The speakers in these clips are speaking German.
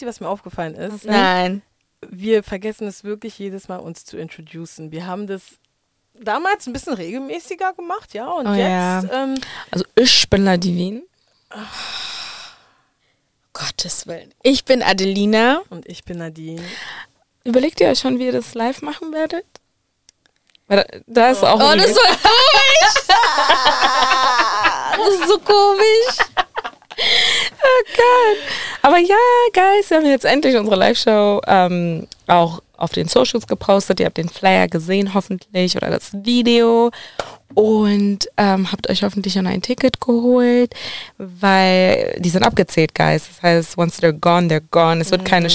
Wisst ihr, was mir aufgefallen ist? Nein. Wir vergessen es wirklich jedes Mal, uns zu introducen. Wir haben das damals ein bisschen regelmäßiger gemacht, ja. Und Oh ja. jetzt, ähm, Also ich bin Ladivin. Gottes Willen. Ich bin Adelina. und ich bin Nadine. Überlegt ihr euch schon, wie ihr das live machen werdet? Da, da ist auch. Oh, das war komisch. das ist so komisch. Oh Gott. Aber ja, Guys, wir haben jetzt endlich unsere Live-Show ähm, auch auf den Socials gepostet. Ihr habt den Flyer gesehen, hoffentlich, oder das Video. Und ähm, habt euch hoffentlich schon ein Ticket geholt, weil die sind abgezählt, Guys. Das heißt, once they're gone, they're gone. Es wird keine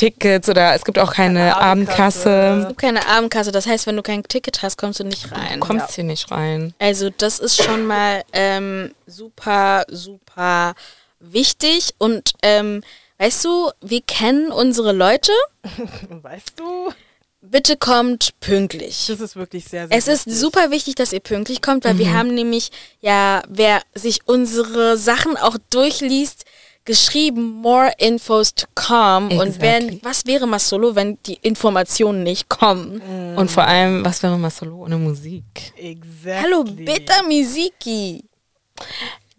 Spättickets oder es gibt auch keine, Keine Abendkasse. Abendkasse. Du Es gibt keine Abendkasse, das heißt, wenn du kein Ticket hast, kommst du nicht rein. kommst hier nicht rein. Also das ist schon mal ähm, super, super wichtig. Und ähm, weißt du, wir kennen unsere Leute. Weißt du? Bitte kommt pünktlich. Das ist wirklich sehr, sehr Es ist wichtig. super wichtig, dass ihr pünktlich kommt, weil wir haben nämlich, ja, wer sich unsere Sachen auch durchliest, geschrieben, more infos to come. Und Exactly. wenn, was wäre mal solo, wenn die Informationen nicht kommen? Und vor allem, was wäre mal solo ohne Musik? Exactly. Hallo, Bitter Misiki.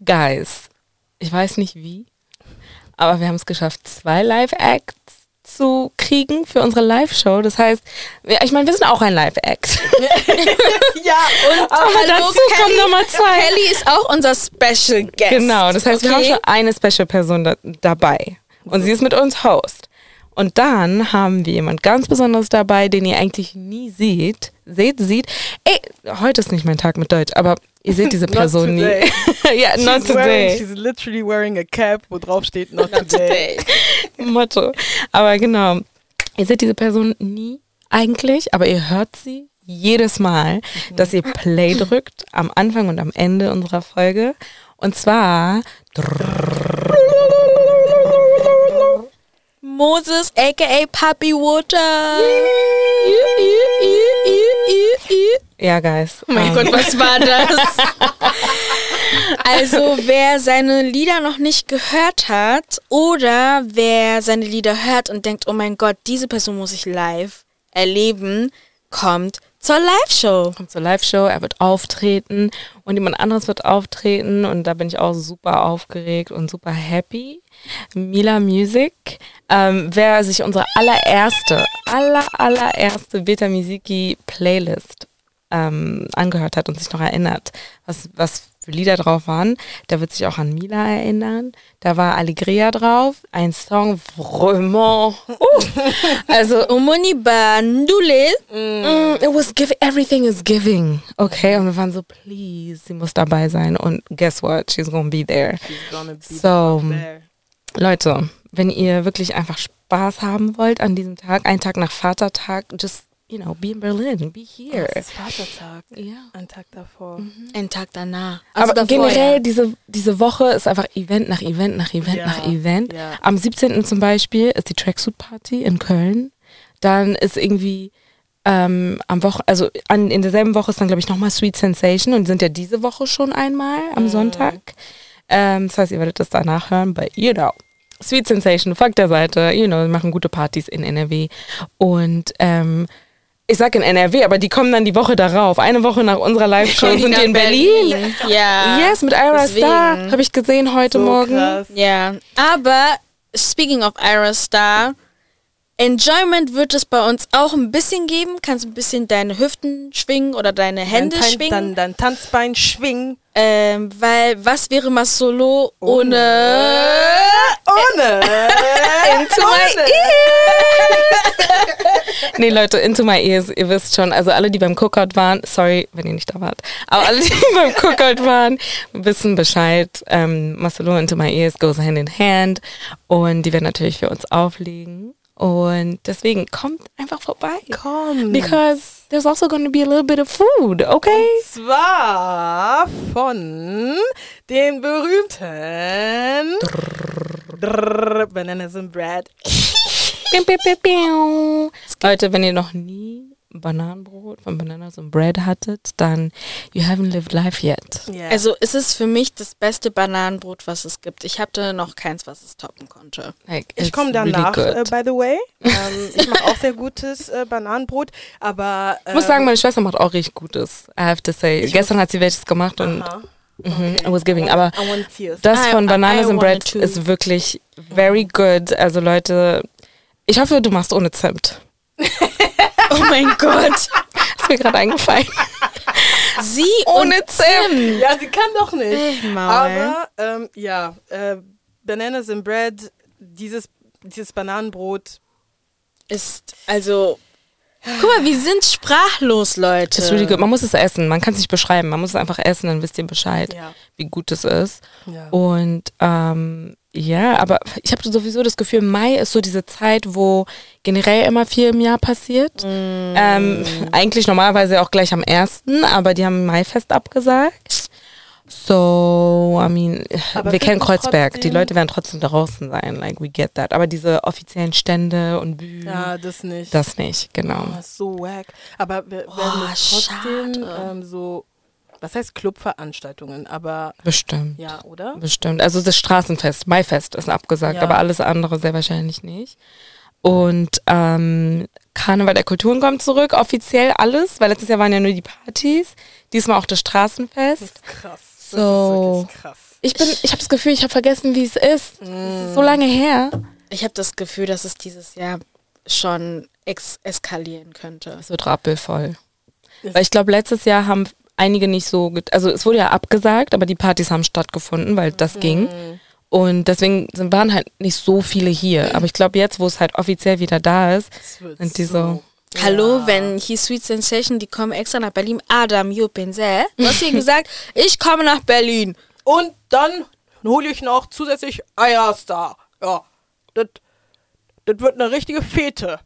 Guys, ich weiß nicht wie, aber wir haben es geschafft, zwei Live-Acts zu kriegen für unsere Live-Show. Das heißt, ich meine, wir sind auch ein Live-Act. Ja, und Aber dazu kommen nochmal zwei. Kelly ist auch unser Special Guest. Genau, das heißt, wir haben Okay? schon eine Special-Person da, dabei. Und sie ist mit uns Host. Und dann haben wir jemand ganz Besonderes dabei, den ihr eigentlich nie seht. Seht, sieht. Ey, heute ist nicht mein Tag mit Deutsch, aber ihr seht diese Not Person nie. today. ja, she's not Wearing, today. she's literally wearing a cap, wo drauf steht not, today. Motto. Aber genau, ihr seht diese Person nie eigentlich, aber ihr hört sie jedes Mal, dass ihr Play drückt am Anfang und am Ende unserer Folge. Und zwar Moses, aka Papi Water. ja, Guys. Oh mein ähm, Gott, was war das? also, wer seine Lieder noch nicht gehört hat oder wer seine Lieder hört und denkt, oh mein Gott, diese Person muss ich live erleben, kommt zur Live-Show. kommt zur Live-Show, er wird auftreten und jemand anderes wird auftreten und da bin ich auch super aufgeregt und super happy. Mila Music, ähm, wer sich unsere allererste, aller, allererste Beta Musiki Playlist ähm, angehört hat und sich noch erinnert, was, was für Lieder drauf waren, der wird sich auch an Mila erinnern. Da war Alegria drauf, ein Song vraiment, uh, also Omoni Bandule. Mm, it was giving, everything is giving. Okay, und wir waren so, please, sie muss dabei sein. Und guess what? She's gonna be there. She's gonna be So, there. Leute, wenn ihr wirklich einfach Spaß haben wollt an diesem Tag, einen Tag nach Vatertag, just, you know, be in Berlin, be here. Es ist Vatertag. Ja. Ein Tag davor. Ein Tag danach. Also Aber davor, generell, ja. diese, diese Woche ist einfach Event nach Event nach Event Ja, nach Event. ja. Am 17. zum Beispiel ist die Tracksuit Party in Köln. Dann ist irgendwie ähm, am Woche, also an, in derselben Woche ist dann, glaube ich, nochmal Sweet Sensation und sind ja diese Woche schon einmal Mhm. am Sonntag. Ähm, das heißt, ihr werdet das danach hören, but you know. Sweet Sensation, folgt der Seite, you know, wir machen gute Partys in NRW. Und ähm, ich sag in NRW, aber die kommen dann die Woche darauf. Eine Woche nach unserer Live-Show sind die in Berlin. Ja. Yes, mit Ira deswegen. Star habe ich gesehen heute So Morgen. krass. Ja, aber speaking of Ira Star, Enjoyment wird es bei uns auch ein bisschen geben. Kannst ein bisschen deine Hüften schwingen oder deine Hände dann, schwingen. Dann, dann Tanzbein schwingen. ähm, weil was wäre mal solo ohne, Ohne. Into my Ohne. Nee, Leute, Into My Ears, ihr wisst schon, also alle, die beim Cookout waren, sorry, wenn ihr nicht da wart, aber alle, die beim Cookout waren, wissen Bescheid. Ähm, Marcelo Into My Ears goes hand in hand und die werden natürlich für uns auflegen. Und deswegen kommt einfach vorbei. Komm. Because there's also going to be a little bit of food, okay? zwar von den berühmten Bananas and Bread. Leute, wenn ihr noch nie Bananenbrot von Bananas und Bread hattet, dann you haven't lived life yet. Yeah. Also es ist für mich das beste Bananenbrot, was es gibt. Ich hatte noch keins, was es toppen konnte. Like, ich komme danach, really äh, good. by the way. Ähm, ich mache auch sehr gutes äh, Bananenbrot, aber ich muss ähm, sagen, meine Schwester macht auch richtig Gutes. I have to say. Gestern hat sie welches gemacht und aha. mhm, I was giving. Aber I das I- von I Bananas and wanted Bread to. ist wirklich very good. Also Leute, ich hoffe, du machst ohne Zimt. Oh mein Gott. Ist mir gerade eingefallen. Sie Ohne und Zimt. ja, sie kann doch nicht. Ey, Maul. Aber ähm, ja, äh, Bananas and Bread, dieses, dieses Bananenbrot. ist, also, guck mal, wir sind sprachlos, Leute. Ist really good. Man muss es essen. Man kann es nicht beschreiben. Man muss es einfach essen, dann wisst ihr Bescheid, Ja. wie gut es ist. Ja. Und ähm, ja, aber ich habe sowieso das Gefühl, Mai ist so diese Zeit, wo generell immer viel im Jahr passiert. Ähm, eigentlich normalerweise auch gleich am 1., aber die haben Maifest abgesagt. So, I mean, Aber wir kennen Kreuzberg. Die Leute werden trotzdem draußen sein. Like, we get that. Aber diese offiziellen Stände und Bühnen, ja, das nicht. das nicht, genau. Oh, so wack. Aber wir Oh, werden es trotzdem ähm, so, was heißt Clubveranstaltungen, aber Bestimmt. ja, oder? Bestimmt. Also das Straßenfest, Maifest ist abgesagt, Ja. aber alles andere sehr wahrscheinlich nicht. Und ähm, Karneval der Kulturen kommt zurück, offiziell alles, weil letztes Jahr waren ja nur die Partys, diesmal auch das Straßenfest. Das ist krass. So. Das ist wirklich krass. Ich bin, ich habe das Gefühl, ich habe vergessen, wie es ist. Es ist so lange her. Ich habe das Gefühl, dass es dieses Jahr schon ex eskalieren könnte. Es wird rappelvoll. Weil ich glaube, letztes Jahr haben einige nicht so, also es wurde ja abgesagt, aber die Partys haben stattgefunden, weil das ging. Und deswegen sind, waren halt nicht so viele hier. Aber ich glaube, jetzt, wo es halt offiziell wieder da ist, sind die so. Hallo, wenn hier Sweet Sensation, die kommen extra nach Berlin. Adam, you Pinsel. Du hast hier gesagt, ich komme nach Berlin. Und dann hole ich noch zusätzlich Eierstar. Ja, das wird eine richtige Fete.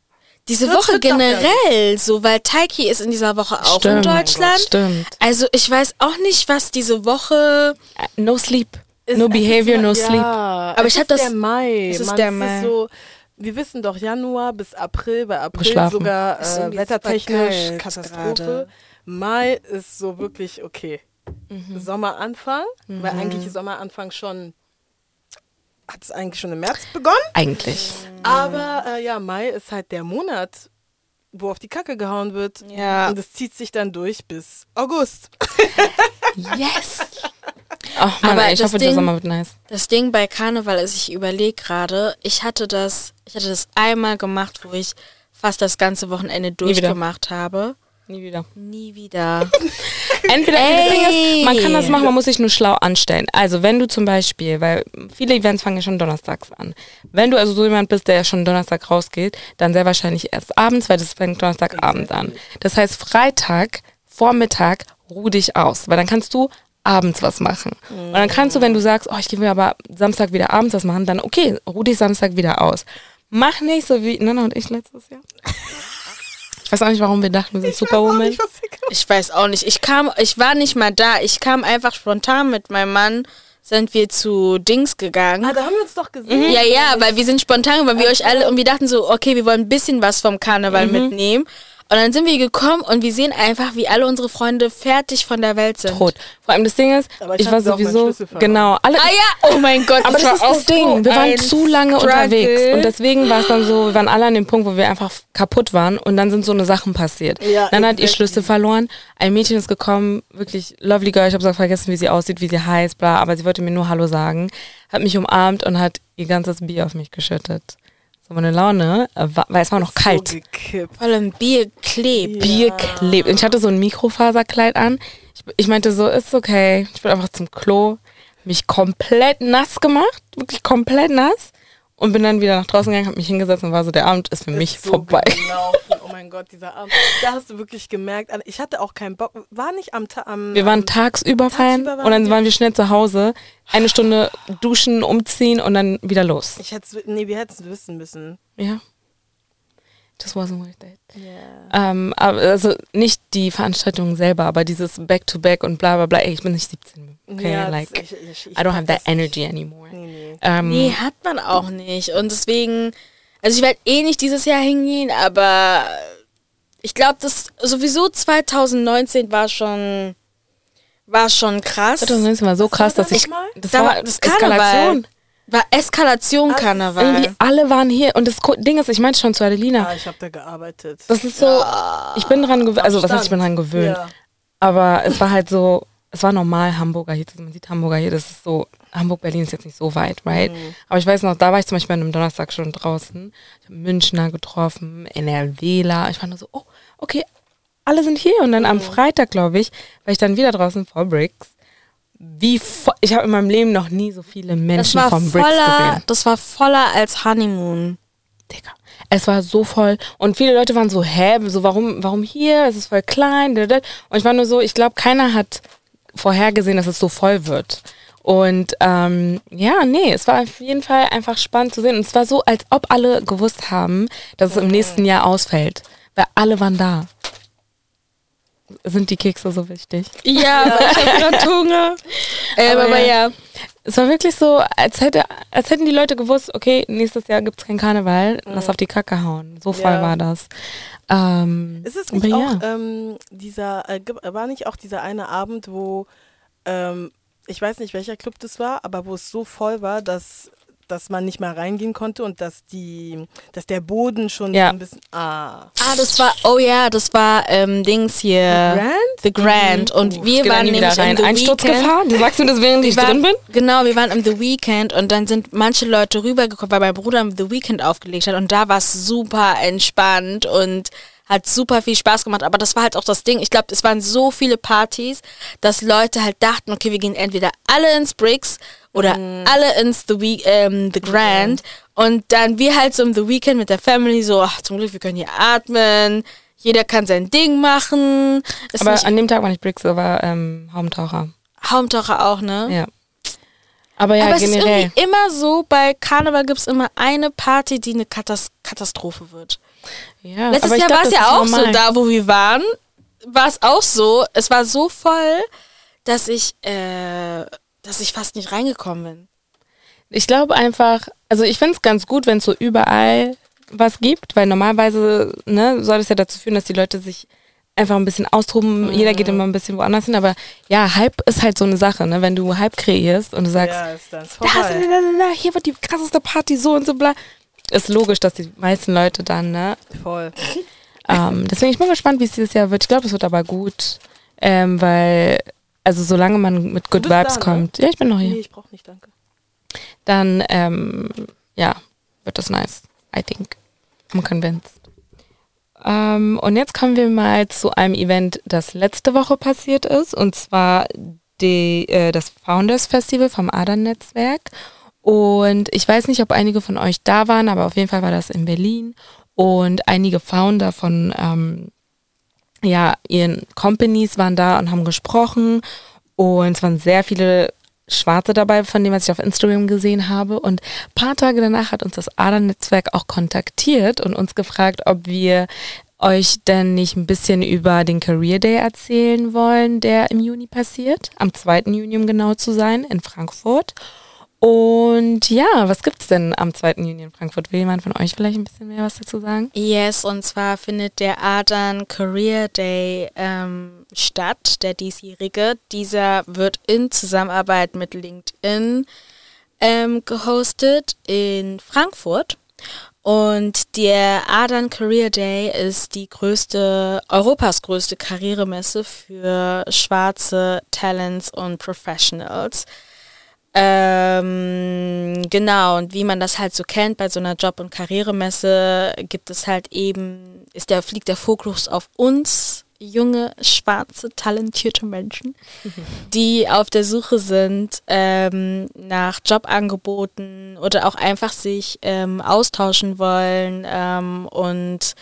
Diese Das Woche generell so, weil Taiki ist in dieser Woche auch in Stimmt. Deutschland. Stimmt. Also ich weiß auch nicht, was diese Woche. No sleep. Ist- no behavior, ist, no ja, sleep. Aber es ich hab ist das- der Mai. es ist Mann, der Mai. so, wir wissen doch Januar bis April, bei April sogar Ist äh, wettertechnisch Katastrophe. gerade. Mai ist so wirklich okay. Mhm. Sommeranfang, weil eigentlich ist Sommeranfang schon hat es eigentlich schon im März begonnen. Eigentlich. Aber äh, ja, Mai ist halt der Monat, wo auf die Kacke gehauen wird. Ja. Und es zieht sich dann durch bis August. Yes. Ach man, Aber ey, ich das hoffe, der Ding- Sommer wird nice. Das Ding bei Karneval ist, ich überlege gerade, ich hatte das, ich hatte das einmal gemacht, wo ich fast das ganze Wochenende durchgemacht habe. Nie wieder. Nie wieder. Entweder das Ding Ey. ist, man kann das machen, man muss sich nur schlau anstellen. Also wenn du zum Beispiel, weil viele Events fangen ja schon donnerstags an. Wenn du also so jemand bist, der ja schon Donnerstag rausgeht, dann sehr wahrscheinlich erst abends, weil das fängt Donnerstagabend an. Das heißt Freitag, Vormittag, ruh dich aus, weil dann kannst du abends was machen. Und dann kannst du, wenn du sagst, oh, ich will aber Samstag wieder abends was machen, dann okay, ruh dich Samstag wieder aus. Mach nicht so wie Nana und ich letztes Jahr. Ich weiß auch nicht, warum wir dachten, wir sind Superwoman. Ich weiß auch nicht, Ich weiß auch nicht. Ich kam, ich war nicht mal da. Ich kam einfach spontan mit meinem Mann, sind wir zu Dings gegangen. Ah, da haben wir uns doch gesehen. Ja, ja, weil wir sind spontan, weil wir euch alle und wir dachten so, okay, wir wollen ein bisschen was vom Mhm. Karneval mitnehmen. Und dann sind wir gekommen und wir sehen einfach, wie alle unsere Freunde fertig von der Welt sind. tot. Vor allem das Ding ist, Aber ich ich war sowieso genau alle. Ah ja, oh mein Gott, aber das ist das Ding. Wir waren zu lange Struggle. unterwegs und deswegen war es dann so, wir waren alle an dem Punkt, wo wir einfach kaputt waren und dann sind so eine Sachen passiert. Ja, dann hat ihr. Schlüssel verloren. Ein Mädchen ist gekommen, wirklich lovely girl. Ich habe gesagt, vergessen, wie sie aussieht, wie sie heißt, bla. Aber sie wollte mir nur Hallo sagen, hat mich umarmt und hat ihr ganzes Bier auf mich geschüttet. So meine Laune, äh, war, weil es war noch kalt. So gekippt. Vor allem Bier klebt. Bier klebt. Und ich hatte so ein Mikrofaserkleid an. Ich, ich meinte so, ist okay. Ich bin einfach zum Klo, mich komplett nass gemacht, wirklich komplett nass. Und bin dann wieder nach draußen gegangen, hab mich hingesetzt und war so, der Abend ist für mich Ist so vorbei. Gelaufen. Oh mein Gott, dieser Abend. Da hast du wirklich gemerkt, ich hatte auch keinen Bock. War nicht am Tag. Am, Wir waren tagsüber feiern und dann waren wir schnell zu Hause, eine Stunde duschen, umziehen und dann wieder los. Ich hätte nee, wir hätten es wissen müssen. Ja. Just wasn't worth it. Ja. Ähm, also nicht die Veranstaltung selber, aber dieses Back-to-Back und bla bla bla. Ey, ich bin nicht 17. Okay, Ja, like, das- ich, ich, ich I don't have that energy anymore. Nee, nee. Ähm, Nee, hat man auch nicht. Und deswegen, also ich werde eh nicht dieses Jahr hingehen, aber Ich glaube, das sowieso 2019 war schon war schon krass. 2019 war so krass, dass ich das Da war war das Karneval. Eskalation. War Eskalation Karneval. Irgendwie alle waren hier und das Ding ist, ich meinte schon zu Adelina, Ja, ich habe da gearbeitet. das ist so, ich bin dran gewöhnt, also was heißt, ich bin dran gewöhnt, Ja. aber es war halt so, es war normal Hamburger hier, man sieht Hamburger hier, das ist so, Hamburg-Berlin ist jetzt nicht so weit, right? Aber ich weiß noch, da war ich zum Beispiel an einem Donnerstag schon draußen, ich habe Münchner getroffen, NRWler, ich war nur so, oh, okay, alle sind hier und dann am Freitag, glaube ich, war ich dann wieder draußen vor Bricks. Wie ich habe in meinem Leben noch nie so viele Menschen vom Bricks voller, gesehen. das war voller als Honeymoon. Digga. Es war so voll und viele Leute waren so, hä, so warum, warum hier? Es ist voll klein. Und ich war nur so, ich glaube, keiner hat vorhergesehen, dass es so voll wird. Und ähm, ja, nee, es war auf jeden Fall einfach spannend zu sehen. Und es war so, als ob alle gewusst haben, dass es im nächsten Jahr ausfällt. Weil alle waren da. Sind die Kekse so wichtig? Ja, aber ich habe gerade Hunger. Ähm, Aber aber, ja. ja. Es war wirklich so, als, hätte, als hätten die Leute gewusst, okay, nächstes Jahr gibt es keinen Karneval, lass auf die Kacke hauen. So voll Ja. war das. Ähm, Ist es aber nicht ja. auch ähm, dieser, äh, war nicht auch dieser eine Abend, wo, ähm, ich weiß nicht welcher Club das war, aber wo es so voll war, dass, dass man nicht mehr reingehen konnte und dass die, dass der Boden schon Ja. so ein bisschen, ah. Ah, das war, oh ja, das war ähm, Dings hier. The Grand? The Grand. Und wir waren nämlich rein. im The Weekend. Einsturzgefahr? Du sagst mir das, während ich waren- drin bin? Genau, wir waren im The Weekend und dann sind manche Leute rübergekommen, weil mein Bruder im The Weekend aufgelegt hat und da war es super entspannt und hat super viel Spaß gemacht. Aber das war halt auch das Ding. Ich glaube, es waren so viele Partys, dass Leute halt dachten, okay, wir gehen entweder alle ins Bricks oder alle ins The, We ähm, The Grand. Und dann wir halt so im The Weekend mit der Family so, ach, zum Glück, wir können hier atmen. Jeder kann sein Ding machen. Ist Aber an dem Tag war nicht Bricks, aber ähm, Haumtaucher. Haumtaucher auch, ne? Ja. Aber ja, Aber es ist generell. irgendwie immer so, bei Karneval gibt es immer eine Party, die eine Katas Katastrophe wird. Ja, Letztes Jahr war es ja auch normal. so, da wo wir waren, war es auch so. Es war so voll, dass ich, äh, dass ich fast nicht reingekommen bin. Ich glaube einfach, also ich finde es ganz gut, wenn es so überall was gibt, weil normalerweise ne, soll es ja dazu führen, dass die Leute sich einfach ein bisschen austoben. Jeder geht immer ein bisschen woanders hin, aber ja, Hype ist halt so eine Sache, ne? Wenn du Hype kreierst und du sagst, Ja, ist dann da, da, da, hier wird die krasseste Party so und so bla. Ist logisch, dass die meisten Leute dann, ne? Voll. Ähm, deswegen ich bin gespannt, wie es dieses Jahr wird. Ich glaube, es wird aber gut, ähm, weil also solange man mit Good Vibes da, ne? kommt, ja, ich bin noch hier. Nee, ich brauch nicht, danke. dann ähm, ja, wird das nice. I think. I'm convinced. Ähm, und jetzt kommen wir mal zu einem Event, das letzte Woche passiert ist, und zwar die, äh, das Founders Festival vom Adern-Netzwerk. Und ich weiß nicht, ob einige von euch da waren, aber auf jeden Fall war das in Berlin. Und einige Founder von ähm, ja, ihren Companies waren da und haben gesprochen. Und es waren sehr viele Schwarze dabei, von dem, was ich auf Instagram gesehen habe. Und ein paar Tage danach hat uns das Adern-Netzwerk auch kontaktiert und uns gefragt, ob wir euch denn nicht ein bisschen über den Career Day erzählen wollen, der im Juni passiert. Am 2. Juni, um genau zu sein, in Frankfurt. Und ja, was gibt's denn am 2. Juni in Frankfurt? Will jemand von euch vielleicht ein bisschen mehr was dazu sagen? Yes, und zwar findet der Adern Career Day ähm, statt, der diesjährige. Dieser wird in Zusammenarbeit mit LinkedIn ähm, gehostet in Frankfurt. Und der Adern Career Day ist die größte, Europas größte Karrieremesse für schwarze Talents und Professionals. Ähm, genau, und wie man das halt so kennt bei so einer Job- und Karrieremesse, gibt es halt eben, ist der, fliegt der Fokus auf uns, junge, schwarze, talentierte Menschen, die auf der Suche sind ähm, nach Jobangeboten oder auch einfach sich ähm, austauschen wollen ähm, und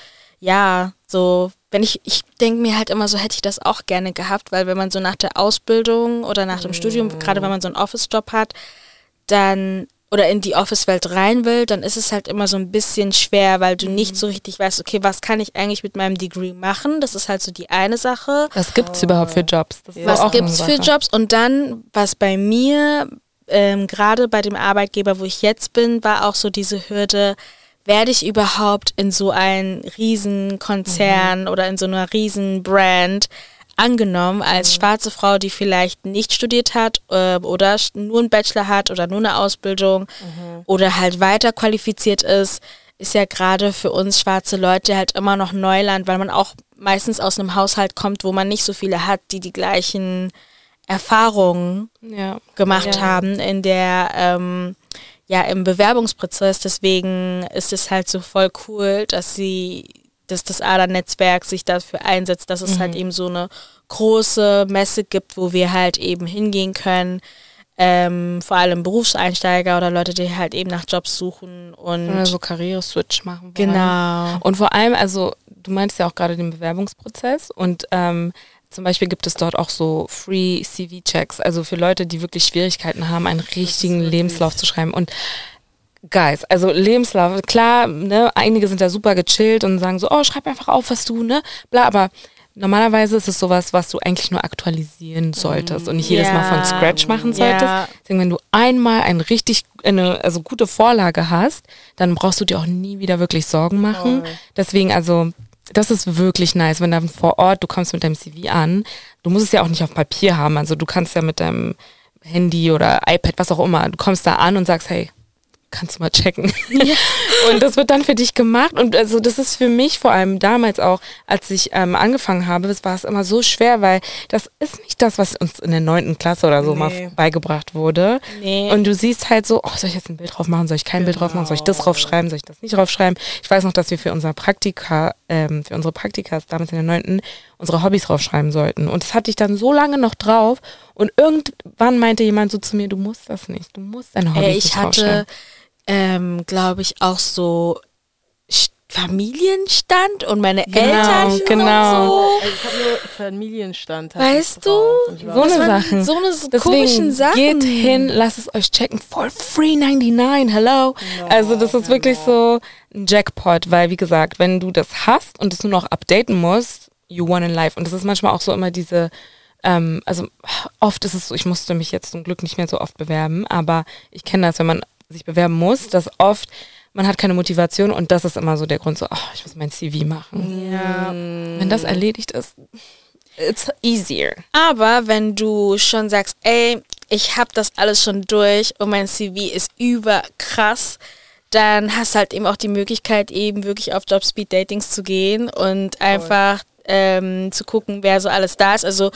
ja, so, wenn ich, ich denke mir halt immer so, hätte ich das auch gerne gehabt, weil wenn man so nach der Ausbildung oder nach dem Studium, gerade wenn man so einen Office-Job hat, dann oder in die Office-Welt rein will, dann ist es halt immer so ein bisschen schwer, weil du nicht so richtig weißt, okay, was kann ich eigentlich mit meinem Degree machen? Das ist halt so die eine Sache. Was gibt's überhaupt für Jobs? Das ist Was gibt's für. Jobs? Und dann, was bei mir, ähm, gerade bei dem Arbeitgeber, wo ich jetzt bin, war auch so diese Hürde, werde ich überhaupt in so einen Riesenkonzern mhm. oder in so einer Riesenbrand angenommen als mhm. schwarze Frau, die vielleicht nicht studiert hat äh, oder nur einen Bachelor hat oder nur eine Ausbildung mhm. oder halt weiter qualifiziert ist, ist ja gerade für uns schwarze Leute halt immer noch Neuland, weil man auch meistens aus einem Haushalt kommt, wo man nicht so viele hat, die die gleichen Erfahrungen ja. gemacht ja. haben in der ähm, ja im Bewerbungsprozess. Deswegen ist es halt so voll cool, dass sie dass das ADA-Netzwerk sich dafür einsetzt, dass es halt mhm. halt eben so eine große Messe gibt, wo wir halt eben hingehen können. Ähm, vor allem Berufseinsteiger oder Leute, die halt eben nach Jobs suchen und oder so Karriere-Switch machen wollen. Genau. Und vor allem, also du meinst ja auch gerade den Bewerbungsprozess und ähm, zum Beispiel gibt es dort auch so Free CV-Checks, also für Leute, die wirklich Schwierigkeiten haben, einen richtigen Lebenslauf zu schreiben. Und Guys, also Lebenslauf, klar, ne, einige sind da super gechillt und sagen so, oh, schreib einfach auf, was du, ne, bla, aber normalerweise ist es sowas, was du eigentlich nur aktualisieren solltest und nicht jedes. Mal von Scratch machen solltest. Ja. Deswegen, wenn du einmal eine richtig, eine, also gute Vorlage hast, dann brauchst du dir auch nie wieder wirklich Sorgen machen. Deswegen, also, das ist wirklich nice, wenn dann vor Ort, du kommst mit deinem CV an, du musst es ja auch nicht auf Papier haben, also du kannst ja mit deinem Handy oder iPad, was auch immer, du kommst da an und sagst, hey, kannst du mal checken. Ja. und das wird dann für dich gemacht. Und also das ist für mich vor allem damals auch, als ich ähm, angefangen habe, das war es immer so schwer, weil das ist nicht das, was uns in der neunten Klasse oder so nee. mal beigebracht wurde. Nee. Und du siehst halt so, oh, soll ich jetzt ein Bild drauf machen, soll ich kein genau. Bild drauf machen, soll ich das draufschreiben, soll ich das nicht draufschreiben. Ich weiß noch, dass wir für unser Praktika, ähm, für unsere Praktikas damals in der neunten unsere Hobbys draufschreiben sollten. Und das hatte ich dann so lange noch drauf. Und irgendwann meinte jemand so zu mir, du musst das nicht, du musst deine Hobbys Ey, ich hatte ähm, glaube ich, auch so Familienstand und meine genau, Eltern genau. so. Also ich habe nur Familienstand. Weißt du? So eine Sache. So eine Deswegen komischen Sachen. Geht hin, lasst es euch checken. For free 99, hello. No, also das ist wirklich so ein Jackpot, weil wie gesagt, wenn du das hast und es nur noch updaten musst, you won in life. Und das ist manchmal auch so immer diese ähm, also oft ist es so, ich musste mich jetzt zum Glück nicht mehr so oft bewerben, aber ich kenne das, wenn man sich bewerben muss, dass oft man hat keine Motivation und das ist immer so der Grund, so, oh, ich muss mein CV machen. Ja. Wenn das erledigt ist, it's easier. Aber wenn du schon sagst, ey, ich habe das alles schon durch und mein CV ist überkrass, dann hast du halt eben auch die Möglichkeit, eben wirklich auf Jobspeed-Datings zu gehen und einfach ähm, zu gucken, wer so alles da ist. Also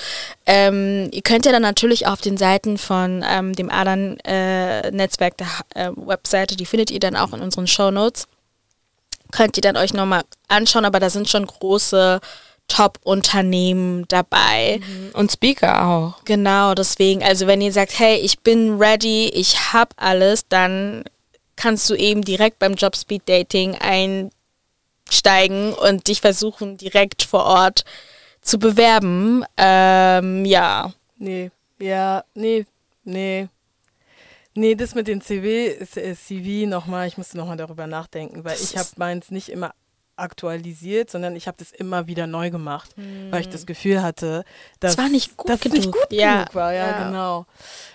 ähm, ihr könnt ja dann natürlich auf den Seiten von ähm, dem Adern-Netzwerk, äh, der äh, Webseite, die findet ihr dann auch in unseren Show Notes, könnt ihr dann euch nochmal anschauen, aber da sind schon große Top-Unternehmen dabei. Mhm. Und Speaker auch. Genau, deswegen, also wenn ihr sagt, hey, ich bin ready, ich hab alles, dann kannst du eben direkt beim Job Speed Dating ein steigen und dich versuchen direkt vor Ort zu bewerben. Ähm, ja. Nee, ja, nee, nee. Nee, das mit den CV, äh, CV nochmal, ich musste nochmal darüber nachdenken, weil ich habe meins nicht immer aktualisiert, sondern ich habe das immer wieder neu gemacht, hm. weil ich das Gefühl hatte, dass das war nicht gut dass genug. nicht gut ja. genug war. Ja, ja, genau.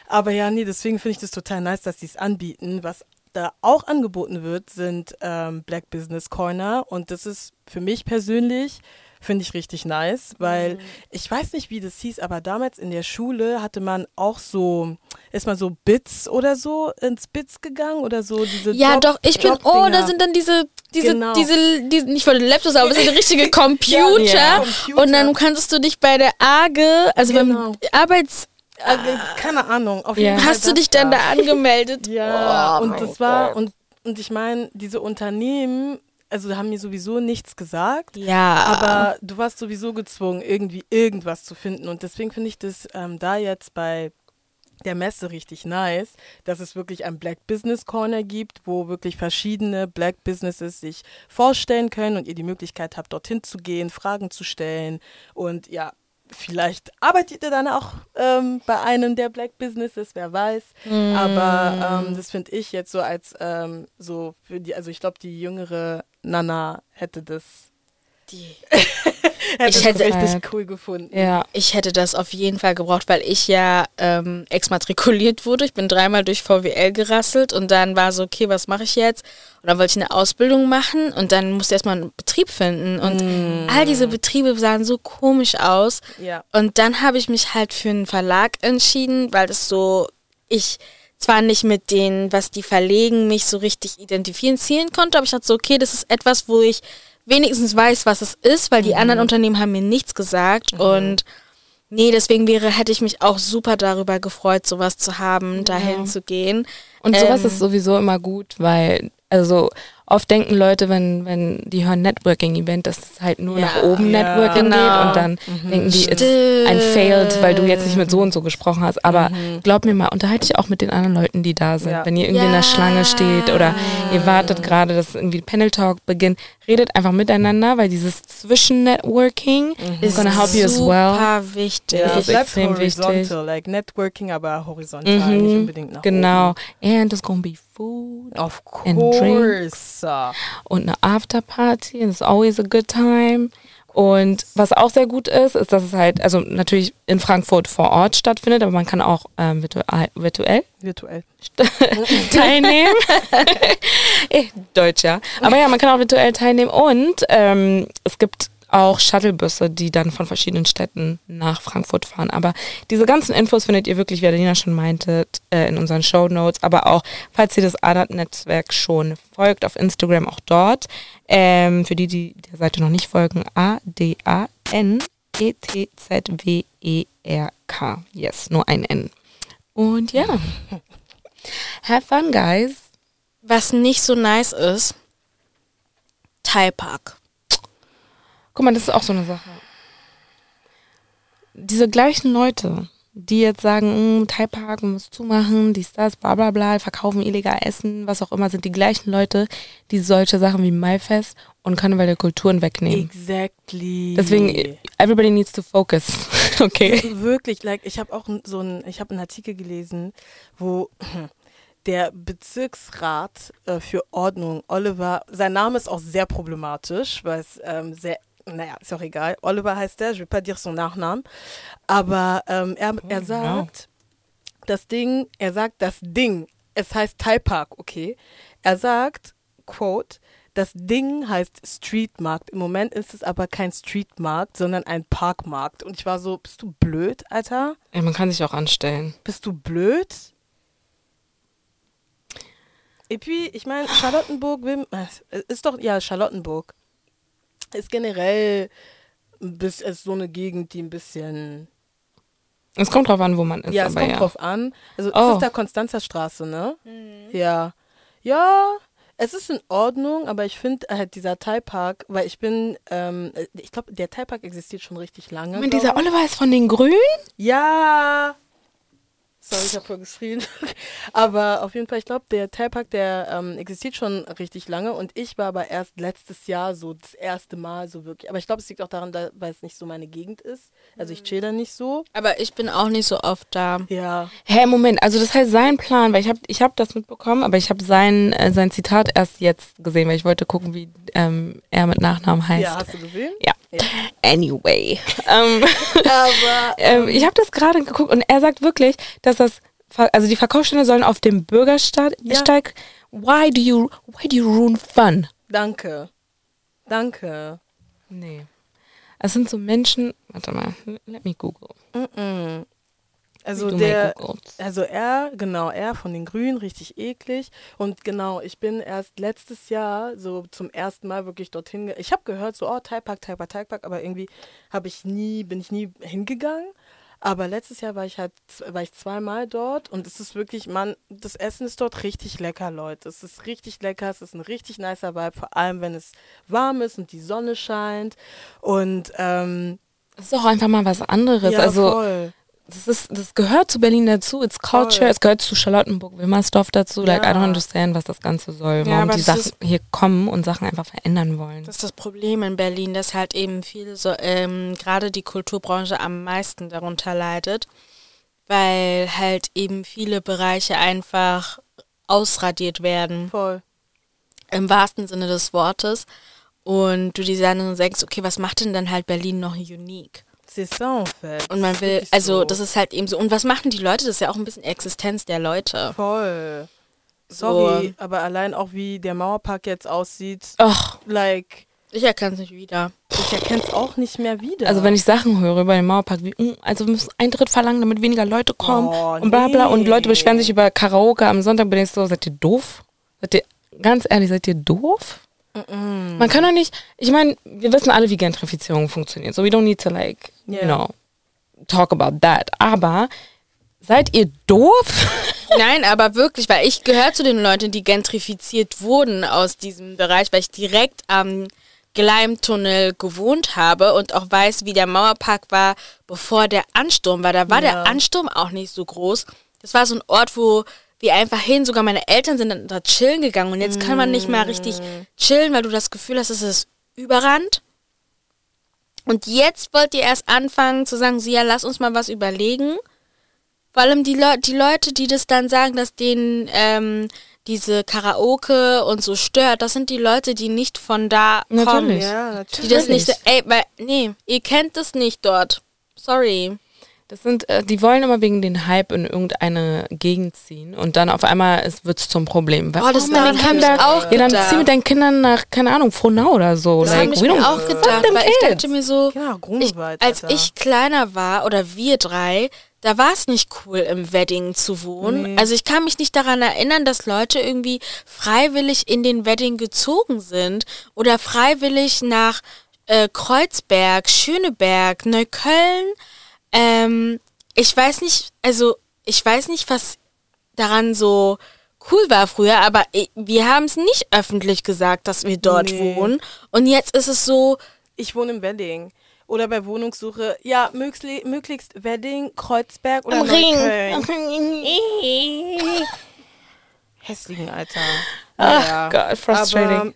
Aber ja, nee, deswegen finde ich das total nice, dass die es anbieten, was da auch angeboten wird, sind ähm, Black Business Corner. Und das ist für mich persönlich, finde ich richtig nice, weil mhm. ich weiß nicht, wie das hieß, aber damals in der Schule hatte man auch so, ist man so Bits oder so ins Bits gegangen oder so diese Ja, Job, doch, ich bin, oh, da sind dann diese, diese, genau. diese, diese, nicht von den Laptops, aber sind richtige Computer. ja, Computer. Und dann kannst du dich bei der AGE, also genau. beim Arbeits keine Ahnung. Auf jeden ja. Fall Hast du dich dann da angemeldet? ja, oh, und das war, und, und ich meine, diese Unternehmen, also haben mir sowieso nichts gesagt. Ja. Aber du warst sowieso gezwungen, irgendwie irgendwas zu finden. Und deswegen finde ich das ähm, da jetzt bei der Messe richtig nice, dass es wirklich ein Black Business Corner gibt, wo wirklich verschiedene Black Businesses sich vorstellen können und ihr die Möglichkeit habt, dorthin zu gehen, Fragen zu stellen und ja, vielleicht arbeitet ihr dann auch ähm, bei einem der Black Businesses, wer weiß. Mm. Aber ähm, das finde ich jetzt so als ähm, so für die, also ich glaube, die jüngere Nana hätte das. Die. Hätte Ich hätte- das richtig Halt. cool gefunden. Ja. Ich hätte das auf jeden Fall gebraucht, weil ich ja ähm, exmatrikuliert wurde. Ich bin dreimal durch VWL gerasselt und dann war so, okay, was mache ich jetzt? Und dann wollte ich eine Ausbildung machen und dann musste ich erstmal einen Betrieb finden. Und all diese Betriebe sahen so komisch aus. Ja. Und dann habe ich mich halt für einen Verlag entschieden, weil das so, ich zwar nicht mit denen, was die verlegen, mich so richtig identifizieren konnte, aber ich dachte so, okay, das ist etwas, wo ich wenigstens weiß, was es ist, weil die anderen Unternehmen haben mir nichts gesagt. Und nee, deswegen wäre, hätte ich mich auch super darüber gefreut, sowas zu haben, dahin zu gehen. Und sowas Ähm, ist sowieso immer gut, weil, also oft denken Leute, wenn, wenn die hören Networking-Event, dass es halt nur Ja, nach oben ja. Networking Genau. geht und dann denken die, es ist ein Failed, weil du jetzt nicht mit so und so gesprochen hast. Aber glaub mir mal, unterhalte dich auch mit den anderen Leuten, die da sind. Ja. Wenn ihr irgendwie in der. Schlange steht oder ihr wartet gerade, dass irgendwie Panel Talk beginnt, redet einfach miteinander, weil dieses Zwischen-Networking is gonna help you as well. super wichtig. Ja, Das ist bleibt extrem wichtig. horizontal, like Networking, aber horizontal, nicht Mhm, unbedingt nach genau. oben. And there's gonna be food Of And course. und eine Afterparty. It's always a good time. Und was auch sehr gut ist, ist, dass es halt, also natürlich in Frankfurt vor Ort stattfindet, aber man kann auch ähm, virtuell, virtuell Virtuell. teilnehmen. Eh, Deutsch, ja. Aber ja, man kann auch virtuell teilnehmen und ähm, es gibt auch Shuttlebusse, die dann von verschiedenen Städten nach Frankfurt fahren. Aber diese ganzen Infos findet ihr wirklich, wie Adelina schon meinte, äh, in unseren Show Notes. Aber auch, falls ihr das ADAT-Netzwerk schon folgt, auf Instagram auch dort. Ähm, für die, die der Seite noch nicht folgen, A-D-A-N E E-T-Z-W-E-R-K. Yes, nur ein N. Und ja. Have fun, guys. Was nicht so nice ist, Thai-Park. Guck mal, das ist auch so eine Sache. Diese gleichen Leute, die jetzt sagen, mm, Thai Park muss zumachen, dies, das, bla bla bla, verkaufen illegal Essen, was auch immer, sind die gleichen Leute, die solche Sachen wie Maifest und Karneval der Kulturen wegnehmen. Exactly. Deswegen, everybody needs to focus. okay. Wirklich, like, ich habe auch so einen, ich habe einen Artikel gelesen, wo der Bezirksrat äh, für Ordnung, Oliver, sein Name ist auch sehr problematisch, weil es ähm, sehr, naja, ist auch egal. Oliver heißt der, je vais pas dire son Nachnamen. Aber ähm, er, er ja. sagt, das Ding, er sagt, das Ding, es heißt Thai Park, okay. Er sagt, quote, das Ding heißt Streetmarkt. Im Moment ist es aber kein Streetmarkt, sondern ein Parkmarkt. Und ich war so, bist du blöd, Alter? Ja, man kann sich auch anstellen. Bist du blöd? Et puis, ich meine, Charlottenburg will, äh, ist doch, ja, Charlottenburg ist generell ist so eine Gegend, die ein bisschen, Es kommt drauf an, wo man ist. ja, es aber kommt ja. drauf an. Also, es Oh. ist da Konstanzerstraße, ne? Ja. Ja, es ist in Ordnung, aber ich finde halt dieser Thai-Park, weil ich bin, ähm, ich glaube, der Thai-Park existiert schon richtig lange. Glaub dieser. Oliver ist von den Grünen? Ja. Sorry, ich habe voll geschrien. aber auf jeden Fall, ich glaube, der Teilpark, der ähm, existiert schon richtig lange und ich war aber erst letztes Jahr so das erste Mal so wirklich. Aber ich glaube, es liegt auch daran, da, weil es nicht so meine Gegend ist. Also ich chill da nicht so. Aber ich bin auch nicht so oft da. Ja. Hä, Moment, also das heißt sein Plan, weil ich habe ich hab das mitbekommen, aber ich habe sein, äh, sein Zitat erst jetzt gesehen, weil ich wollte gucken, wie ähm, er mit Nachnamen heißt. Ja, hast du gesehen? Ja. Ja. Anyway. ähm, Aber ähm, ich habe das gerade geguckt und er sagt wirklich, dass das, Ver- also die Verkaufsstände sollen auf dem Bürgersteig, Ja. Steig- why do you, why do you ruin fun? danke. Danke. Nee. Es sind so Menschen, warte mal, let me google. Mm-mm. Also Du der. Also er, genau, er von den Grünen, richtig eklig. Und genau, ich bin erst letztes Jahr so zum ersten Mal wirklich dorthin. Ich habe gehört, so, oh, Thai-Park, Thai-Park, Thai-Park, aber irgendwie habe ich nie, bin ich nie hingegangen. Aber letztes Jahr war ich halt, war ich zweimal dort und es ist wirklich, man, das Essen ist dort richtig lecker, Leute. Es ist richtig lecker, es ist ein richtig nicer Vibe, vor allem wenn es warm ist und die Sonne scheint. Und ähm, Das ist auch einfach mal was anderes. ja, also voll. Das ist, das gehört zu Berlin dazu. It's culture. Voll. Es gehört zu Charlottenburg, Wilmersdorf dazu. Like I Ja. don't understand, was das Ganze soll. Ja, Warum die Sachen hier kommen und Sachen einfach verändern wollen. Das ist das Problem in Berlin, dass halt eben viele so, ähm, gerade die Kulturbranche am meisten darunter leidet, weil halt eben viele Bereiche einfach ausradiert werden, Voll. im wahrsten Sinne des Wortes. Und du dir dann denkst, okay, was macht denn dann halt Berlin noch unique? C'est ça en fait. Und man will, also so. das ist halt eben so. Und was machen die Leute? Das ist ja auch ein bisschen Existenz der Leute. Voll. So. Sorry, aber allein auch wie der Mauerpark jetzt aussieht, Ach, like, Ich erkenne es nicht wieder. ich erkenne es auch nicht mehr wieder. also wenn ich Sachen höre über den Mauerpark, wie, mm, also wir müssen Eintritt verlangen, damit weniger Leute kommen Oh, und bla bla. Und nee. Leute beschweren sich über Karaoke am Sonntag, bin ich so, seid ihr doof? Seid ihr, ganz ehrlich, seid ihr doof? Man kann doch nicht, ich meine, wir wissen alle, wie Gentrifizierung funktioniert. So, we don't need to like, you Yeah. know, talk about that. Aber seid ihr doof? Nein, aber wirklich, weil ich gehöre zu den Leuten, die gentrifiziert wurden aus diesem Bereich, weil ich direkt am Gleimtunnel gewohnt habe und auch weiß, wie der Mauerpark war, bevor der Ansturm war. Da war Ja. der Ansturm auch nicht so groß. Das war so ein Ort, wo wir einfach hin, sogar meine Eltern sind dann da chillen gegangen und jetzt kann man nicht mal richtig chillen, weil du das Gefühl hast, es ist überrannt. Und jetzt wollt ihr erst anfangen zu sagen, so, ja, lass uns mal was überlegen. Vor allem die, Leu die Leute, die das dann sagen, dass denen ähm, diese Karaoke und so stört, das sind die Leute, die nicht von da kommen. Natürlich. ja, Die natürlich. das nicht, so- ey, weil, nee, ihr kennt das nicht dort. Sorry. Das sind, äh, die wollen immer wegen den Hype in irgendeine Gegend ziehen und dann auf einmal wird es zum Problem. Weil, Oh, das meine daran hab ich auch ja, dann zieh mit deinen Kindern nach, keine Ahnung, Frohnau oder so. Das like, habe ich mir auch gedacht, weil ich dachte mir so, Ja, ich, als Alter. ich kleiner war oder wir drei, da war es nicht cool, im Wedding zu wohnen. Nee. Also ich kann mich nicht daran erinnern, dass Leute irgendwie freiwillig in den Wedding gezogen sind oder freiwillig nach äh, Kreuzberg, Schöneberg, Neukölln. Ähm, ich weiß nicht, also ich weiß nicht, was daran so cool war früher, aber wir haben es nicht öffentlich gesagt, dass wir dort Nee. wohnen. Und jetzt ist es so, Ich wohne im Wedding. Oder bei Wohnungssuche, ja, möglichst, möglichst Wedding, Kreuzberg oder Ring. Neukölln. Hässlichen, Alter. Ach Ja. Gott, frustrating. Aber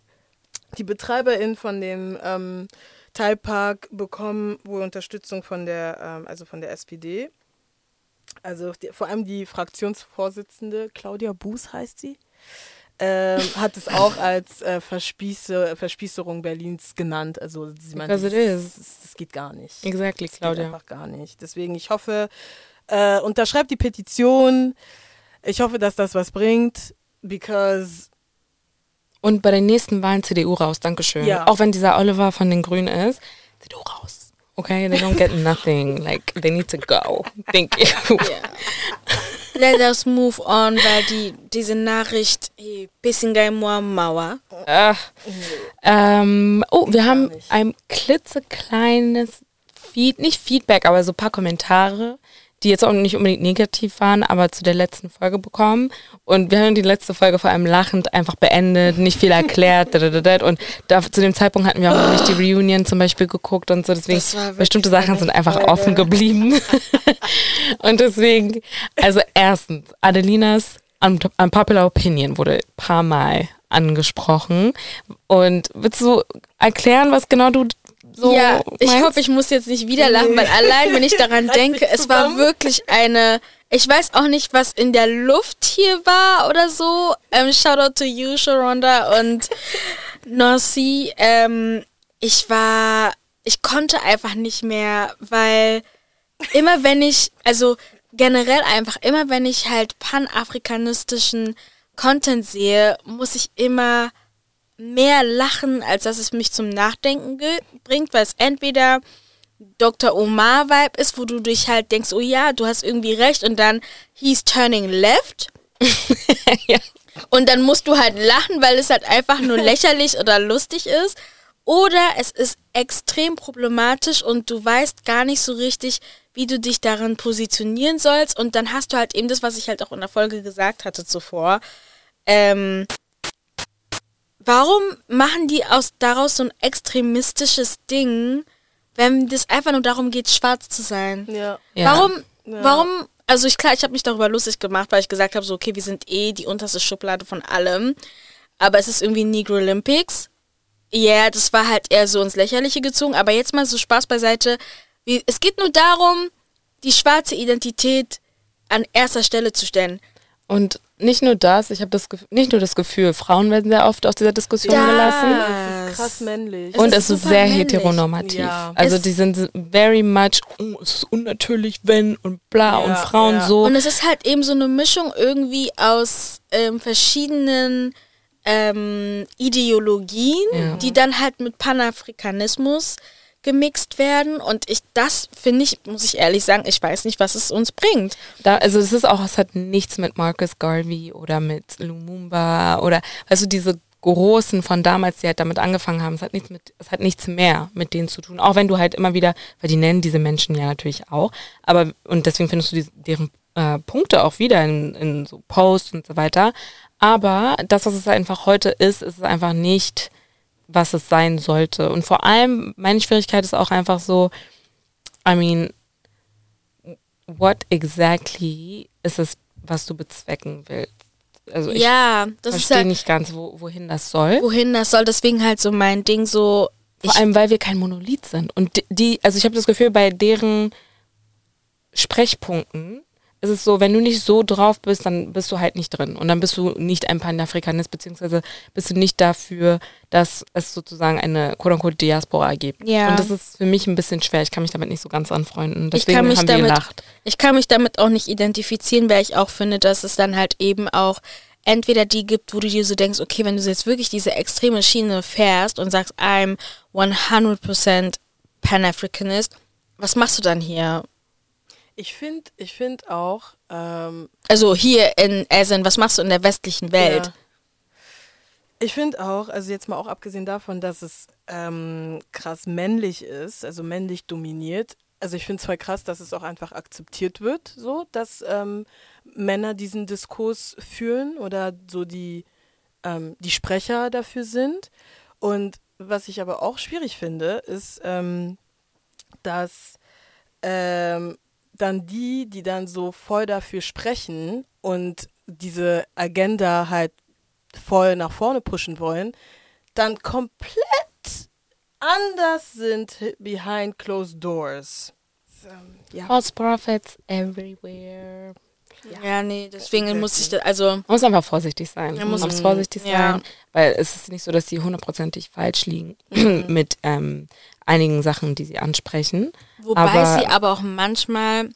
die BetreiberInnen von dem ähm, Teilpark bekommen wohl Unterstützung von der, ähm, also von der SPD. Also die, vor allem die Fraktionsvorsitzende, Claudia Buß heißt sie, ähm, hat es auch als äh, Verspieße, Verspießerung Berlins genannt. Also sie meinte, das, das, das geht gar nicht. Exactly, Das geht Claudia. einfach gar nicht. Deswegen, ich hoffe, äh, unterschreibt die Petition. Ich hoffe, dass das was bringt, because Und bei den nächsten Wahlen CDU raus, Dankeschön. Ja. Auch wenn dieser Oliver von den Grünen ist, CDU raus. Okay, they don't get nothing. Like, they need to go. Thank you. let us move on, weil die, diese Nachricht, hey, moi Mauer. Ähm, oh, wir haben ein klitzekleines Feed, nicht Feedback, aber so ein paar Kommentare, die jetzt auch nicht unbedingt negativ waren, aber zu der letzten Folge bekommen. Und wir haben die letzte Folge vor allem lachend einfach beendet, nicht viel erklärt. und da, zu dem Zeitpunkt hatten wir auch noch nicht die Reunion zum Beispiel geguckt und so. Deswegen, bestimmte Sachen sind einfach Folge. offen geblieben. und deswegen, also erstens, Adelinas Un- Unpopular Opinion wurde ein paar Mal angesprochen. Und willst du erklären, was genau du so ja, ich hoffe, ich muss jetzt nicht wieder lachen, weil allein, wenn ich daran denke, es war wirklich eine, ich weiß auch nicht, was in der Luft hier war oder so. Ähm, shout out to you, Sharonda und Nancy. Ähm, ich war, ich konnte einfach nicht mehr, weil immer wenn ich, also generell einfach, immer wenn ich halt panafrikanistischen Content sehe, muss ich immer mehr lachen, als dass es mich zum Nachdenken bringt, weil es entweder Dr. Omar-Vibe ist, wo du dich halt denkst, oh ja, du hast irgendwie recht und dann he's turning left. Ja. Und dann musst du halt lachen, weil es halt einfach nur lächerlich oder lustig ist. Oder es ist extrem problematisch und du weißt gar nicht so richtig, wie du dich darin positionieren sollst. Und dann hast du halt eben das, was ich halt auch in der Folge gesagt hatte zuvor. Ähm, warum machen die aus daraus so ein extremistisches Ding, wenn das einfach nur darum geht, schwarz zu sein? Ja. Ja. Warum, Ja. warum, also ich klar, ich habe mich darüber lustig gemacht, weil ich gesagt habe, so, okay, wir sind eh die unterste Schublade von allem. Aber es ist irgendwie Negro Olympics. Ja, yeah, das war halt eher so ins Lächerliche gezogen. Aber jetzt mal so Spaß beiseite. Wie, es geht nur darum, die schwarze Identität an erster Stelle zu stellen. Und nicht nur das, ich habe das nicht nur das Gefühl, Frauen werden sehr oft aus dieser Diskussion Ja. gelassen. Das ist krass männlich. Es Und ist es ist sehr männlich. heteronormativ. Ja. Also Es- die sind very much, oh, es ist unnatürlich, wenn und bla Ja, und Frauen ja. so. Und es ist halt eben so eine Mischung irgendwie aus ähm, verschiedenen ähm, Ideologien, Ja. die dann halt mit Panafrikanismus gemixt werden. Und ich, das finde ich, muss ich ehrlich sagen, ich weiß nicht, was es uns bringt. Da, also es ist auch, es hat nichts mit Marcus Garvey oder mit Lumumba oder also diese großen von damals, die halt damit angefangen haben, es hat nichts mit, es hat nichts mehr mit denen zu tun. Auch wenn du halt immer wieder, weil die nennen diese Menschen ja natürlich auch, aber und deswegen findest du die, deren äh, Punkte auch wieder in, in so Posts und so weiter. Aber das, was es einfach heute ist, ist es einfach nicht, was es sein sollte. Und vor allem, meine Schwierigkeit ist auch einfach so, I mean, what exactly ist es, was du bezwecken willst? Also ich ja, verstehe halt, nicht ganz, wo, wohin das soll. wohin das soll. Deswegen halt so mein Ding so. Vor allem, weil wir kein Monolith sind. Und die, also ich habe das Gefühl, bei deren Sprechpunkten ist es so, wenn du nicht so drauf bist, dann bist du halt nicht drin. Und dann bist du nicht ein Panafrikanist, beziehungsweise bist du nicht dafür, dass es sozusagen eine quote-unquote Diaspora gibt. Ja. Und das ist für mich ein bisschen schwer. Ich kann mich damit nicht so ganz anfreunden. Ich Deswegen kann mich haben wir damit- gelacht. Ich kann mich damit auch nicht identifizieren, weil ich auch finde, dass es dann halt eben auch entweder die gibt, wo du dir so denkst, okay, wenn du jetzt wirklich diese extreme Schiene fährst und sagst, I'm 100% Pan-Africanist, was machst du dann hier? Ich finde ich find auch, ähm, Also hier in, in, was machst du in der westlichen Welt? Ja. Ich finde auch, also jetzt mal auch abgesehen davon, dass es ähm, krass männlich ist, also männlich dominiert. Also ich finde es voll krass, dass es auch einfach akzeptiert wird, so, dass ähm, Männer diesen Diskurs führen oder so die, ähm, die Sprecher dafür sind. Und was ich aber auch schwierig finde, ist, ähm, dass ähm, dann die, die dann so voll dafür sprechen und diese Agenda halt voll nach vorne pushen wollen, dann komplett anders sind behind closed doors. So, ja. False prophets everywhere. Ja, nee, deswegen muss ich da, also Man muss einfach vorsichtig sein. Ja, Man muss- muss vorsichtig ja. sein, weil es ist nicht so, dass sie hundertprozentig falsch liegen Mhm. mit ähm, einigen Sachen, die sie ansprechen. wobei Aber- sie aber auch manchmal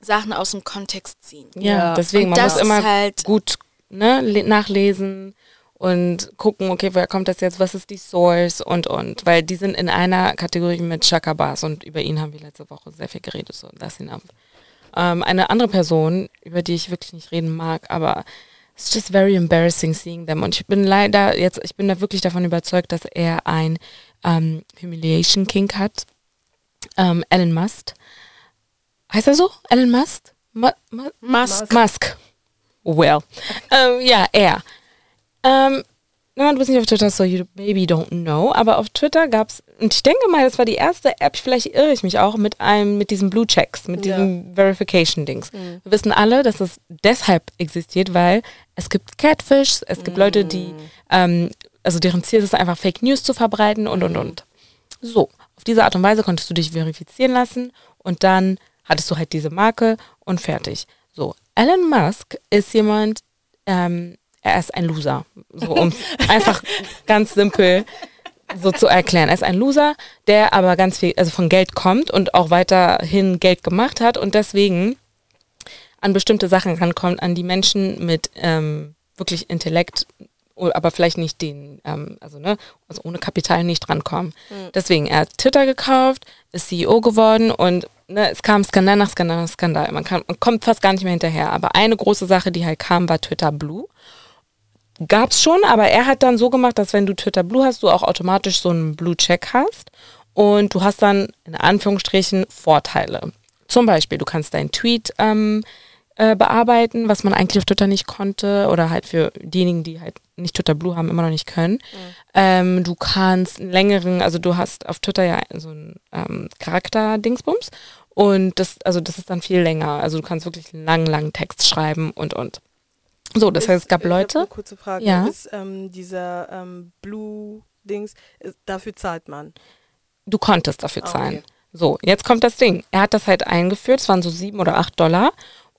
Sachen aus dem Kontext ziehen. Ja, Ja. deswegen, man das muss immer halt gut ne, le- nachlesen und gucken, okay, woher kommt das jetzt, was ist die Source und und. Weil die sind in einer Kategorie mit Shaka Bas und über ihn haben wir letzte Woche sehr viel geredet, so lass ihn ab. Ähm, eine andere Person, über die ich wirklich nicht reden mag, aber it's just very embarrassing seeing them. Und ich bin leider jetzt, ich bin da wirklich davon überzeugt, dass er ein ähm, Humiliation King hat. Ähm, Elon Musk. Heißt er so? Elon Musk? Mu Mu Musk. Musk. Well. Ähm, ja, er. Ähm, na, du bist nicht auf Twitter, so you maybe don't know, aber auf Twitter gab's und ich denke mal, das war die erste App, vielleicht irre ich mich auch, mit einem, mit diesen Blue Checks, mit Ja. diesen Verification-Dings. Wir wissen alle, dass es deshalb existiert, weil es gibt Catfish, es gibt Leute, die, ähm, also deren Ziel ist es einfach Fake News zu verbreiten und und und. So, auf diese Art und Weise konntest du dich verifizieren lassen und dann hattest du halt diese Marke und fertig. So, Elon Musk ist jemand, ähm, er ist ein Loser. So, um einfach ganz simpel so zu erklären. Er ist ein Loser, der aber ganz viel, also von Geld kommt und auch weiterhin Geld gemacht hat und deswegen an bestimmte Sachen rankommt, an die Menschen mit ähm, wirklich Intellekt, aber vielleicht nicht den, ähm, also ne, also ohne Kapital nicht rankommen. Deswegen, er hat Twitter gekauft, ist CEO geworden und ne, es kam Skandal nach Skandal nach Skandal. Man, kann, man kommt fast gar nicht mehr hinterher. Aber eine große Sache, die halt kam, war Twitter Blue. Gab's schon, aber er hat dann so gemacht, dass wenn du Twitter Blue hast, du auch automatisch so einen Blue Check hast und du hast dann in Anführungsstrichen Vorteile. Zum Beispiel, du kannst deinen Tweet ähm, äh, bearbeiten, was man eigentlich auf Twitter nicht konnte oder halt für diejenigen, die halt nicht Twitter Blue haben, immer noch nicht können. Ähm, du kannst einen längeren, also du hast auf Twitter ja so einen ähm, Charakter-Dingsbums und das, also das ist dann viel länger. Also du kannst wirklich einen langen, langen Text schreiben und und. So, das heißt, es gab Leute. Eine kurze Frage. Ja. Ist ähm, dieser ähm, Blue-Dings, ist- dafür zahlt man? Du konntest dafür Ah, zahlen. okay. So, jetzt kommt das Ding. Er hat das halt eingeführt, es waren so sieben oder acht Dollar.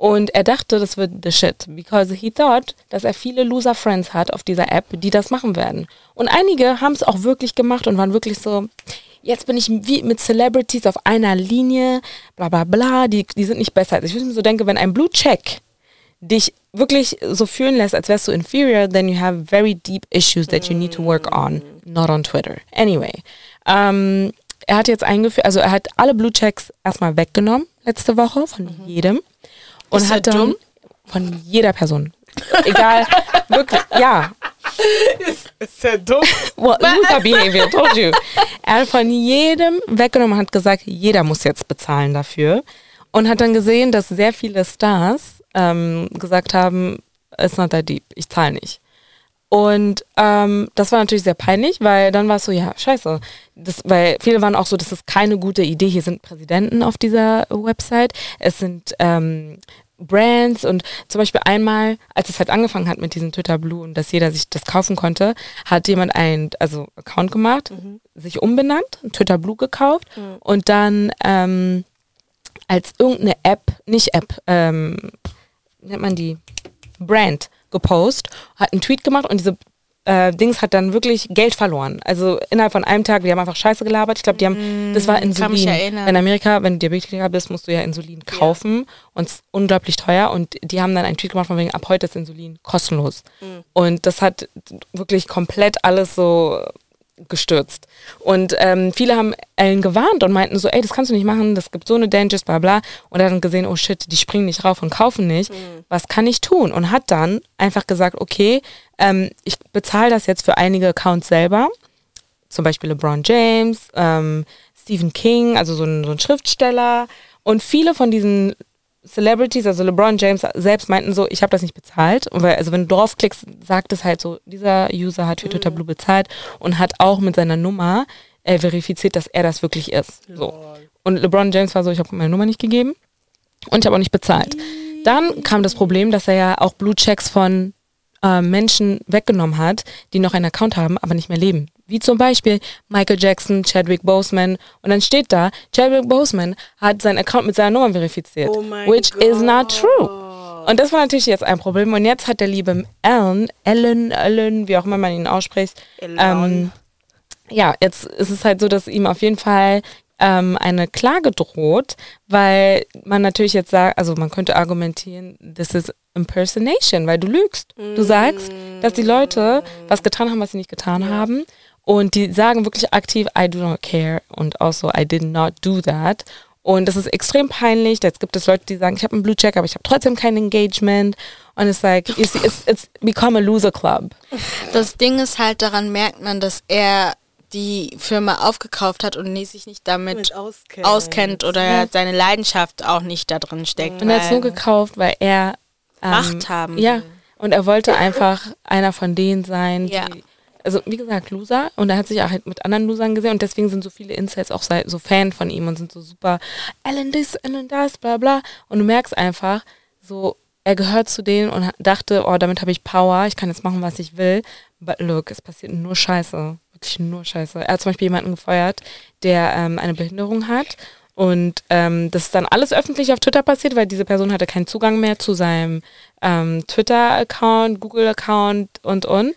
Und er dachte, das wird the shit, because he thought, dass er viele Loser Friends hat auf dieser App, die das machen werden. Und einige haben es auch wirklich gemacht und waren wirklich so, jetzt bin ich wie mit Celebrities auf einer Linie, bla bla bla, die, die sind nicht besser. Also ich mir so denke, wenn ein Blue Check dich wirklich so fühlen lässt, als wärst du inferior, then you have very deep issues that you need to work on, not on Twitter. Anyway, ähm, er hat jetzt eingeführt, also er hat alle Blue Checks erstmal weggenommen letzte Woche von mhm. jedem und Ist hat dann dumm? von jeder Person, egal, wirklich, ja, Ist, ist ja dumm. Well, loser behavior, told you. Er hat von jedem weggenommen und hat gesagt, jeder muss jetzt bezahlen dafür. Und hat dann gesehen, dass sehr viele Stars ähm, gesagt haben, it's not that deep, ich zahle nicht. Und ähm, das war natürlich sehr peinlich, weil dann war es so, ja, scheiße. Das, weil viele waren auch so, das ist keine gute Idee. Hier sind Präsidenten auf dieser Website. Es sind ähm, Brands und zum Beispiel einmal, als es halt angefangen hat mit diesem Twitter Blue und dass jeder sich das kaufen konnte, hat jemand einen also Account gemacht, sich umbenannt, Twitter Blue gekauft und dann ähm, als irgendeine App, nicht App, ähm, nennt man die? Brand gepostet, hat einen Tweet gemacht und diese äh, Dings hat dann wirklich Geld verloren. Also innerhalb von einem Tag, die haben einfach Scheiße gelabert. Ich glaube, die haben, das war Mm, kann mich Insulin. In Amerika, wenn du Diabetiker bist, musst du ja Insulin kaufen und es ist unglaublich teuer. Und die haben dann einen Tweet gemacht von wegen, ab heute ist Insulin kostenlos. Und das hat wirklich komplett alles so gestürzt. Und ähm, viele haben Ellen gewarnt und meinten so, ey, das kannst du nicht machen, das gibt so eine Dangers, bla bla. Und er hat dann gesehen, oh shit, die springen nicht rauf und kaufen nicht. Was kann ich tun? Und hat dann einfach gesagt, okay, ähm, ich bezahle das jetzt für einige Accounts selber. Zum Beispiel LeBron James, ähm, Stephen King, also so ein, so ein Schriftsteller. Und viele von diesen Celebrities, also LeBron James selbst meinten so, ich habe das nicht bezahlt. Und weil, also wenn du draufklickst, sagt es halt so, dieser User hat für Twitter Blue bezahlt und hat auch mit seiner Nummer äh, verifiziert, dass er das wirklich ist. So. Und LeBron James war so, ich habe meine Nummer nicht gegeben und ich habe auch nicht bezahlt. Dann kam das Problem, dass er ja auch Blue Checks von äh, Menschen weggenommen hat, die noch einen Account haben, aber nicht mehr leben. Wie zum Beispiel Michael Jackson, Chadwick Boseman. Und dann steht da, Chadwick Boseman hat seinen Account mit seiner Nummer verifiziert. Oh which is not true. Und das war natürlich jetzt ein Problem. Und jetzt hat der liebe Alan, Ellen, Ellen, wie auch immer man ihn ausspricht, ähm, ja, jetzt ist es halt so, dass ihm auf jeden Fall ähm, eine Klage droht, weil man natürlich jetzt sagt, also man könnte argumentieren, das ist Impersonation, weil du lügst. Du sagst, dass die Leute was getan haben, was sie nicht getan haben. Und die sagen wirklich aktiv, I do not care und also I did not do that. Und das ist extrem peinlich. Jetzt gibt es Leute, die sagen, ich habe einen Blue Check, aber ich habe trotzdem kein Engagement. Und es ist like, you see, it's, it's become a loser club. Das Ding ist halt, daran merkt man, dass er die Firma aufgekauft hat und nie- sich nicht damit Mit auskennt. auskennt oder seine Leidenschaft auch nicht da drin steckt. Und er hat es nur weil- gekauft, weil er ähm, Macht haben Ja. Und er wollte einfach einer von denen sein, Ja. die, also wie gesagt, Loser. Und er hat sich auch halt mit anderen Losern gesehen. Und deswegen sind so viele Insights auch so Fan von ihm und sind so super, Alan das, Alan das, bla bla. Und du merkst einfach, so, er gehört zu denen und dachte, oh, damit habe ich Power, ich kann jetzt machen, was ich will. But look, es passiert nur Scheiße. Wirklich nur Scheiße. Er hat zum Beispiel jemanden gefeuert, der ähm, eine Behinderung hat. Und ähm, das ist dann alles öffentlich auf Twitter passiert, weil diese Person hatte keinen Zugang mehr zu seinem ähm, Twitter-Account, Google-Account und und.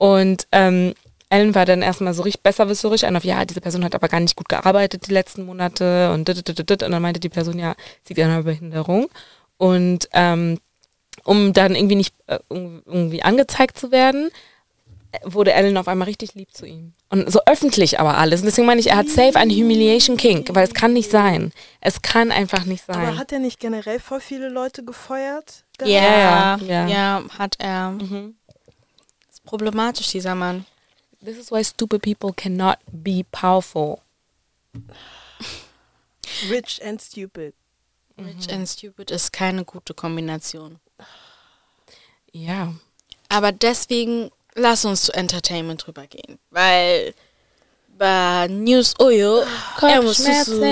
Und ähm, Ellen war dann erstmal so richtig besserwisserisch ein auf, ja, diese Person hat aber gar nicht gut gearbeitet die letzten Monate und dit, dit, dit, dit. und dann meinte die Person, ja, sie hat eine Behinderung. Und ähm, um dann irgendwie nicht äh, irgendwie angezeigt zu werden, wurde Ellen auf einmal richtig lieb zu ihm. Und so öffentlich aber alles. Und deswegen meine ich, er hat safe einen Humiliation Kink, weil es kann nicht sein. Es kann einfach nicht sein. Aber hat er nicht generell voll viele Leute gefeuert? Ja, Ja, ja, ja. hat er. Mhm. Problematisch, dieser Mann. This is why stupid people cannot be powerful. Rich and stupid. Rich and stupid ist keine gute Kombination. Ja. Aber deswegen lass uns zu Entertainment drüber gehen. Weil bei News Oyo er muss so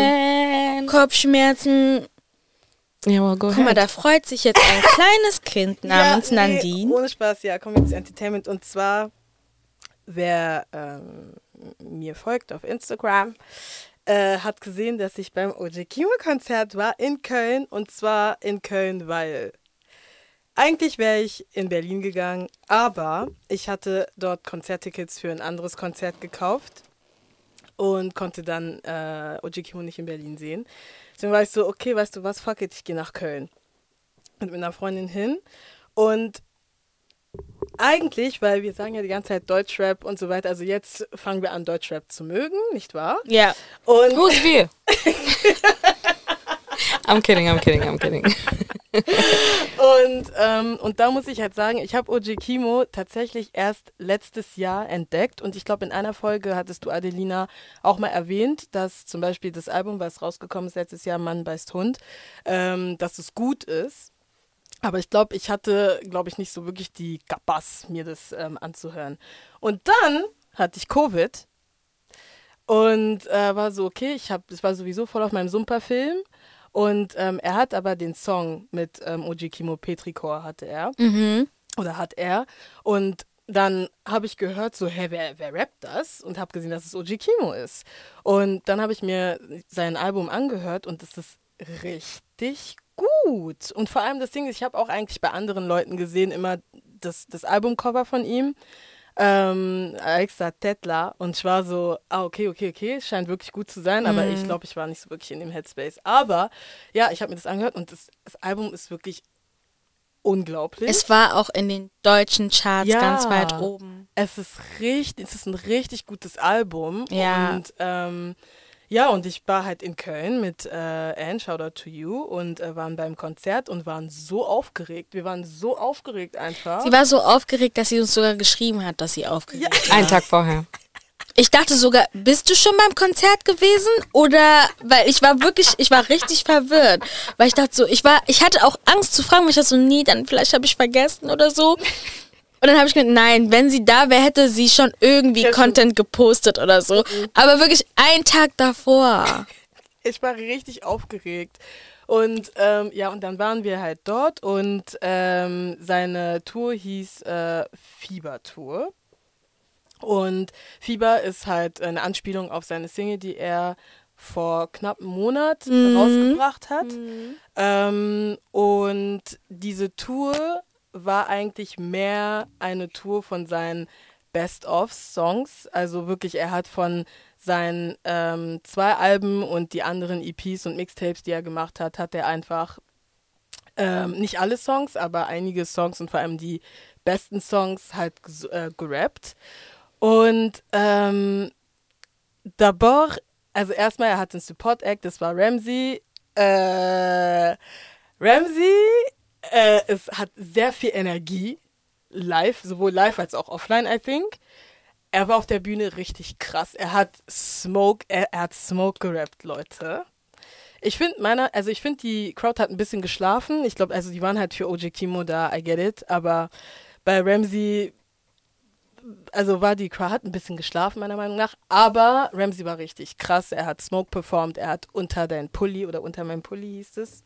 Kopfschmerzen. Ja, well, go Guck mal, da freut sich jetzt ein kleines Kind namens ja, nee, Nandine. Ohne Spaß, ja, kommen wir zu Entertainment. Und zwar, wer ähm, mir folgt auf Instagram, äh, hat gesehen, dass ich beim OJ Kimo-Konzert war in Köln und zwar in Köln, weil eigentlich wäre ich in Berlin gegangen, aber ich hatte dort Konzerttickets für ein anderes Konzert gekauft und konnte dann äh, OJ Kimo nicht in Berlin sehen. Deswegen war ich so, okay, weißt du was, fuck it, ich gehe nach Köln. Und mit einer Freundin hin und eigentlich, weil wir sagen ja die ganze Zeit Deutschrap und so weiter, also jetzt fangen wir an, Deutschrap zu mögen, nicht wahr? Ja. Und Who's wir? I'm kidding, I'm kidding, I'm kidding. Und, ähm, und da muss ich halt sagen, ich habe OG Kimo tatsächlich erst letztes Jahr entdeckt und ich glaube, in einer Folge hattest du, Adelina, auch mal erwähnt, dass zum Beispiel das Album, was rausgekommen ist letztes Jahr, Mann beißt Hund, ähm, dass es gut ist. Aber ich glaube, ich hatte, glaube ich, nicht so wirklich die Gabas, mir das ähm, anzuhören. Und dann hatte ich Covid und äh, war so, okay, ich habe, es war sowieso voll auf meinem Sumper-Film. Und ähm, er hat aber den Song mit ähm, Oji Kimo Petrikor hatte er. Mhm. Oder hat er. Und dann habe ich gehört, so, hä, wer, wer rappt das? Und habe gesehen, dass es Oji Kimo ist. Und dann habe ich mir sein Album angehört und es ist richtig gut. Und vor allem das Ding ist, ich habe auch eigentlich bei anderen Leuten gesehen, immer das, das Albumcover von ihm ähm, Alexa Tetla und ich war so, ah, okay, okay, okay, scheint wirklich gut zu sein, aber ich glaube, ich war nicht so wirklich in dem Headspace. Aber ja, ich habe mir das angehört und das, das Album ist wirklich unglaublich. Es war auch in den deutschen Charts Ja. ganz weit oben. es ist richtig, es ist ein richtig gutes Album. Ja. Und ähm, ja, und ich war halt in Köln mit äh, Anne, shout out to you, und äh, waren beim Konzert und waren so aufgeregt. Wir waren so aufgeregt einfach. Sie war so aufgeregt, dass sie uns sogar geschrieben hat, dass sie aufgeregt ist. Einen Tag vorher. Ich dachte sogar, bist du schon beim Konzert gewesen? Oder, weil ich war wirklich, ich war richtig verwirrt. Weil ich dachte so, ich war, ich hatte auch Angst zu fragen, weil ich dachte so, nee, dann vielleicht habe ich vergessen oder so. Und dann habe ich gedacht, nein, wenn sie da wäre, hätte sie schon irgendwie Ja. Content gepostet oder so. Aber wirklich einen Tag davor. Ich war richtig aufgeregt. Und ähm, ja, und dann waren wir halt dort und ähm, seine Tour hieß äh, Fieber-Tour. Und Fieber ist halt eine Anspielung auf seine Single, die er vor knapp einem Monat rausgebracht hat. Ähm, und diese Tour war eigentlich mehr eine Tour von seinen Best-of-Songs. Also wirklich, er hat von seinen ähm, zwei Alben und die anderen EPs und Mixtapes, die er gemacht hat, hat er einfach ähm, nicht alle Songs, aber einige Songs und vor allem die besten Songs halt äh, gerappt. Und ähm, d'abord, also erstmal, er hat einen Support Act, das war Ramsey. Äh, Ramsey äh, es hat sehr viel Energie, live, sowohl live als auch offline, I think. Er war auf der Bühne richtig krass. Er hat Smoke, er, er hat Smoke gerappt, Leute. Ich finde meiner, also ich finde die Crowd hat ein bisschen geschlafen. Ich glaube, also die waren halt für OJ Kimo da, I get it. Aber bei Ramsey, also war die Crowd hat ein bisschen geschlafen meiner Meinung nach. Aber Ramsey war richtig krass. Er hat Smoke performt. Er hat unter dein Pulli oder unter meinem Pulli hieß es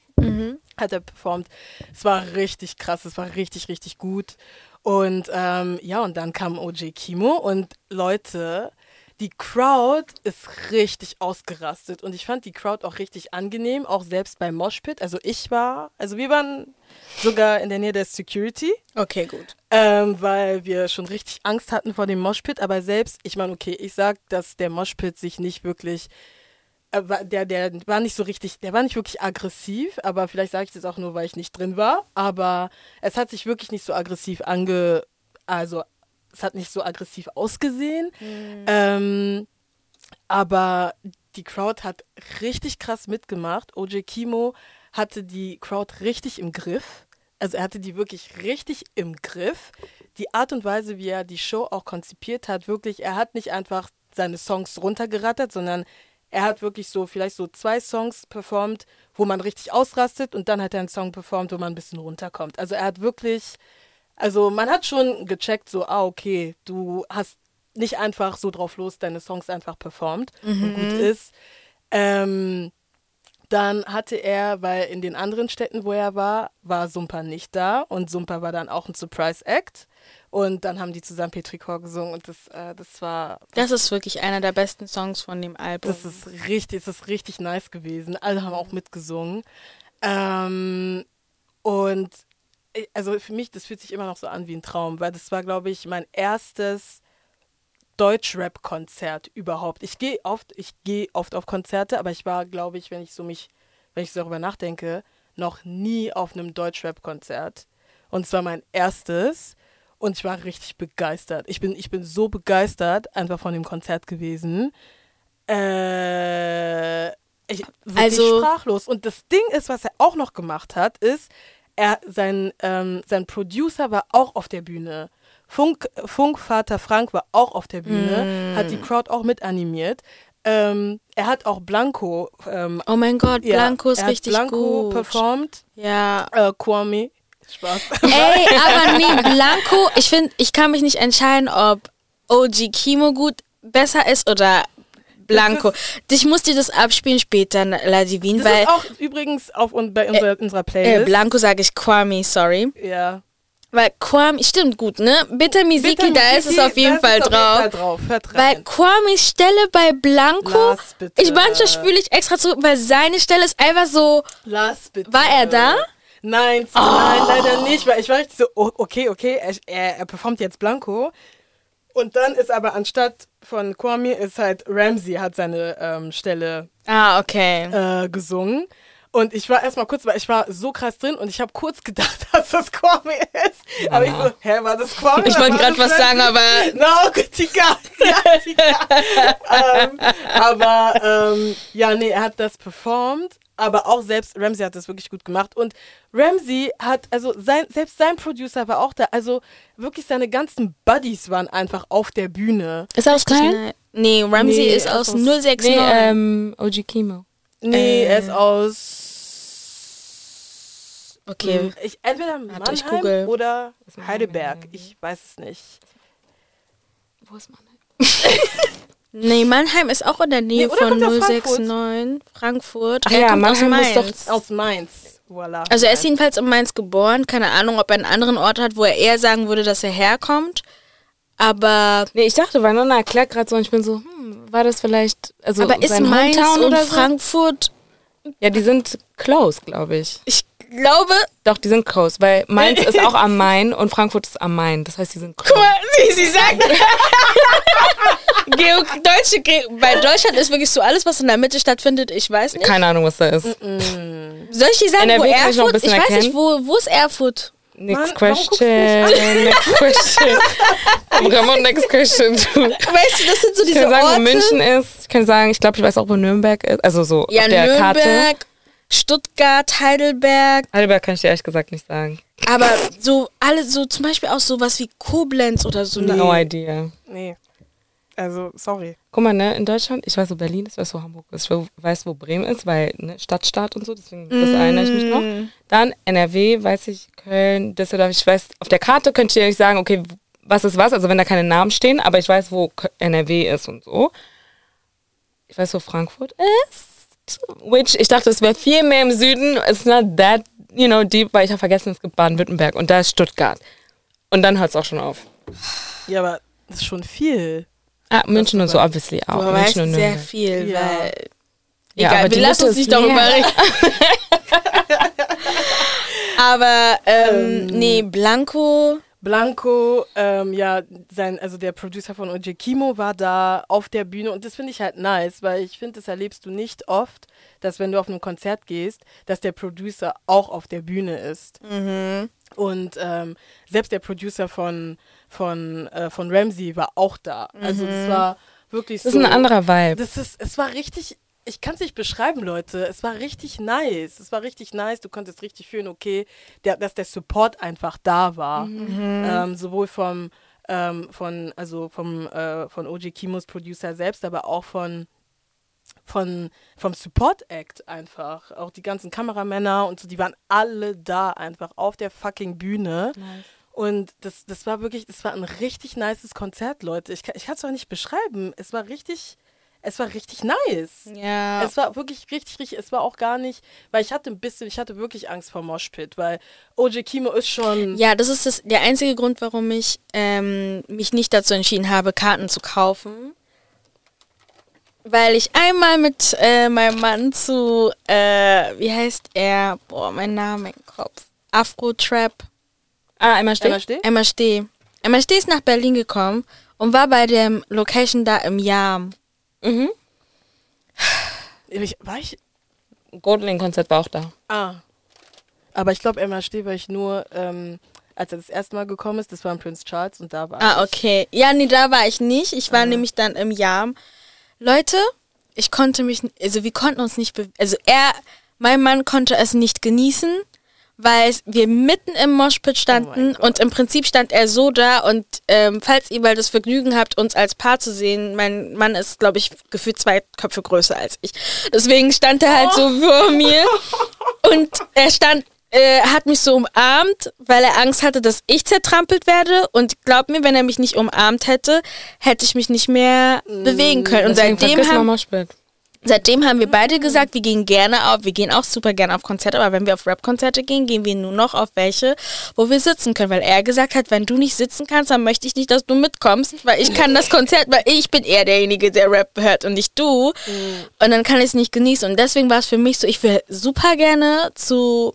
hat er performt. Es war richtig krass, es war richtig, richtig gut. Und ähm, ja, und dann kam OJ Kimo und Leute, die Crowd ist richtig ausgerastet und ich fand die Crowd auch richtig angenehm, auch selbst beim Moshpit. Also ich war, also wir waren sogar in der Nähe der Security, Okay, gut. ähm, weil wir schon richtig Angst hatten vor dem Moshpit, aber selbst, ich meine, okay, ich sag, dass der Moshpit sich nicht wirklich der, der war nicht so richtig, der war nicht wirklich aggressiv, aber vielleicht sage ich das auch nur, weil ich nicht drin war. Aber es hat sich wirklich nicht so aggressiv ange, also es hat nicht so aggressiv ausgesehen. Ähm, aber die Crowd hat richtig krass mitgemacht. OJ Kimo hatte die Crowd richtig im Griff. Also er hatte die wirklich richtig im Griff. Die Art und Weise, wie er die Show auch konzipiert hat, wirklich, er hat nicht einfach seine Songs runtergerattert, sondern er hat wirklich so vielleicht so zwei Songs performt, wo man richtig ausrastet und dann hat er einen Song performt, wo man ein bisschen runterkommt. Also er hat wirklich, also man hat schon gecheckt, so, ah, okay, du hast nicht einfach so drauf los deine Songs einfach performt und gut ist. Ähm, Dann hatte er, weil in den anderen Städten, wo er war, war Sumpa nicht da und Sumpa war dann auch ein Surprise Act. Und dann haben die zusammen Petrichor gesungen und das, äh, das war. Das ist wirklich einer der besten Songs von dem Album. Das ist richtig, das ist richtig nice gewesen. Alle haben auch mitgesungen. Ähm, und äh, also für mich, das fühlt sich immer noch so an wie ein Traum, weil das war, glaube ich, mein erstes Deutschrap-Konzert überhaupt. Ich gehe oft, ich gehe oft auf Konzerte, aber ich war, glaube ich, wenn ich so mich, wenn ich so darüber nachdenke, noch nie auf einem Deutschrap-Konzert. Und es war mein erstes und ich war richtig begeistert. Ich bin, ich bin so begeistert einfach von dem Konzert gewesen. Äh, ich, Also- sprachlos. Und das Ding ist, was er auch noch gemacht hat, ist, er, sein, ähm, sein Producer war auch auf der Bühne. Funk, Funkvater Frank war auch auf der Bühne, hat die Crowd auch mit animiert. Ähm, er hat auch Blanco, ähm, oh mein Gott, ja, Blanco ist er hat richtig Blanco gut. performt. Ja. Äh, Kwame. Spaß. Ey, aber nee, Blanco, ich finde, ich kann mich nicht entscheiden, ob OG Kimo gut besser ist oder Blanco. Ich muss dir das abspielen später, Ladivin, Das weil ist auch übrigens auf bei unserer, unserer äh, Playlist. Blanco sage ich Kwame, sorry. ja. Weil Kwame, stimmt gut, ne? Bitte Misiki, Bitte, da ist es auf jeden Fall drauf. drauf. Weil rein. Kwames Stelle bei Blanco, ich manchmal spüle ich extra zurück, weil seine Stelle ist einfach so, Lass bitte. War er da? Nein, Oh. nein, leider nicht, weil ich war richtig so, oh, okay, okay, er, er, er performt jetzt Blanco. Und dann ist aber anstatt von Kwame ist halt Ramsey hat seine ähm, Stelle ah, okay. äh, gesungen. Und ich war erstmal kurz, weil ich war so krass drin und ich habe kurz gedacht, dass das Kwame ist. Aber ich so, hä, war das Kwame? Ich wollte gerade was sagen, aber No, Tika. Ja, Tika. ähm, aber ähm, ja, nee, er hat das performt. Aber auch selbst Ramsey hat das wirklich gut gemacht. Und Ramsey hat, also sein, selbst sein Producer war auch da. Also wirklich seine ganzen Buddies waren einfach auf der Bühne. Ist er aus Köln? Nee, Ramsey Nee, ist aus aus- 069. Nee, ähm, OG Kimo. Nee, Äh. er ist aus. Okay. Hm, Ich, entweder Mannheim google. oder Mannheim, Heidelberg. Ich weiß es nicht. Wo ist man? Nee, Mannheim ist auch in der Nähe Nee, von kommt er aus 069. Frankfurt. Ach er ja, kommt Mannheim aus ist Mainz. doch- Aus Mainz. Voilà. Also er ist jedenfalls in Mainz geboren. Keine Ahnung, ob er einen anderen Ort hat, wo er eher sagen würde, dass er herkommt. Aber, Nee, ich dachte, weil Nonna erklärt gerade so und ich bin so, hm, war das vielleicht, also aber ist Mainz Hometown und oder so? Frankfurt, Ja, die sind close, glaube ich. ich glaube, Doch, die sind close, weil Mainz ist auch am Main und Frankfurt ist am Main. Das heißt, die sind close. guck mal, sie, sie sagt, Geo Deutsche, Ge bei Deutschland ist wirklich so alles, was in der Mitte stattfindet, ich weiß nicht. Keine Ahnung, was da ist. Soll ich dir sagen, NRW wo kann ich noch ein Erfurt? Ich, bisschen weiß nicht, wo, wo ist Erfurt? Next Mann, question. Next question. Ramon, next question. Weißt du, das sind so Ich diese kann sagen, Orte. wo München ist. Ich kann sagen, ich glaube, ich weiß auch, wo Nürnberg ist. Also so ja, auf der Nürnberg, Karte. Stuttgart, Heidelberg. Heidelberg kann ich dir ehrlich gesagt nicht sagen. Aber so alle, so zum Beispiel auch sowas wie Koblenz oder so. Nee. No idea. Nee. Also, sorry. Guck mal, ne, in Deutschland, ich weiß, wo Berlin ist, ich weiß, wo Hamburg ist, ich weiß, wo Bremen ist, weil, ne, Stadtstaat und so, deswegen, das erinnere ich mich noch. Dann NRW, weiß ich, Köln, Düsseldorf, ich weiß, auf der Karte könnte ich dir nicht sagen, okay, was ist was, also wenn da keine Namen stehen, aber ich weiß, wo NRW ist und so. Ich weiß, wo Frankfurt ist, which, ich dachte, es wäre viel mehr im Süden, it's not that, you know, deep, weil ich habe vergessen, es gibt Baden-Württemberg und da ist Stuttgart. Und dann hört es auch schon auf. Ja, aber das ist schon viel. Ah, München und so, obviously auch. Du weißt München und sehr Nürnberg. viel, Ja. weil. Ja, Egal, aber wir lassen uns nicht darüber reden. Aber ähm, Ähm. nee, Blanco. Blanco, ähm, ja, sein, also der Producer von OJ Kimo war da auf der Bühne und das finde ich halt nice, weil ich finde, das erlebst du nicht oft, dass wenn du auf ein Konzert gehst, dass der Producer auch auf der Bühne ist. Und ähm, selbst der Producer von, von, äh, von Ramsey war auch da. Also das war wirklich Das so. ist ein anderer Vibe. Das ist, es war richtig, ich kann es nicht beschreiben, Leute. Es war richtig nice. Es war richtig nice. Du konntest richtig fühlen, okay, der, dass der Support einfach da war. Ähm, sowohl vom, ähm, von, also vom, äh, von OG Kimos Producer selbst, aber auch von, von, vom Support Act einfach. Auch die ganzen Kameramänner und so, die waren alle da einfach auf der fucking Bühne. Und das, das war wirklich, das war ein richtig nices Konzert, Leute. Ich kann es zwar nicht beschreiben. Es war richtig, es war richtig nice. Ja. Es war wirklich richtig, richtig, es war auch gar nicht, weil ich hatte ein bisschen, ich hatte wirklich Angst vor Moshpit, weil OJ Kimo ist schon, Ja, das ist das, der einzige Grund, warum ich ähm, mich nicht dazu entschieden habe, Karten zu kaufen. Weil ich einmal mit äh, meinem Mann zu, äh, wie heißt er? Boah, mein Name im Kopf. Afro-Trap. Ah, einmal Emma. Steh? Emma Steh. Emma Steh ist nach Berlin gekommen und war bei dem Location da im Jahr. Mhm. Ich, war ich, Golden-Konzert war auch da. ah. Aber ich glaube, Emma Steh war ich nur, ähm, als er das erste Mal gekommen ist, das war in Prince Charles und da war Ah, ich. okay. Ja, nee, da war ich nicht. Ich war nämlich dann im Jahr. Leute, ich konnte mich, also wir konnten uns nicht, be also er, mein Mann konnte es nicht genießen, weil wir mitten im Moshpit standen Gott. und im Prinzip stand er so da und ähm, falls ihr mal das Vergnügen habt, uns als Paar zu sehen, mein Mann ist, glaube ich, gefühlt zwei Köpfe größer als ich. Deswegen stand er halt so vor mir und er stand äh, hat mich so umarmt, weil er Angst hatte, dass ich zertrampelt werde. Und glaub mir, wenn er mich nicht umarmt hätte, hätte ich mich nicht mehr bewegen können. Und Deswegen seitdem haben. Seitdem haben wir beide gesagt, wir gehen gerne auf, wir gehen auch super gerne auf Konzerte, aber wenn wir auf Rap-Konzerte gehen, gehen wir nur noch auf welche, wo wir sitzen können. Weil er gesagt hat, wenn du nicht sitzen kannst, dann möchte ich nicht, dass du mitkommst, weil ich kann das Konzert, weil ich bin eher derjenige, der Rap hört und nicht du. Und dann kann ich es nicht genießen. Und deswegen war es für mich so, ich wäre super gerne zu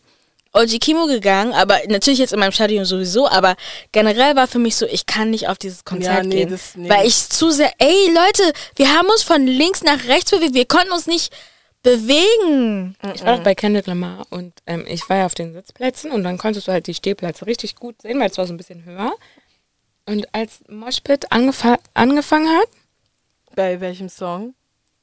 OG Kimo gegangen, aber natürlich jetzt in meinem Stadion sowieso, aber generell war für mich so, ich kann nicht auf dieses Konzert Ja, nee, gehen, das- nee. weil ich zu sehr, ey Leute, wir haben uns von links nach rechts bewegt, wir konnten uns nicht bewegen. Ich war doch bei Kendrick Lamar und ähm, ich war ja auf den Sitzplätzen und dann konntest du halt die Stehplätze richtig gut sehen, weil es war so ein bisschen höher. Und als Moshpit angefa angefangen hat, Bei welchem Song?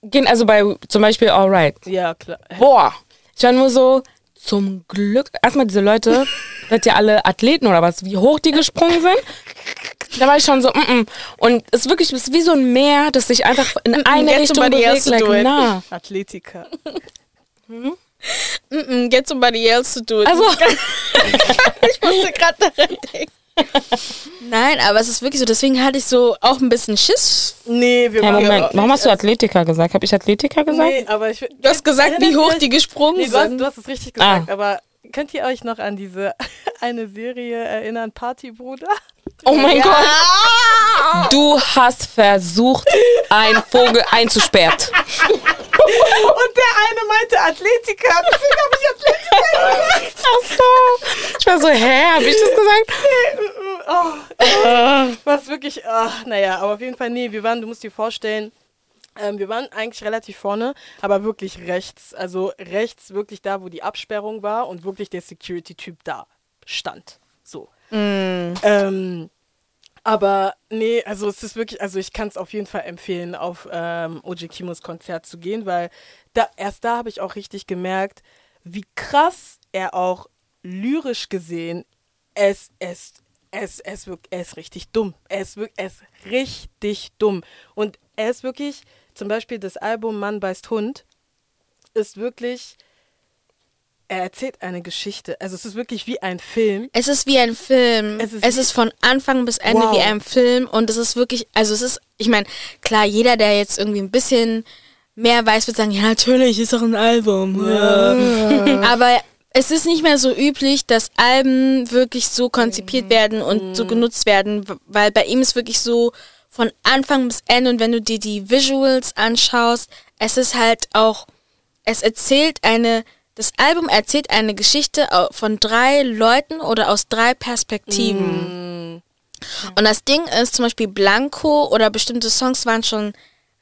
gehen also bei zum Beispiel Alright. Ja, klar. Boah, ich war nur so, zum Glück, erstmal diese Leute, seid ihr alle Athleten oder was, wie hoch die gesprungen sind. Da war ich schon so, mm -mm. und es ist wirklich es ist wie so ein Meer, das sich einfach in eine Get Richtung somebody bewegt, else to like, do it. na. Athletiker. Mm -mm, get somebody else to do it. Also, ich musste gerade daran denken. Nein, aber es ist wirklich so, deswegen hatte ich so auch ein bisschen Schiss. Nee, wir ja, waren Moment, warum hast du Athletiker gesagt? Habe ich Athletiker gesagt? Nee, aber ich. Du hast gesagt, wie hoch die gesprungen Nee, du hast, sind. du hast es richtig gesagt, Ah. aber könnt ihr euch noch an diese eine Serie erinnern, Partybruder? Oh mein Ja. Gott. Du hast versucht, einen Vogel einzusperren. Und der eine meinte Athletiker, deswegen habe ich Athletiker gesagt. Ach so. Ich war so, hä, hab ich das gesagt? Oh, was wirklich, oh, naja, aber auf jeden Fall, nee, wir waren, du musst dir vorstellen, ähm, wir waren eigentlich relativ vorne, aber wirklich rechts, also rechts wirklich da, wo die Absperrung war und wirklich der Security-Typ da stand. So. Ähm, aber nee, also es ist wirklich, also ich kann es auf jeden Fall empfehlen, auf ähm, OJ Kimos Konzert zu gehen, weil da, erst da habe ich auch richtig gemerkt, wie krass er auch lyrisch gesehen, es, es, es, es, wirk- er ist richtig dumm. Er ist, wirk- er ist richtig dumm. Und er ist wirklich, zum Beispiel das Album Mann beißt Hund, ist wirklich, er erzählt eine Geschichte. Also es ist wirklich wie ein Film. Es ist wie ein Film. Es Es ist ist, wie- von Anfang bis Ende Wow. wie ein Film und es ist wirklich, also es ist, ich meine, klar, jeder, der jetzt irgendwie ein bisschen mehr weiß, wird sagen, ja, natürlich, ist doch ein Album. Ja. Aber es ist nicht mehr so üblich, dass Alben wirklich so konzipiert werden und so genutzt werden, weil bei ihm ist wirklich so von Anfang bis Ende und wenn du dir die Visuals anschaust, es ist halt auch es erzählt eine, das Album erzählt eine Geschichte von drei Leuten oder aus drei Perspektiven. Und das Ding ist, zum Beispiel Blanco oder bestimmte Songs waren schon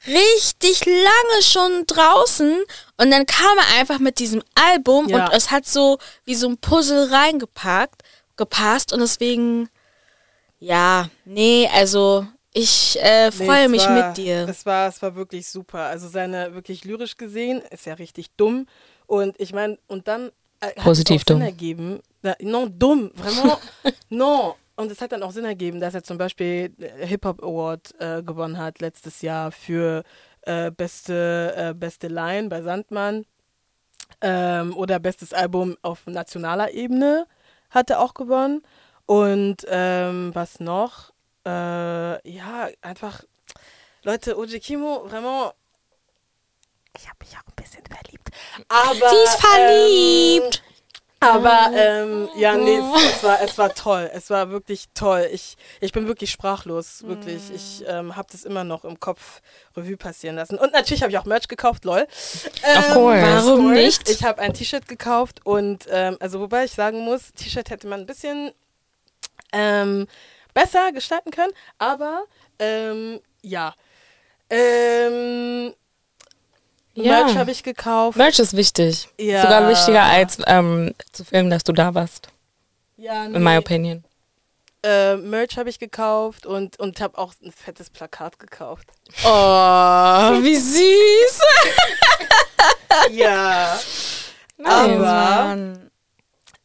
richtig lange schon draußen und dann kam er einfach mit diesem Album Ja. und es hat so wie so ein Puzzle reingepackt, gepasst und deswegen, ja, nee, also ich äh, Nee, freue es mich war, mit dir. Es war, es war wirklich super. Also seine wirklich lyrisch gesehen ist ja richtig dumm. Und ich meine, und dann äh, hat Positiv es auch Sinn ergeben. Na, non, dumm, vraiment, non. Und es hat dann auch Sinn ergeben, dass er zum Beispiel äh, Hip Hop Award äh, gewonnen hat letztes Jahr für äh, beste äh, beste Line bei Sandmann ähm, oder bestes Album auf nationaler Ebene hat er auch gewonnen. Und ähm, was noch? Äh, ja, einfach, Leute, Oji Kimo, vraiment, ich habe mich auch ein bisschen verliebt. Aber, Sie ist verliebt. Ähm, aber ähm, ja, nee, es, es, war, es war toll. Es war wirklich toll. Ich, ich bin wirklich sprachlos, wirklich. Ich ähm, habe das immer noch im Kopf Revue passieren lassen. Und natürlich habe ich auch Merch gekauft, lol. Of course. Warum nicht? Ich habe ein T-Shirt gekauft und ähm, also wobei ich sagen muss, T-Shirt hätte man ein bisschen ähm, besser gestalten können, aber ähm, ja. Ähm, Ja. Merch habe ich gekauft. Merch ist wichtig. Ja. Sogar wichtiger als ähm, zu filmen, dass du da warst. Ja, In my opinion. äh, Merch habe ich gekauft und, und habe auch ein fettes Plakat gekauft. Oh, wie süß. ja. Nice. Aber Mann.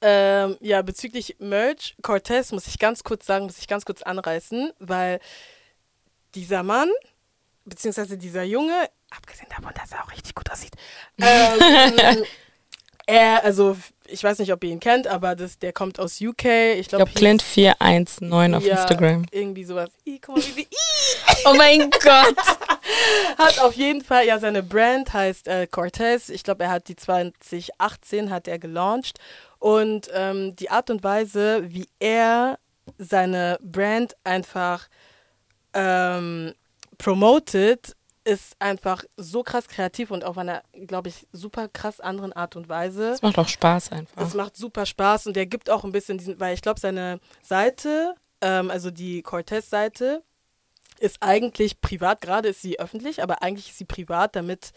ähm, ja, bezüglich Merch, Cortez muss ich ganz kurz sagen, muss ich ganz kurz anreißen, weil dieser Mann, beziehungsweise dieser Junge, abgesehen davon, dass er auch richtig gut aussieht, ähm, er, also ich weiß nicht, ob ihr ihn kennt, aber das, der kommt aus UK. Ich glaube, glaube, Clint419 auf ja, Instagram. Irgendwie sowas. Ih, guck mal, wie sie Oh mein Gott. hat auf jeden Fall, ja, seine Brand heißt äh, Cortez. Ich glaube, er hat die 2018 hat er gelauncht. Und ähm, die Art und Weise, wie er seine Brand einfach ähm, promotet, ist einfach so krass kreativ und auf einer, glaube ich, super krass anderen Art und Weise. Das macht auch Spaß einfach. Es macht super Spaß und der gibt auch ein bisschen diesen, weil ich glaube, seine Seite, ähm, also die Cortez-Seite, ist eigentlich privat, gerade ist sie öffentlich, aber eigentlich ist sie privat, damit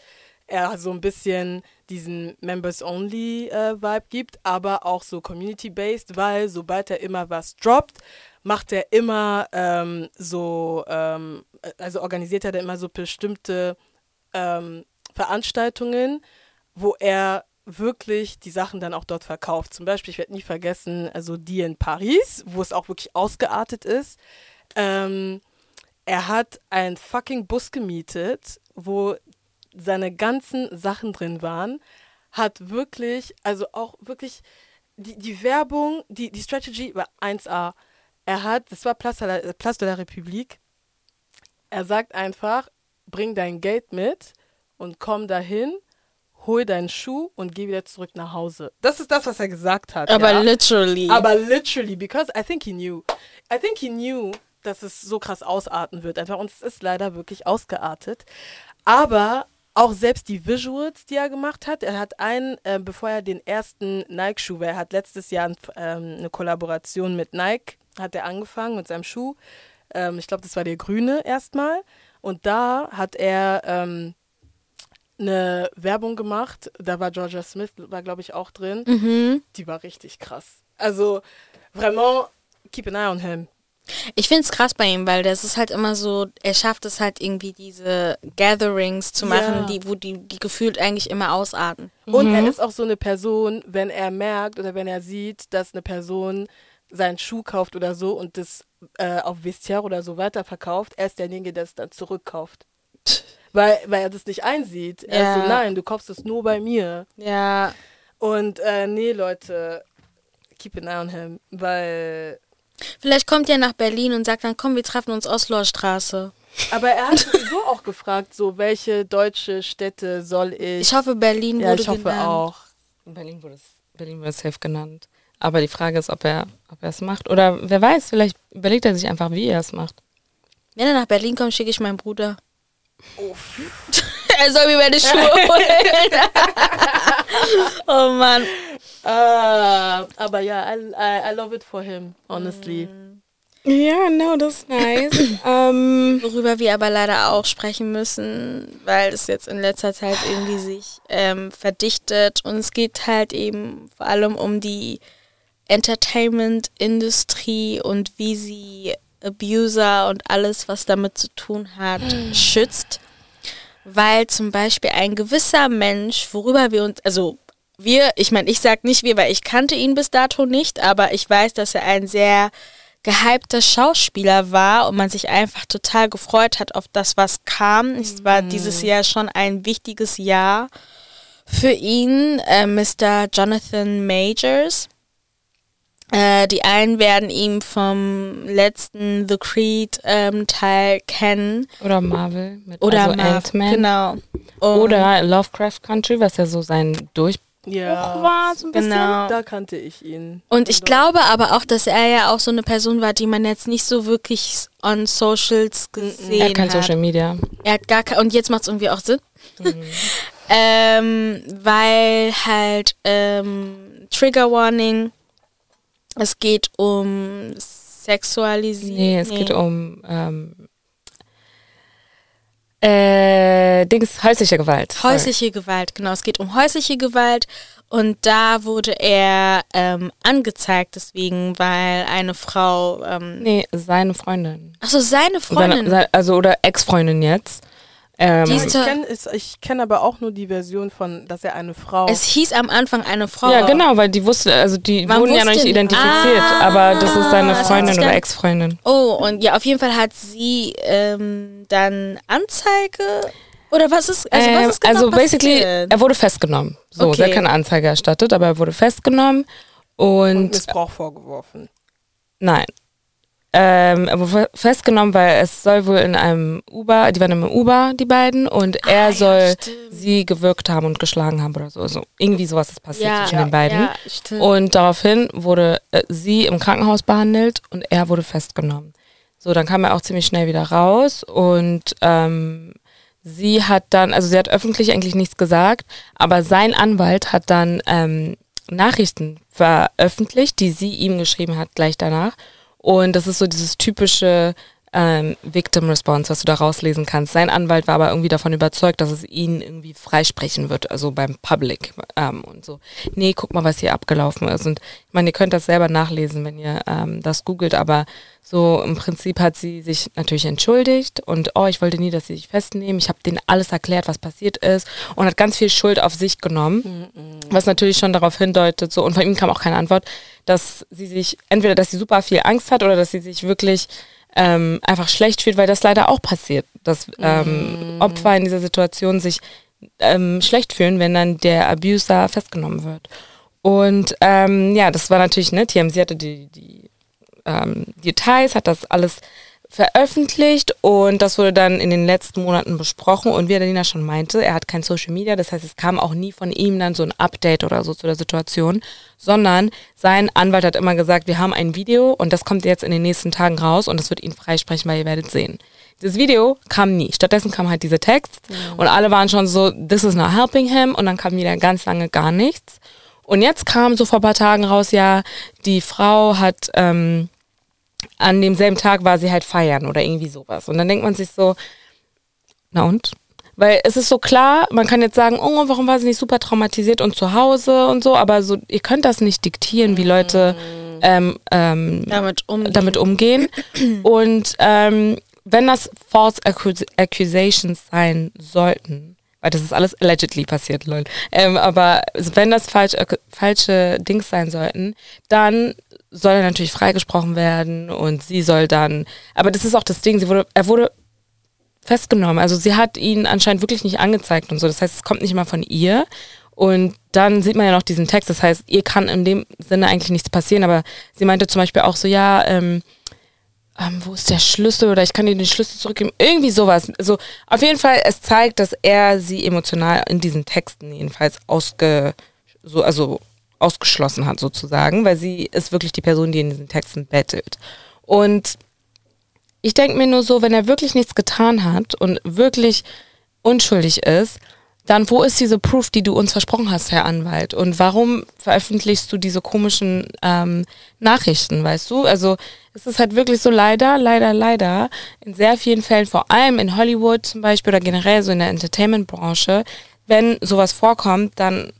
er so ein bisschen diesen Members-Only-Vibe gibt, aber auch so Community-based, weil sobald er immer was droppt, macht er immer ähm, so, ähm, also organisiert er da immer so bestimmte ähm, Veranstaltungen, wo er wirklich die Sachen dann auch dort verkauft. Zum Beispiel, ich werde nie vergessen, also die in Paris, wo es auch wirklich ausgeartet ist. Ähm, er hat einen fucking Bus gemietet, wo seine ganzen Sachen drin waren, hat wirklich, also auch wirklich, die, die Werbung, die, die Strategy war 1A. Er hat, das war Place de la, Place de la République, er sagt einfach, bring dein Geld mit und komm dahin, hol deinen Schuh und geh wieder zurück nach Hause. Das ist das, was er gesagt hat. Aber ja. literally. Aber literally, because I think he knew. I think he knew, dass es so krass ausarten wird. Einfach, und es ist leider wirklich ausgeartet. Aber auch selbst die Visuals, die er gemacht hat, er hat einen, äh, bevor er den ersten Nike-Schuh, weil er hat letztes Jahr ähm, eine Kollaboration mit Nike, hat er angefangen mit seinem Schuh. Ähm, ich glaube, das war der grüne erstmal. Und da hat er ähm, eine Werbung gemacht. Da war Georgia Smith, war glaube ich auch drin. mhm. Die war richtig krass. Also, vraiment, keep an eye on him. Ich finde es krass bei ihm, weil das ist halt immer so, er schafft es halt irgendwie diese Gatherings zu machen, Ja. die, wo die, die gefühlt eigentlich immer ausarten. Und er ist auch so eine Person, wenn er merkt oder wenn er sieht, dass eine Person seinen Schuh kauft oder so und das äh, auf Vestiaire oder so weiterverkauft, er ist derjenige, der es dann zurückkauft. Weil, weil er das nicht einsieht. Er Ja. so, nein, du kaufst es nur bei mir. Ja, Und äh, nee, Leute, keep an eye on him, weil... vielleicht kommt er nach Berlin und sagt dann, komm, wir treffen uns Osloer Straße. Aber er hat sowieso auch gefragt, so, welche deutsche Städte soll ich... Ich hoffe, Berlin ja, wurde ich hoffe genannt. auch. In Berlin wurde es Berlin wurde safe genannt. Aber die Frage ist, ob er ob er es macht. Oder wer weiß, vielleicht überlegt er sich einfach, wie er es macht. Wenn er nach Berlin kommt, schicke ich meinen Bruder. er soll mir meine Schuhe holen. oh Mann. Ah, aber ja, I, I, I love it for him, honestly. Ja, no, das ist nice. ähm, Worüber wir aber leider auch sprechen müssen, weil es jetzt in letzter Zeit irgendwie sich ähm, verdichtet und es geht halt eben vor allem um die Entertainment-Industrie und wie sie Abuser und alles, was damit zu tun hat, schützt. Weil zum Beispiel ein gewisser Mensch, worüber wir uns, also wir, ich meine, ich sag nicht wir, weil ich kannte ihn bis dato nicht, aber ich weiß, dass er ein sehr gehypter Schauspieler war und man sich einfach total gefreut hat auf das, was kam. Es war dieses Jahr schon ein wichtiges Jahr für ihn, äh, Mr. Jonathan Majors. Äh, die einen werden ihn vom letzten The Creed ähm, Teil kennen. Oder Marvel mit Oder also Marv, Ant-Man. Genau. Und Oder Lovecraft Country, was ja so sein Durchbruch Ja, war, so ein bisschen. Genau. da kannte ich ihn. Und ich glaube aber auch, dass er ja auch so eine Person war, die man jetzt nicht so wirklich on Socials gesehen Er hat kein hat. Social Media. Er hat gar kein, und jetzt macht es irgendwie auch Sinn. Mhm. ähm, weil halt ähm, Trigger Warning, es geht um Sexualisierung. Nee, es geht um ähm, äh, Dings, häusliche Gewalt. Sorry. häusliche Gewalt, genau. Es geht um häusliche Gewalt und da wurde er ähm, angezeigt deswegen, weil eine Frau, ähm, Nee, seine Freundin. achso, seine Freundin, Seine, se- also oder Ex-Freundin jetzt. Ähm, Ich kenne kenn aber auch nur die Version von, dass er eine Frau. es hieß am Anfang eine Frau. ja, genau, weil die wusste, also die Man wurden ja noch nicht identifiziert, Ah, aber das ist seine Freundin oder Ex-Freundin. Oh, und ja, auf jeden Fall hat sie ähm, dann Anzeige oder was ist, also was Ähm, ist genau also basically, passiert? er wurde festgenommen. So, Okay. sie hat keine Anzeige erstattet, aber er wurde festgenommen und, und Missbrauch vorgeworfen. nein. Ähm, er wurde festgenommen, weil es soll wohl in einem Uber, die waren im Uber, die beiden, und er Ah, ja, soll stimmt. sie gewürgt haben und geschlagen haben oder so. so irgendwie sowas ist passiert ja, zwischen ja, den beiden. Ja. Und daraufhin wurde äh, sie im Krankenhaus behandelt und er wurde festgenommen. So, dann kam er auch ziemlich schnell wieder raus und ähm, sie hat dann, also sie hat öffentlich eigentlich nichts gesagt, aber sein Anwalt hat dann ähm, Nachrichten veröffentlicht, die sie ihm geschrieben hat gleich danach. Und das ist so dieses typische ähm, Victim Response, was du da rauslesen kannst. Sein Anwalt war aber irgendwie davon überzeugt, dass es ihn irgendwie freisprechen wird, also beim Public ähm, und so. Nee, guck mal, was hier abgelaufen ist. Und ich meine, ihr könnt das selber nachlesen, wenn ihr ähm, das googelt, aber so im Prinzip hat sie sich natürlich entschuldigt und oh, ich wollte nie, dass sie sich festnehmen. Ich habe denen alles erklärt, was passiert ist und hat ganz viel Schuld auf sich genommen, was natürlich schon darauf hindeutet, so und von ihm kam auch keine Antwort, dass sie sich entweder, dass sie super viel Angst hat oder dass sie sich wirklich ähm, einfach schlecht fühlt, weil das leider auch passiert, dass ähm, Opfer in dieser Situation sich ähm, schlecht fühlen, wenn dann der Abuser festgenommen wird. Und ähm, ja, das war natürlich nett. TMZ hatte die, die ähm, Details, hat das alles veröffentlicht und das wurde dann in den letzten Monaten besprochen und wie Adelina schon meinte, er hat kein Social Media, das heißt, es kam auch nie von ihm dann so ein Update oder so zu der Situation, sondern sein Anwalt hat immer gesagt, wir haben ein Video und das kommt jetzt in den nächsten Tagen raus und das wird ihn freisprechen, weil ihr werdet sehen. Dieses Video kam nie. Stattdessen kam halt dieser Text und alle waren schon so, this is not helping him und dann kam wieder ganz lange gar nichts. Und jetzt kam so vor ein paar Tagen raus, ja, die Frau hat ähm, an demselben Tag war sie halt feiern oder irgendwie sowas. Und dann denkt man sich so, na und? Weil es ist so klar, man kann jetzt sagen, oh, warum war sie nicht super traumatisiert und zu Hause und so, aber so, ihr könnt das nicht diktieren, wie Leute ähm, ähm, damit umgehen. damit umgehen. Und ähm, wenn das False Accus Accusations sein sollten, weil das ist alles allegedly passiert, Leute, ähm, aber wenn das falsch, äh, falsche Dings sein sollten, dann soll er natürlich freigesprochen werden und sie soll dann, aber das ist auch das Ding, sie wurde, er wurde festgenommen. Also sie hat ihn anscheinend wirklich nicht angezeigt und so. Das heißt, es kommt nicht mal von ihr. Und dann sieht man ja noch diesen Text. Das heißt, ihr kann in dem Sinne eigentlich nichts passieren. Aber sie meinte zum Beispiel auch so, ja, ähm, ähm, wo ist der Schlüssel oder ich kann dir den Schlüssel zurückgeben. Irgendwie sowas. Also auf jeden Fall, es zeigt, dass er sie emotional in diesen Texten jedenfalls ausge, so, also ausgeschlossen hat sozusagen, weil sie ist wirklich die Person, die in diesen Texten bettelt. Und ich denke mir nur so, wenn er wirklich nichts getan hat und wirklich unschuldig ist, dann wo ist diese Proof, die du uns versprochen hast, Herr Anwalt? Und warum veröffentlichst du diese komischen ähm, Nachrichten, weißt du? Also es ist halt wirklich so leider, leider, leider in sehr vielen Fällen, vor allem in Hollywood zum Beispiel oder generell so in der Entertainment-Branche, wenn sowas vorkommt, dann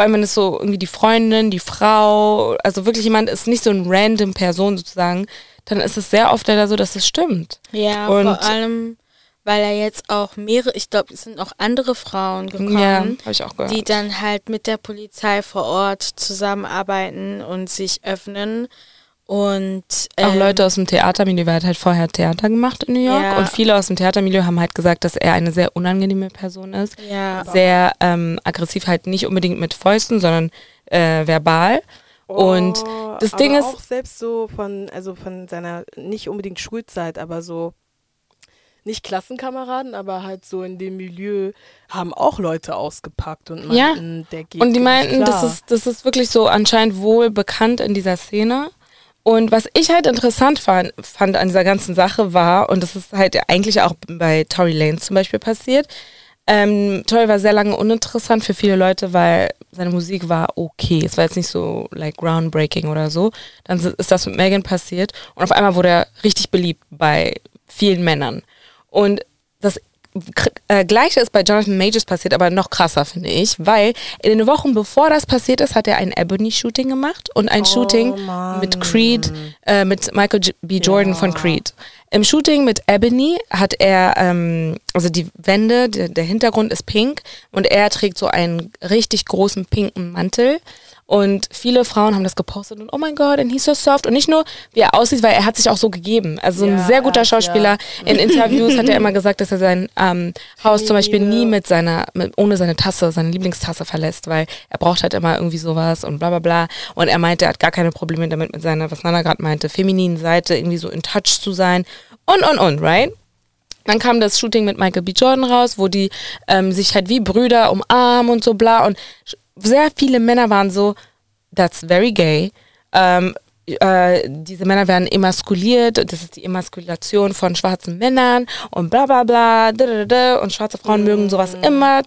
vor allem wenn es so irgendwie die Freundin, die Frau, also wirklich jemand ist nicht so ein random Person sozusagen, dann ist es sehr oft leider so, dass es stimmt. Ja, Und- vor allem, weil er jetzt auch mehrere, ich glaube, es sind auch andere Frauen gekommen, Ja, ich auch gehört. die dann halt mit der Polizei vor Ort zusammenarbeiten und sich öffnen. Und auch ähm, Leute aus dem Theatermilieu, weil er hat halt vorher Theater gemacht in New York Ja. und viele aus dem Theatermilieu haben halt gesagt, dass er eine sehr unangenehme Person ist. ja, Sehr ähm, aggressiv, halt nicht unbedingt mit Fäusten, sondern äh, verbal. Und Oh, das aber Ding ist- auch selbst so von, also von seiner nicht unbedingt Schulzeit, aber so nicht Klassenkameraden, aber halt so in dem Milieu haben auch Leute ausgepackt und Ja. meinten, der geht Und die nicht meinten, das klar. ist, das ist wirklich so anscheinend wohl bekannt in dieser Szene. Und was ich halt interessant fand, fand an dieser ganzen Sache war, und das ist halt eigentlich auch bei Tory Lanez zum Beispiel passiert, ähm, Tory war sehr lange uninteressant für viele Leute, weil seine Musik war okay. Es war jetzt nicht so like groundbreaking oder so. Dann ist das mit Megan passiert und auf einmal wurde er richtig beliebt bei vielen Männern. Und äh, Gleiche ist bei Jonathan Majors passiert, aber noch krasser, finde ich, weil in den Wochen bevor das passiert ist, hat er ein Ebony-Shooting gemacht und ein Shooting Mann. mit Creed, äh, mit Michael B. Jordan Ja. von Creed. Im Shooting mit Ebony hat er, ähm, also die Wände, der, der Hintergrund ist pink und er trägt so einen richtig großen pinken Mantel. Und viele Frauen haben das gepostet und oh mein Gott, and he's so soft. Und nicht nur, wie er aussieht, weil er hat sich auch so gegeben. Also ein Ja, sehr guter er Schauspieler. In Interviews hat er immer gesagt, dass er sein ähm, Haus zum Beispiel nie mit seiner, mit, ohne seine Tasse, seine Lieblingstasse verlässt, weil er braucht halt immer irgendwie sowas und bla bla bla. Und er meinte, er hat gar keine Probleme damit, mit seiner, was Nana gerade meinte, femininen Seite irgendwie so in Touch zu sein. Und, und, und, right? Dann kam das Shooting mit Michael B. Jordan raus, wo die ähm, sich halt wie Brüder umarmen und so bla. Und sehr viele Männer waren so, that's very gay. Ähm, äh, diese Männer werden emaskuliert, das ist die Emaskulation von schwarzen Männern und bla bla bla. da, da, da, Und schwarze Frauen mögen sowas immer.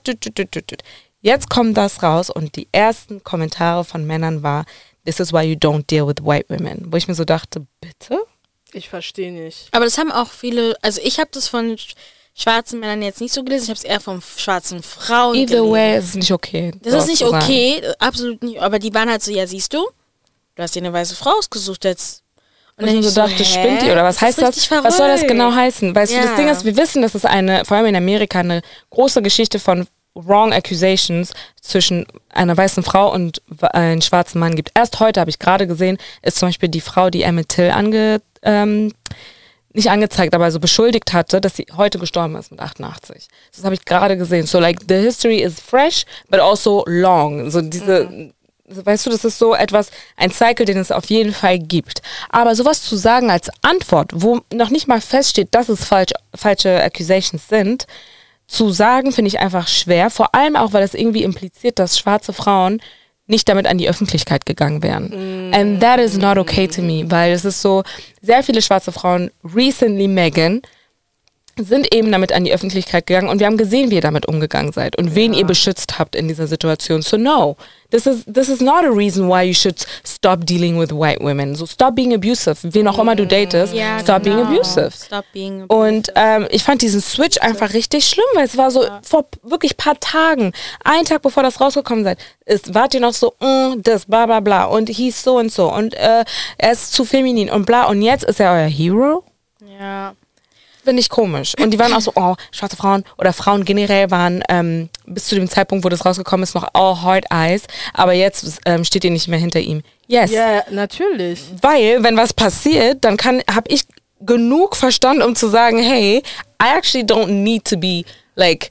Jetzt kommt das raus und die ersten Kommentare von Männern war, this is why you don't deal with white women. Wo ich mir so dachte, bitte? Ich verstehe nicht. Aber das haben auch viele, also ich habe das von sch- schwarzen Männern jetzt nicht so gelesen, ich habe es eher von schwarzen Frauen Either gelesen. way, ist nicht okay. Das ist nicht sagen. okay, absolut nicht. Aber die waren halt so, ja, siehst du, du hast dir eine weiße Frau ausgesucht jetzt. Und ich denk so dachte, spinnt ihr oder was Das heißt das? richtig Was soll das verrückt. genau heißen? Weißt du, das Ja. Ding ist, wir wissen, dass es eine, vor allem in Amerika, eine große Geschichte von wrong accusations zwischen einer weißen Frau und einem schwarzen Mann gibt. Erst heute habe ich gerade gesehen, ist zum Beispiel die Frau, die Emmett Till ange, ähm, nicht angezeigt, aber so beschuldigt hatte, dass sie heute gestorben ist mit 88. Das habe ich gerade gesehen. So like the history is fresh, but also long. So diese, weißt du, das ist so etwas, ein Cycle, den es auf jeden Fall gibt. Aber sowas zu sagen als Antwort, wo noch nicht mal feststeht, dass es falsch, falsche Accusations sind, zu sagen, finde ich einfach schwer. Vor allem auch, weil es irgendwie impliziert, dass schwarze Frauen nicht damit an die Öffentlichkeit gegangen wären. And that is not okay to me, weil es ist so, sehr viele schwarze Frauen, recently Megan, sind eben damit an die Öffentlichkeit gegangen und wir haben gesehen, wie ihr damit umgegangen seid und wen ihr beschützt habt in dieser Situation. So no, this is this is not a reason why you should stop dealing with white women. So stop being abusive. Wen auch immer du datest, Ja, stop being genau. abusive. Stop being abusive. Und ähm, ich fand diesen Switch einfach richtig schlimm, weil es war so vor wirklich paar Tagen, einen Tag bevor das rausgekommen seid, ist, wart ihr noch so, mm, das, bla bla bla und hieß so und so und äh, er ist zu feminin und bla und jetzt ist er euer Hero? ja. Finde ich komisch. Und die waren auch so, oh, schwarze Frauen oder Frauen generell waren ähm, bis zu dem Zeitpunkt, wo das rausgekommen ist, noch all hard eyes. Aber jetzt ähm, steht ihr nicht mehr hinter ihm. Yes. Ja, natürlich. Weil, wenn was passiert, dann kann, habe ich genug Verstand, um zu sagen, hey, I actually don't need to be like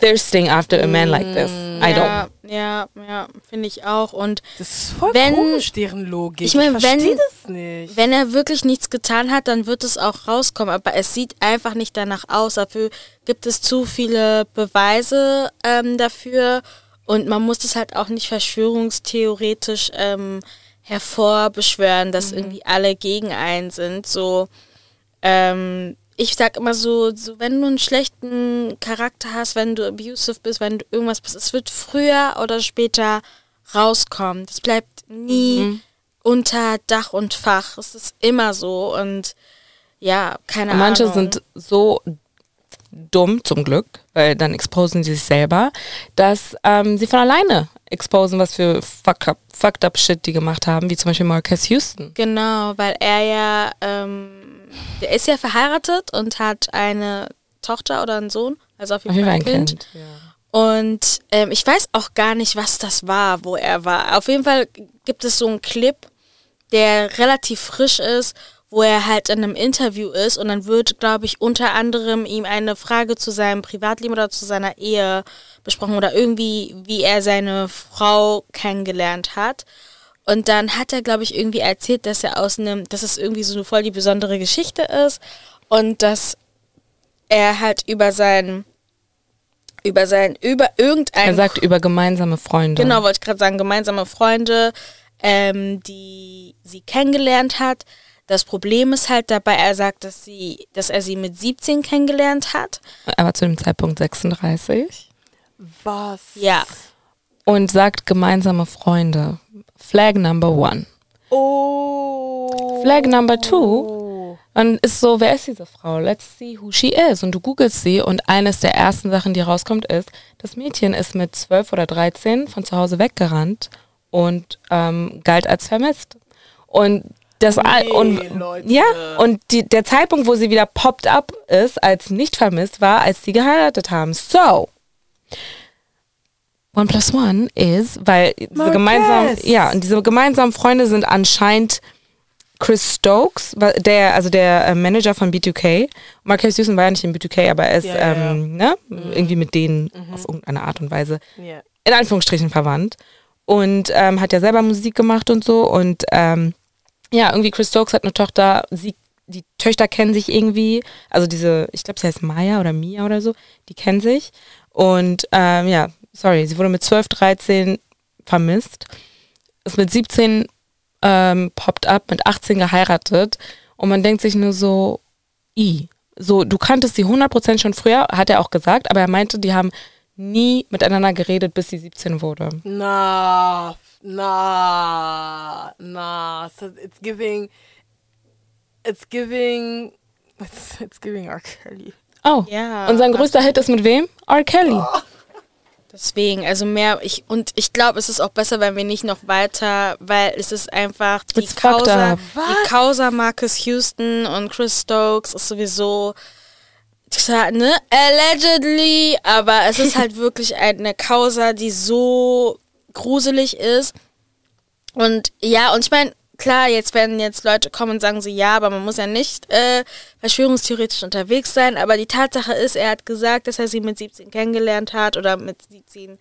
thirsting after a man like this. I don't. ja, ja, ja, finde ich auch. Und Das ist voll Wenn- komisch, deren Logik. Ich meine, wenn- verstehe das nicht. wenn er wirklich nichts getan hat, dann wird es auch rauskommen. Aber es sieht einfach nicht danach aus. Dafür gibt es zu viele Beweise ähm, dafür. Und man muss das halt auch nicht verschwörungstheoretisch ähm, hervorbeschwören, dass irgendwie alle gegen einen sind. So, ähm, ich sag immer so, so, wenn du einen schlechten Charakter hast, wenn du abusive bist, wenn du irgendwas bist, es wird früher oder später rauskommen. Das bleibt nie unter Dach und Fach. Es ist immer so und ja, keine Manche Ahnung. sind so dumm, zum Glück, weil dann exposen sie sich selber, dass ähm, sie von alleine exposen, was für fucked up, fucked up Shit die gemacht haben, wie zum Beispiel Marcus Houston. Genau, weil er ja, ähm, der ist ja verheiratet und hat eine Tochter oder einen Sohn, also auf jeden Fall ein Kind. Kind. Und ähm, ich weiß auch gar nicht, was das war, wo er war. Auf jeden Fall gibt es so einen Clip, der relativ frisch ist, wo er halt in einem Interview ist und dann wird, glaube ich, unter anderem ihm eine Frage zu seinem Privatleben oder zu seiner Ehe besprochen oder irgendwie, wie er seine Frau kennengelernt hat. Und dann hat er, glaube ich, irgendwie erzählt, dass er aus einem, dass es irgendwie so eine voll die besondere Geschichte ist und dass er halt über sein, über sein, über irgendein. Er sagt über gemeinsame Freunde. Genau, wollte ich gerade sagen, gemeinsame Freunde, ähm, die sie kennengelernt hat. Das Problem ist halt dabei, er sagt, dass sie, dass er sie mit 17 kennengelernt hat. Er war zu dem Zeitpunkt 36. Was? Ja. Und sagt gemeinsame Freunde. Flag number one. Oh. Flag number two. Und ist so, wer ist diese Frau? Let's see who she is. Und du googelst sie und eines der ersten Sachen, die rauskommt, ist, das Mädchen ist mit 12 oder 13 von zu Hause weggerannt und ähm, galt als vermisst. Und das Nee, und Leute. ja und die, der Zeitpunkt, wo sie wieder popped up ist als nicht vermisst, war, als sie geheiratet haben. So One plus one is, weil diese gemeinsamen, ja, und diese gemeinsamen Freunde sind anscheinend Chris Stokes, der, also der äh, Manager von B2K. Marcus Houston war ja nicht in B2K, aber er ist ja. ähm, ne, irgendwie mit denen auf irgendeine Art und Weise Ja. in Anführungsstrichen verwandt und ähm, hat ja selber Musik gemacht und so und ähm, ja, irgendwie Chris Stokes hat eine Tochter, sie, die Töchter kennen sich irgendwie, also diese, ich glaube, sie heißt Maya oder Mia oder so, die kennen sich und ähm, ja, sorry, sie wurde mit 12, 13 vermisst, ist mit 17 ähm, poppt up, mit 18 geheiratet und man denkt sich nur so, i, so, du kanntest sie 100% schon früher, hat er auch gesagt, aber er meinte, die haben nie miteinander geredet, bis sie 17 wurde. Na, na, na. So it's giving, it's giving, it's, it's giving R. Kelly. Oh, Ja. und sein größter Hit ist mit wem? R. Kelly. Deswegen, also mehr, ich, und ich glaube, es ist auch besser, wenn wir nicht noch weiter, weil es ist einfach die It's Causa, die Causa Marcus Houston und Chris Stokes ist sowieso, ne, allegedly, aber es ist halt wirklich eine Causa, die so gruselig ist. Und ja, und ich meine, klar, jetzt werden jetzt Leute kommen und sagen so, ja, aber man muss ja nicht äh, verschwörungstheoretisch unterwegs sein. Aber die Tatsache ist, er hat gesagt, dass er sie mit 17 kennengelernt hat oder mit 17,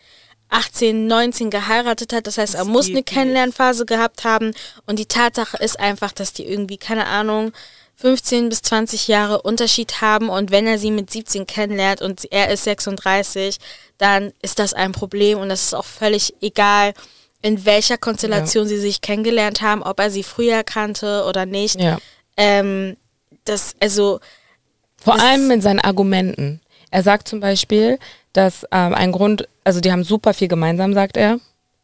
18, 19 geheiratet hat. Das heißt, er Das muss geht eine nicht. Kennenlernphase gehabt haben. Und die Tatsache ist einfach, dass die irgendwie, keine Ahnung, 15 bis 20 Jahre Unterschied haben und wenn er sie mit 17 kennenlernt und er ist 36, dann ist das ein Problem und das ist auch völlig egal, in welcher Konstellation sie sich kennengelernt haben, ob er sie früher kannte oder nicht. Ja. Ähm, das, also, Vor Das- allem mit seinen Argumenten. Er sagt zum Beispiel, dass ähm, ein Grund, also die haben super viel gemeinsam, sagt er.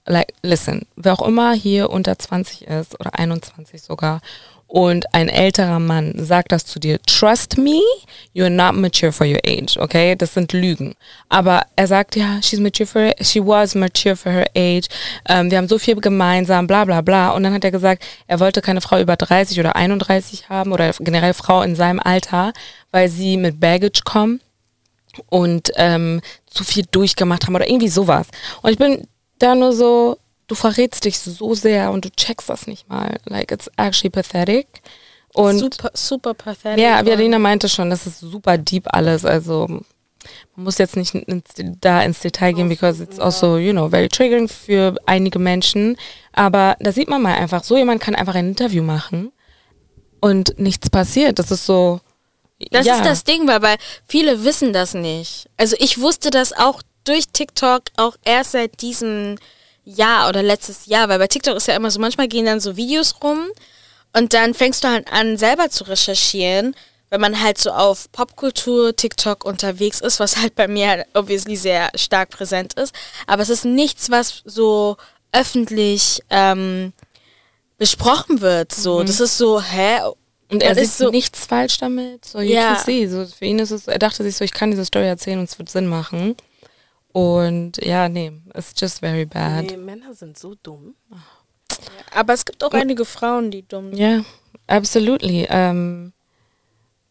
Like, listen, wer auch immer hier unter 20 ist oder 21 sogar und ein älterer Mann sagt das zu dir, trust me, you're not mature for your age, okay? Das sind Lügen. Aber er sagt, ja, she's mature for, she was mature for her age. Ähm, wir haben so viel gemeinsam, bla bla bla. Und dann hat er gesagt, er wollte keine Frau über 30 oder 31 haben oder generell Frau in seinem Alter, weil sie mit Baggage kommen und ähm, zu viel durchgemacht haben oder irgendwie sowas. Und ich bin da nur so, du verrätst dich so sehr und du checkst das nicht mal. Like, it's actually pathetic. Und super, super pathetic. ja, und- Violina meinte schon, das ist super deep alles. Also man muss jetzt nicht ins, da ins Detail gehen, because it's also, you know, very triggering für einige Menschen. Aber da sieht man mal einfach, so jemand kann einfach ein Interview machen und nichts passiert. Das ist so. Das ja. ist das Ding, weil, weil viele wissen das nicht. Also ich wusste das auch durch TikTok auch erst seit diesem Jahr oder letztes Jahr, weil bei TikTok ist ja immer so, manchmal gehen dann so Videos rum und dann fängst du halt an, selber zu recherchieren, wenn man halt so auf Popkultur, TikTok unterwegs ist, was halt bei mir halt obviously sehr stark präsent ist. Aber es ist nichts, was so öffentlich ähm, besprochen wird. So, das ist so, hä? Und er sieht ist so- nichts falsch damit. So, you Ja. can see. So, für ihn ist es, er dachte sich so, ich kann diese Story erzählen und es wird Sinn machen. Und ja, nee, it's just very bad. Nee, Männer sind so dumm. Aber es gibt auch einige Frauen, die dumm sind. Ja, absolutely. Ähm,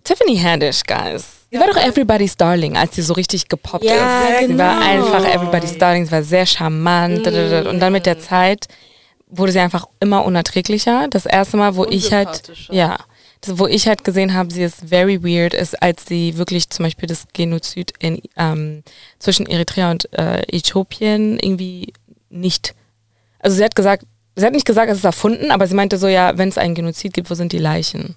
Tiffany Haddish, guys. Sie war doch Everybody's Darling, als sie so richtig gepoppt Ja, ist. Sie war genau. einfach Everybody's Darling, sie war sehr charmant. Und dann mit der Zeit wurde sie einfach immer unerträglicher. Das erste Mal, wo ich halt, ja, das, wo ich halt gesehen habe, sie ist very weird, ist, als sie wirklich zum Beispiel das Genozid in, ähm, zwischen Eritrea und äh, Äthiopien irgendwie nicht, also sie hat gesagt, sie hat nicht gesagt, es ist erfunden, aber sie meinte so, ja, wenn es einen Genozid gibt, wo sind die Leichen?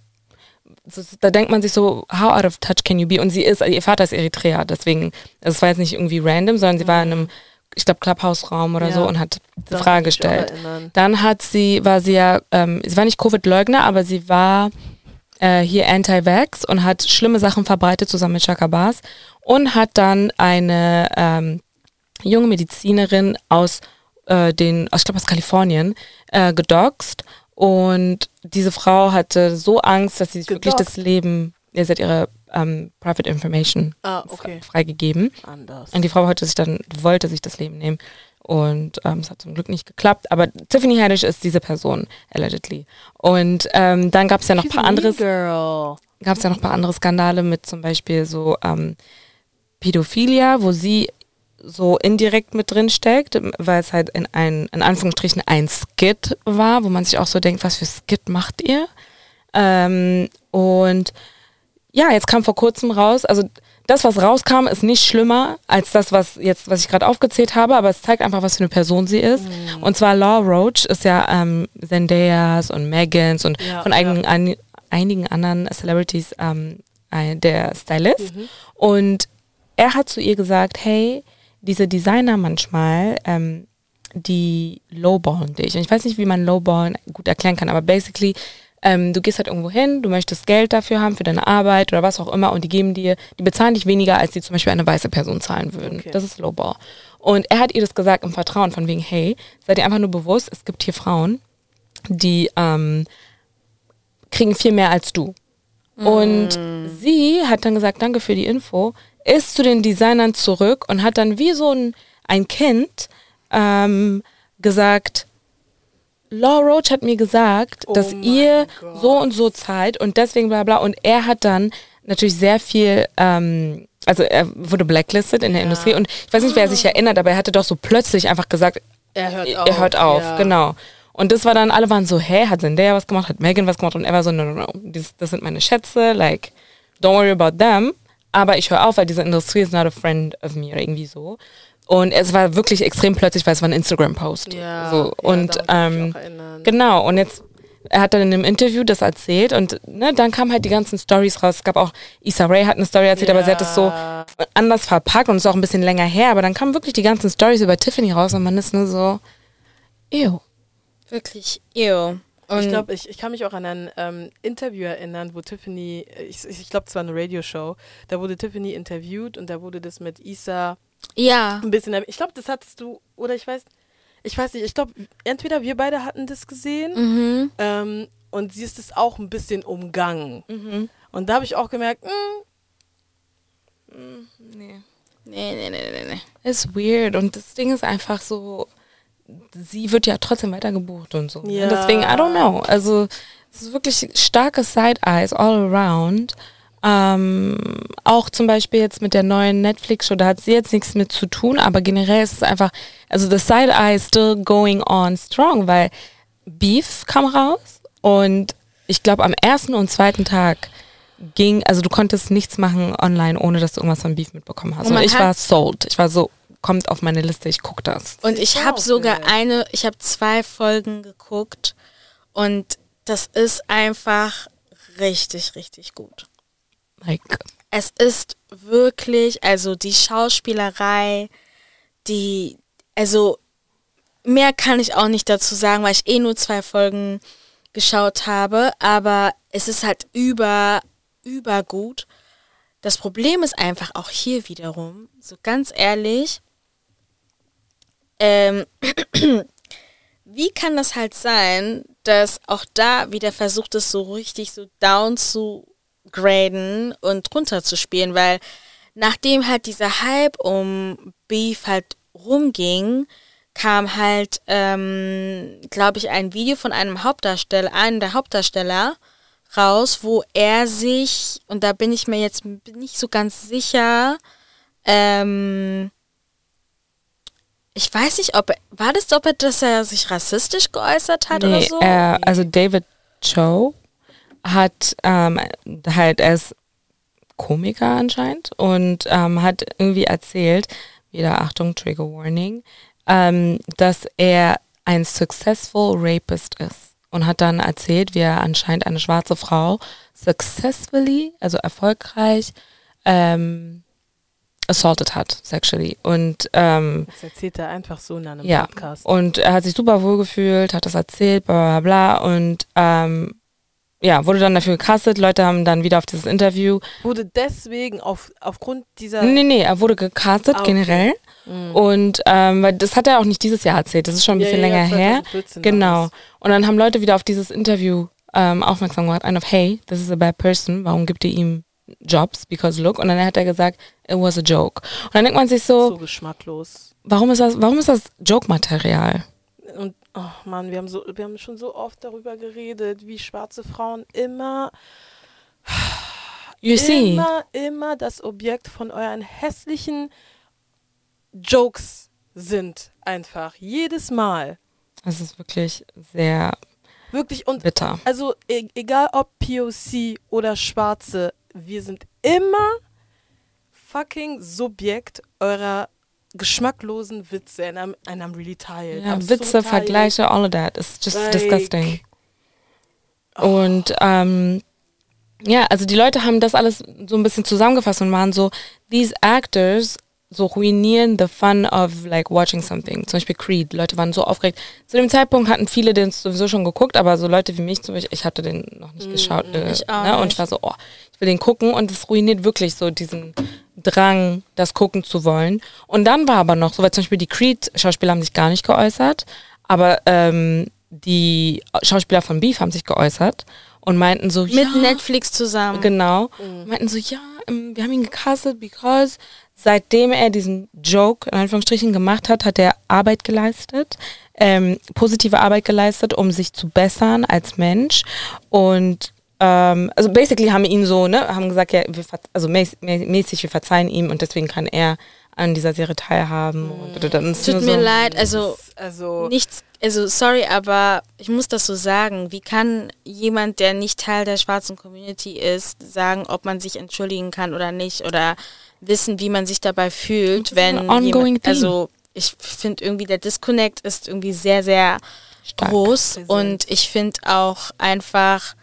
Da denkt man sich so, how out of touch can you be? Und sie ist, ihr Vater ist Eritreer, deswegen, also es war jetzt nicht irgendwie random, sondern sie war in einem, ich glaube, Clubhouse-Raum oder Ja. so und hat die Frage gestellt. Dann hat sie, war sie ja, ähm, sie war nicht Covid-Leugner, aber sie war äh, hier Anti-Vax und hat schlimme Sachen verbreitet zusammen mit Shaka Bas und hat dann eine ähm, junge Medizinerin aus äh, den, aus, ich glaube aus Kalifornien, äh, gedoxt und diese Frau hatte so Angst, dass sie sich wirklich das? Leben, ja, sie hat ihre ähm, Private Information Ah, okay. freigegeben. Anders. Und die Frau wollte sich dann, wollte sich das Leben nehmen. Und ähm, es hat zum Glück nicht geklappt. Aber Tiffany Haddish ist diese Person, allegedly. Und ähm, dann gab es ja noch ein paar andere, gab es ja noch ein paar andere Skandale mit zum Beispiel so ähm, Pädophilia, wo sie so indirekt mit drin steckt, weil es halt in ein, in Anführungsstrichen ein Skit war, wo man sich auch so denkt, was für Skit macht ihr? Ähm, und ja, jetzt kam vor kurzem raus, also das, was rauskam, ist nicht schlimmer als das, was jetzt, was ich gerade aufgezählt habe, aber es zeigt einfach, was für eine Person sie ist. Mhm. Und zwar Law Roach ist ja ähm, Zendayas und Megans und Ja, von ja. einigen, an, einigen anderen Celebrities ähm, der Stylist. Mhm. Und er hat zu ihr gesagt, hey, diese Designer manchmal, ähm, die lowballen dich. Und ich weiß nicht, wie man lowballen gut erklären kann, aber basically, ähm, du gehst halt irgendwo hin, du möchtest Geld dafür haben, für deine Arbeit oder was auch immer und die geben dir, die bezahlen dich weniger, als die zum Beispiel eine weiße Person zahlen würden. Okay. Das ist Lowball. Und er hat ihr das gesagt im Vertrauen von wegen, hey, seid ihr einfach nur bewusst, es gibt hier Frauen, die ähm, kriegen viel mehr als du. Und sie hat dann gesagt, danke für die Info, ist zu den Designern zurück und hat dann wie so ein, ein Kind ähm, gesagt, Law Roach hat mir gesagt, Oh dass ihr Gott. so und so zahlt und deswegen bla bla. Und er hat dann natürlich sehr viel, ähm, also er wurde blacklisted in der Ja. Industrie und ich weiß nicht, wer sich erinnert, aber er hatte doch so plötzlich einfach gesagt, Er hört er auf. hört auf, ja. genau. Und das war dann, alle waren so, hä, hat Zendaya was gemacht, hat Megan was gemacht und er war so, no, no, no, das, das sind meine Schätze, like, don't worry about them, aber ich höre auf, weil diese Industrie is not a friend of me oder irgendwie so. Und es war wirklich extrem plötzlich, weil es war ein Instagram-Post. Ja, so. ja, und mich ähm, auch erinnern. Genau, und jetzt, er hat dann in einem Interview das erzählt und ne, dann kamen halt die ganzen Stories raus. Es gab auch, Issa Rae hat eine Story erzählt, aber sie hat es so Ja. anders verpackt und ist auch ein bisschen länger her, aber dann kamen wirklich die ganzen Stories über Tiffany raus und man ist nur so, ew. Wirklich, ew. Und Ich glaube, ich, ich kann mich auch an ein ähm, Interview erinnern, wo Tiffany, ich, ich glaube, es war eine Radioshow, da wurde Tiffany interviewt und da wurde das mit Isa ja, ein bisschen, ich glaube, das hattest du, oder ich weiß, ich weiß nicht, ich glaube, entweder wir beide hatten das gesehen mhm. ähm, und sie ist es auch ein bisschen umgangen. Mhm. Und da habe ich auch gemerkt, mm, Nee. nee, nee, nee, nee, nee. Ist weird und das Ding ist einfach so, sie wird ja trotzdem weiter gebucht und so. Ja. Deswegen, I don't know. Also, es ist wirklich starke Side-Eyes all around. Ähm, auch zum Beispiel jetzt mit der neuen Netflix-Show, da hat sie jetzt nichts mit zu tun, aber generell ist es einfach, also the Side-Eye is still going on strong, weil Beef kam raus und ich glaube am ersten und zweiten Tag ging, also du konntest nichts machen online, ohne dass du irgendwas von Beef mitbekommen hast. Und Und, ich war sold. Ich war so, kommt auf meine Liste, ich guck das. Und ich habe sogar eine, ich habe zwei Folgen geguckt und das ist einfach richtig, richtig gut. Like, Es ist wirklich, also die Schauspielerei, die, also mehr kann ich auch nicht dazu sagen, weil ich eh nur zwei Folgen geschaut habe, aber es ist halt über, über gut. Das Problem ist einfach auch hier wiederum, so ganz ehrlich, ähm, wie kann das halt sein, dass auch da wieder versucht ist, so richtig so down zu graden und runterzuspielen, weil nachdem halt dieser Hype um Beef halt rumging, kam halt, ähm, glaube ich, ein Video von einem Hauptdarsteller, einem der Hauptdarsteller raus, wo er sich, und da bin ich mir jetzt nicht so ganz sicher, ähm, ich weiß nicht, ob er, war das, ob er, dass er sich rassistisch geäußert hat oder nee, so? er, also David Cho hat ähm, halt, ist Komiker anscheinend und ähm, hat irgendwie erzählt, wieder Achtung, Trigger Warning, ähm, dass er ein successful rapist ist. Und hat dann erzählt, wie er anscheinend eine schwarze Frau successfully, also erfolgreich, ähm, assaulted hat, sexually. Und ähm, Das erzählt er einfach so in einem ja, Podcast. und er hat sich super wohl gefühlt, hat das erzählt, bla bla bla. Und ähm, ja, wurde dann dafür gecastet. Leute haben dann wieder auf dieses Interview. Wurde deswegen auf, aufgrund dieser. Nee, nee, er wurde gecastet Ah, okay. generell. Mhm. Und ähm, weil das hat er auch nicht dieses Jahr erzählt, das ist schon ein bisschen ja, ja, länger her. 2014 war Genau. Und dann haben Leute wieder auf dieses Interview ähm, aufmerksam gemacht. Ein auf, hey, this is a bad person. Warum gibt ihr ihm Jobs? Because look. Und dann hat er gesagt, it was a joke. Und dann denkt man sich so, So geschmacklos. warum ist das, warum ist das Joke-Material? Oh Mann, wir haben so, wir haben schon so oft darüber geredet, wie schwarze Frauen immer, You see? immer, immer das Objekt von euren hässlichen Jokes sind. Einfach. Jedes Mal. Es ist wirklich sehr Wirklich. Und bitter. also e egal ob POC oder Schwarze, wir sind immer fucking Subjekt eurer geschmacklosen Witze. And I'm, and I'm really tired. Ja, I'm so Witze, tired. Vergleiche, all of that. It's just Like- disgusting. Und ähm, ja, also die Leute haben das alles so ein bisschen zusammengefasst und waren so, these actors so ruinieren the fun of like watching something. Zum Beispiel Creed. Leute waren so aufgeregt. Zu dem Zeitpunkt hatten viele den sowieso schon geguckt, aber so Leute wie mich zum Beispiel, ich hatte den noch nicht geschaut. Äh, Ich ne? Und ich war so, oh, ich will den gucken und es ruiniert wirklich so diesen Drang, das gucken zu wollen. Und dann war aber noch so, weil zum Beispiel die Creed-Schauspieler haben sich gar nicht geäußert, aber ähm, die Schauspieler von Beef haben sich geäußert und meinten so, Mit ja, Netflix zusammen. Genau. Und meinten so, ja, ähm, wir haben ihn gecastet, because seitdem er diesen Joke in Anführungsstrichen gemacht hat, hat er Arbeit geleistet, ähm, positive Arbeit geleistet, um sich zu bessern als Mensch. Und ähm, also basically haben wir ihn so, ne, haben gesagt, ja, wir also mäß- mä- mäßig, wir verzeihen ihm und deswegen kann er an dieser Serie teilhaben. Und, und, und, Tut mir leid, also Also, nichts, also sorry, aber ich muss das so sagen. Wie kann jemand, der nicht Teil der schwarzen Community ist, sagen, ob man sich entschuldigen kann oder nicht oder wissen, wie man sich dabei fühlt, wenn jemand, also ich finde irgendwie der Disconnect ist irgendwie sehr, sehr Stark. groß Präsent. und ich finde auch einfach,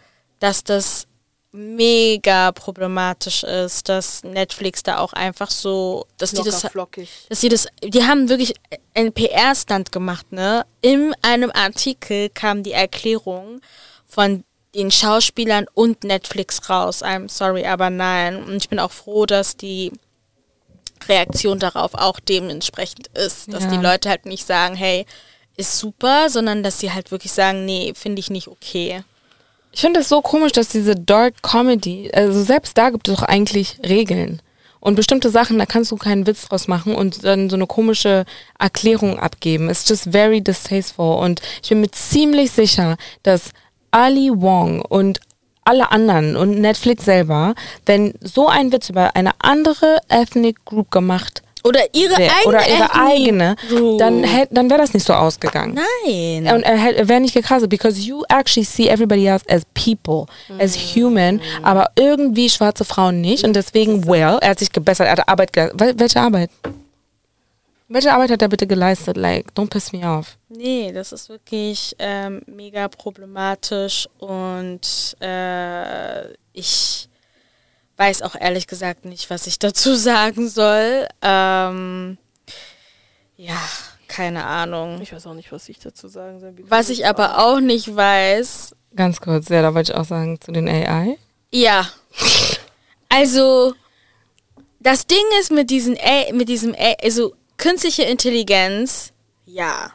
dass das mega problematisch ist, dass Netflix da auch einfach so, dass die das locker flockig. dass sie das, die haben wirklich einen PR-Stand gemacht, ne? In einem Artikel kam die Erklärung von den Schauspielern und Netflix raus. I'm sorry, aber nein. Und ich bin auch froh, dass die Reaktion darauf auch dementsprechend ist. Dass Ja. die Leute halt nicht sagen, hey, ist super, sondern dass sie halt wirklich sagen, nee, finde ich nicht okay. Ich finde es so komisch, dass diese Dark Comedy, also selbst da gibt es doch eigentlich Regeln. Und bestimmte Sachen, da kannst du keinen Witz draus machen und dann so eine komische Erklärung abgeben. It's just very distasteful. Und ich bin mir ziemlich sicher, dass Ali Wong und alle anderen und Netflix selber, wenn so ein Witz über eine andere Ethnic Group gemacht Oder ihre wäre eigene oder ihre eigene, dann, dann wäre das nicht so ausgegangen. Nein. Und er, er wäre nicht gecastet, because you actually see everybody else as people, as human, aber irgendwie schwarze Frauen nicht. Und deswegen, well, er hat sich gebessert, er hat Arbeit geleistet. Wel welche Arbeit? Welche Arbeit hat er bitte geleistet? Like, don't piss me off. Nee, das ist wirklich ähm, mega problematisch und äh, ich weiß auch ehrlich gesagt nicht, was ich dazu sagen soll. Ähm, ja, keine Ahnung. Ich weiß auch nicht, was ich dazu sagen soll. Was ich aber auch nicht weiß, Ganz kurz, ja, da wollte ich auch sagen, zu den AI. ja, also das Ding ist mit diesen, A mit diesem, A also künstliche Intelligenz, ja.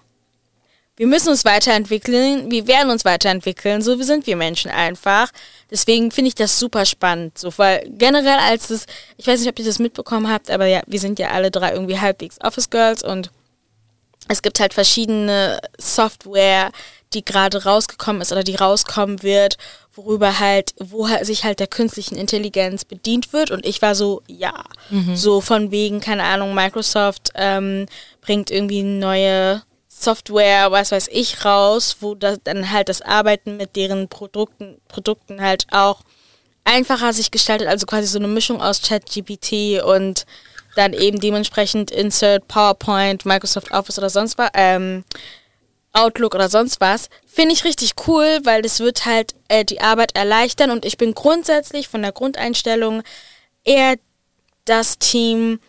Wir müssen uns weiterentwickeln, wir werden uns weiterentwickeln, so sind wir Menschen einfach. Deswegen finde ich das super spannend, so, weil generell als das, ich weiß nicht, ob ihr das mitbekommen habt, aber ja, wir sind ja alle drei irgendwie halbwegs Office Girls und es gibt halt verschiedene Software, die gerade rausgekommen ist oder die rauskommen wird, worüber halt, wo halt sich halt der künstlichen Intelligenz bedient wird. Und ich war so, ja. So von wegen, keine Ahnung, Microsoft ähm, bringt irgendwie neue Software, was weiß ich, raus, wo das dann halt das Arbeiten mit deren Produkten, Produkten halt auch einfacher sich gestaltet, also quasi so eine Mischung aus ChatGPT und dann eben dementsprechend Insert, PowerPoint, Microsoft Office oder sonst was, ähm, Outlook oder sonst was, finde ich richtig cool, weil das wird halt äh, die Arbeit erleichtern und ich bin grundsätzlich von der Grundeinstellung eher das Team.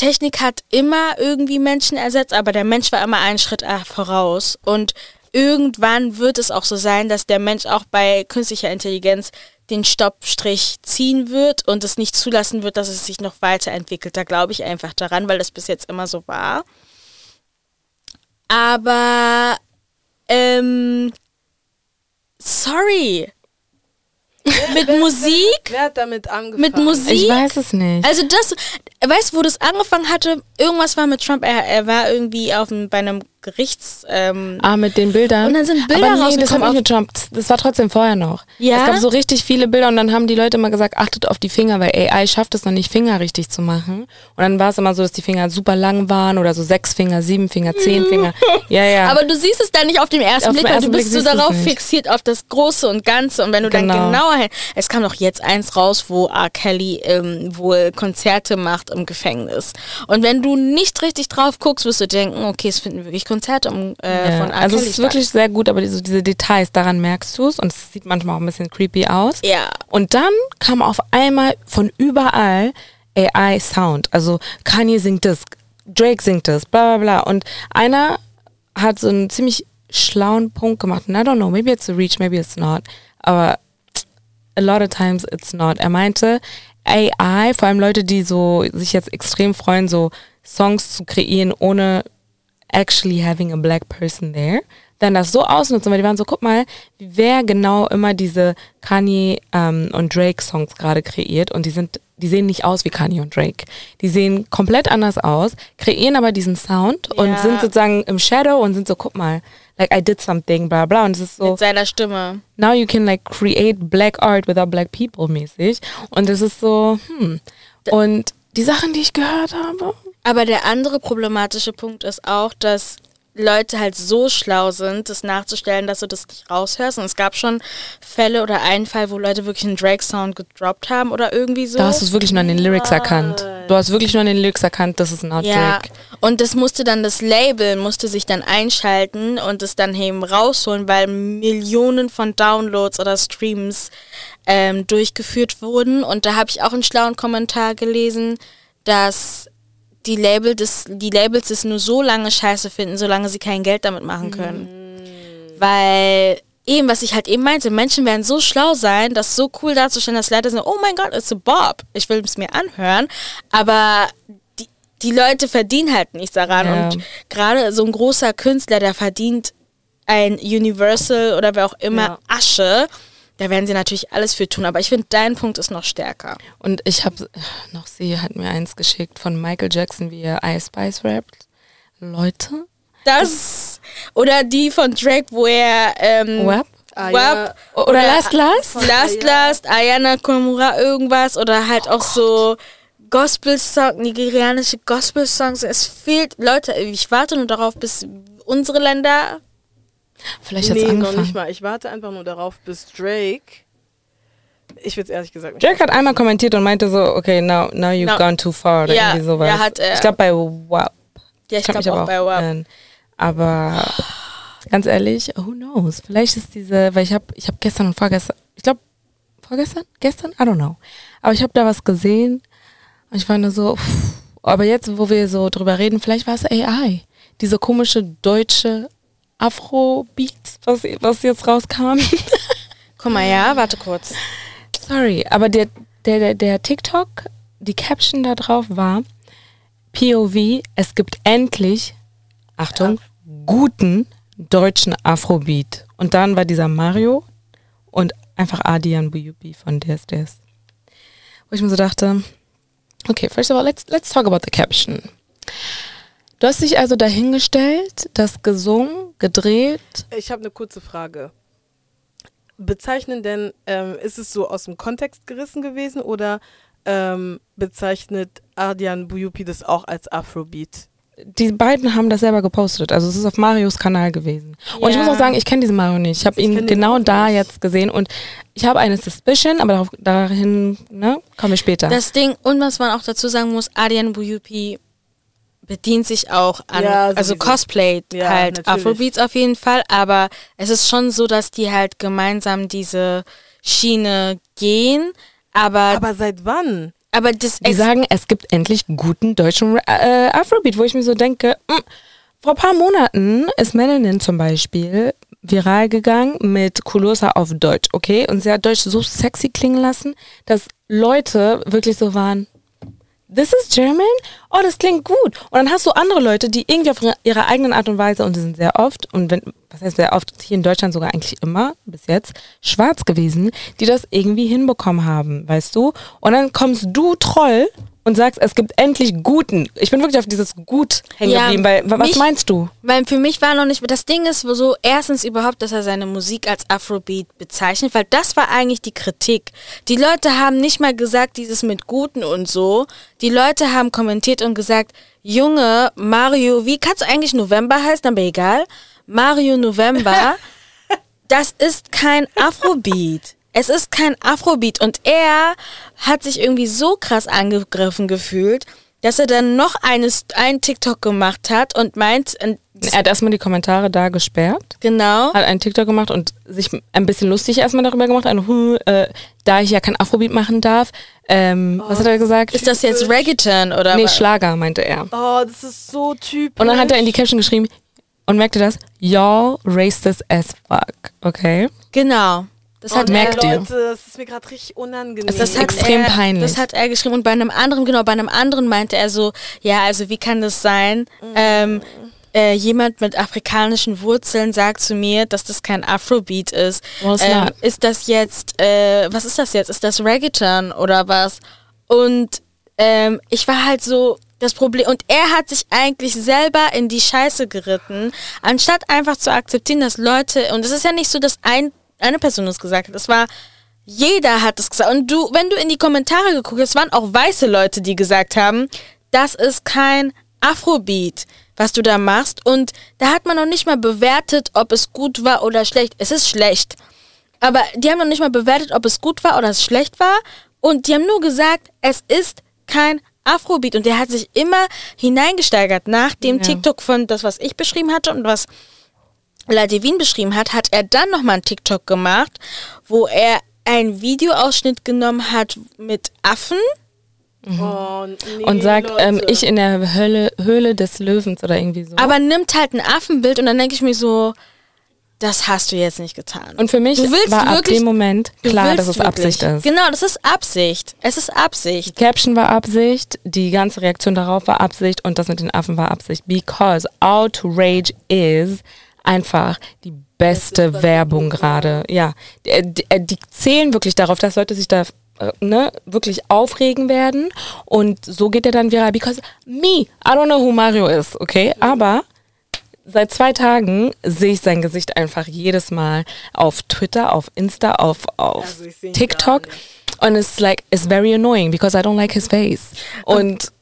Technik hat immer irgendwie Menschen ersetzt, aber der Mensch war immer einen Schritt äh, voraus und irgendwann wird es auch so sein, dass der Mensch auch bei künstlicher Intelligenz den Stoppstrich ziehen wird und es nicht zulassen wird, dass es sich noch weiterentwickelt. Da glaube ich einfach daran, weil das bis jetzt immer so war. Aber, ähm, sorry. Mit Musik? Wer hat damit angefangen? Mit Musik? Ich weiß es nicht. Also das, weißt du, wo das angefangen hatte? Irgendwas war mit Trump. Er, er war irgendwie auf einem, bei einem Gerichts. Ähm, Ah, mit den Bildern. Und dann sind Bilder Aber nee, das nicht mit Trump. Das- war trotzdem vorher noch. Ja? Es gab so richtig viele Bilder und dann haben die Leute immer gesagt, achtet auf die Finger, weil AI schafft es noch nicht, Finger richtig zu machen. Und dann war es immer so, dass die Finger super lang waren oder so sechs Finger, sieben Finger, zehn Finger. Ja, ja. Aber du siehst es dann nicht auf dem ersten Auf Blick, den weil du bist so darauf fixiert auf das Große und Ganze. Und wenn du Genau. dann genauer hin. Es kam doch jetzt eins raus, wo R. Kelly ähm, wohl Konzerte macht im Gefängnis. Und wenn du nicht richtig drauf guckst, wirst du denken, okay, es finden wirklich Konzerte um, äh, ja. von R. also Kelly es ist wirklich sehr gut, aber diese, diese Details, daran merkst du es und es sieht manchmal auch ein bisschen creepy aus. Ja. Und dann kam auf einmal von überall AI-Sound. Also Kanye singt das, Drake singt das, bla bla bla. Und einer hat so einen ziemlich schlauen Punkt gemacht. And I don't know, maybe it's a reach, maybe it's not. Aber a lot of times it's not. Er meinte, AI, vor allem Leute, die so sich jetzt extrem freuen, so Songs zu kreieren, ohne actually having a black person there, dann das so ausnutzen, weil die waren so, guck mal, wer genau immer diese Kanye ähm, und Drake Songs gerade kreiert und die sind, die sehen nicht aus wie Kanye und Drake. Die sehen komplett anders aus, kreieren aber diesen Sound und Ja. sind sozusagen im Shadow und sind so, guck mal, like I did something, bla bla. Und es ist so, Mit seiner Stimme. now you can like create black art without black people mäßig. Und es ist so, hm. Und die Sachen, die ich gehört habe, Aber der andere problematische Punkt ist auch, dass Leute halt so schlau sind, das nachzustellen, dass du das nicht raushörst. Und es gab schon Fälle oder einen Fall, wo Leute wirklich einen Drake-Sound gedroppt haben oder irgendwie so. da hast du es wirklich nur an den Lyrics erkannt. Du hast wirklich nur an den Lyrics erkannt, das ist not ja, Drake. und das musste dann das Label, musste sich dann einschalten und es dann eben rausholen, weil Millionen von Downloads oder Streams ähm, durchgeführt wurden. Und da habe ich auch einen schlauen Kommentar gelesen, dass die, Label das, die Labels das nur so lange scheiße finden, solange sie kein Geld damit machen können. Weil eben, was ich halt eben meinte, Menschen werden so schlau sein, das so cool darzustellen, dass Leute sagen, oh mein Gott, it's a Bob. Ich will es mir anhören. Aber die, die Leute verdienen halt nichts daran. Ja. Und gerade so ein großer Künstler, der verdient ein Universal oder wer auch immer Ja. Asche. Da werden sie natürlich alles für tun. Aber ich finde, dein Punkt ist noch stärker. Und ich habe noch, sie hat mir eins geschickt von Michael Jackson, wie er Ice Spice rappt. Leute, Das oder die von Drake, wo er ähm, Wap? Ah, Wap ja. Oder Last Last? Last Last, Ayana Komura irgendwas oder halt auch so Gospel-Song, nigerianische Gospel-Songs. Es fehlt, Leute, ich warte nur darauf, bis unsere Länder. Vielleicht hat's Nee, noch angefangen. nicht mal. Ich warte einfach nur darauf, bis Drake. Ich will es ehrlich gesagt nicht. Drake hat einmal kommentiert und meinte so, okay, now, now you've No. gone too far oder Ja, irgendwie sowas. ja, hat er. ich glaube bei WAP. Ja, ich glaube auch aber bei WAP. Aber ganz ehrlich, who knows? Vielleicht ist diese, weil ich habe ich hab gestern und vorgestern, ich glaube vorgestern, gestern, I don't know. Aber ich habe da was gesehen und ich war nur so, pff. aber jetzt, wo wir so drüber reden, vielleicht war es AI. Diese komische deutsche Afro-Beat, was, was jetzt rauskam. Guck mal, ja, warte kurz. Sorry, aber der, der, der, der TikTok, die Caption da drauf war, POV, es gibt endlich, Achtung, guten deutschen Afrobeat. Und dann war dieser Mario und einfach Adian Buyubi von DSDS. Wo ich mir so dachte, okay, first of all, let's, let's talk about the caption. Du hast dich also dahingestellt, das gesungen, gedreht. Ich habe eine kurze Frage. Bezeichnen denn, ähm, ist es so aus dem Kontext gerissen gewesen oder ähm, bezeichnet Ardian Buyupi das auch als Afrobeat? die beiden haben das selber gepostet. Also es ist auf Marios Kanal gewesen. Und ich muss auch sagen, ich kenne diesen Mario nicht. Ich habe ihn genau da nicht. jetzt gesehen und ich habe eine Suspicion, aber darauf, dahin ne, kommen wir später. Das Ding, und was man auch dazu sagen muss, Adian Buyupi bedient sich auch an, Ja, also cosplayt Ja, halt natürlich. Afrobeats auf jeden Fall, aber es ist schon so, dass die halt gemeinsam diese Schiene gehen, aber, aber, Aber seit wann? das Die sagen, es gibt endlich guten deutschen äh, Afrobeat, wo ich mir so denke, mh, vor ein paar Monaten ist Melanin zum Beispiel viral gegangen mit Kulosa auf Deutsch, okay? Und sie hat Deutsch so sexy klingen lassen, dass Leute wirklich so waren, this is German? Oh, das klingt gut. Und dann hast du andere Leute, die irgendwie auf ihre- eigenen Art und Weise, und die sind sehr oft, und wenn, was heißt sehr oft, hier in Deutschland sogar eigentlich immer, bis jetzt, schwarz gewesen, die das irgendwie hinbekommen haben, weißt du? Und dann kommst du, Troll, und sagst, es gibt endlich Guten. Ich bin wirklich auf dieses Gut hängen Ja, geblieben, weil, wa- was mich- meinst du? Weil für mich war noch nicht, das Ding ist so, erstens überhaupt, dass er seine Musik als Afrobeat bezeichnet, weil das war eigentlich die Kritik. Die Leute haben nicht mal gesagt, dieses mit Guten und so. Die Leute haben kommentiert und gesagt, Junge, Mario, wie kannst du eigentlich November heißen, aber egal. Mario November, das ist kein Afrobeat. Es ist kein Afrobeat und er hat sich irgendwie so krass angegriffen gefühlt, dass er dann noch eines, einen TikTok gemacht hat und meint, und Er hat erstmal die Kommentare da gesperrt, genau, hat einen TikTok gemacht und sich ein bisschen lustig erstmal darüber gemacht, ein, hm, äh, da ich ja kein Afrobeat machen darf. Ähm, was hat er gesagt? ist das jetzt Reggaeton oder nee, was? Schlager, meinte er. Oh, das ist so typisch. Und dann hat er in die Caption geschrieben und merkte das, y'all racist as fuck, okay? Genau. Das hat oh, merkt er, ihr. Leute, das ist mir gerade richtig unangenehm. das hat extrem er, peinlich. Das hat er geschrieben und bei einem anderen, genau, bei einem anderen meinte er so, ja, also wie kann das sein? Ähm, äh, jemand mit afrikanischen Wurzeln sagt zu mir, dass das kein Afrobeat ist. It's Ähm, ist das jetzt, äh, was ist das jetzt? Ist das Reggaeton oder was? Und ähm, ich war halt so, das Problem, und er hat sich eigentlich selber in die Scheiße geritten, anstatt einfach zu akzeptieren, dass Leute, und es ist ja nicht so, dass ein, eine Person das gesagt hat, es war, jeder hat es gesagt. Und du, wenn du in die Kommentare geguckt hast, waren auch weiße Leute, die gesagt haben, das ist kein Afrobeat, was du da machst. Und da hat man noch nicht mal bewertet, ob es gut war oder schlecht. Es ist schlecht. Aber die haben noch nicht mal bewertet, ob es gut war oder es schlecht war. Und die haben nur gesagt, es ist kein Afrobeat. Und der hat sich immer hineingesteigert. Nach dem Ja. TikTok von das, was ich beschrieben hatte und was La Devine beschrieben hat, hat er dann nochmal einen TikTok gemacht, wo er einen Videoausschnitt genommen hat mit Affen. Oh, nee, Und sagt, ähm, ich in der Hölle, Höhle des Löwens oder irgendwie so. aber nimmt halt ein Affenbild und dann denke ich mir so, das hast du jetzt nicht getan. und für mich Du willst war ab wirklich- dem Moment klar, dass es wirklich. Absicht ist. Genau, das ist Absicht. Es ist Absicht. Die Caption war Absicht, die ganze Reaktion darauf war Absicht und das mit den Affen war Absicht. Because Outrage is einfach die beste Werbung gerade. Ja, die, die, die zählen wirklich darauf, dass Leute sich da äh, ne, wirklich aufregen werden und so geht er dann viral. Because me, I don't know who Mario is, okay? Aber seit zwei Tagen sehe ich sein Gesicht einfach jedes Mal auf Twitter, auf Insta, auf, auf Also TikTok. Und it's like, it's very annoying because I don't like his face. Und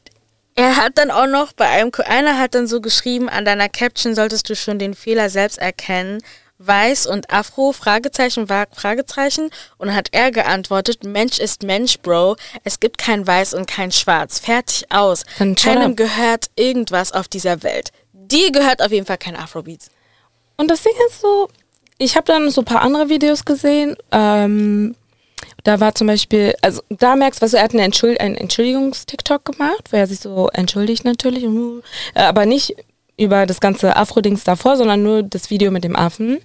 Er hat dann auch noch bei einem, einer hat dann so geschrieben, an deiner Caption solltest du schon den Fehler selbst erkennen. Weiß und Afro, Fragezeichen, war Fragezeichen. Und hat er geantwortet, Mensch ist Mensch, Bro. Es gibt kein Weiß und kein Schwarz. Fertig aus. Keinem gehört irgendwas auf dieser Welt. Dir gehört auf jeden Fall kein Afrobeat. Und das Ding ist so, ich habe dann so ein paar andere Videos gesehen. Ähm, da war zum Beispiel, also da merkst du, du, er hat eine Entschuld, einen Entschuldigungs-TikTok gemacht, wo er sich so entschuldigt natürlich, uh, aber nicht über das ganze Afro-Dings davor, sondern nur das Video mit dem Affen.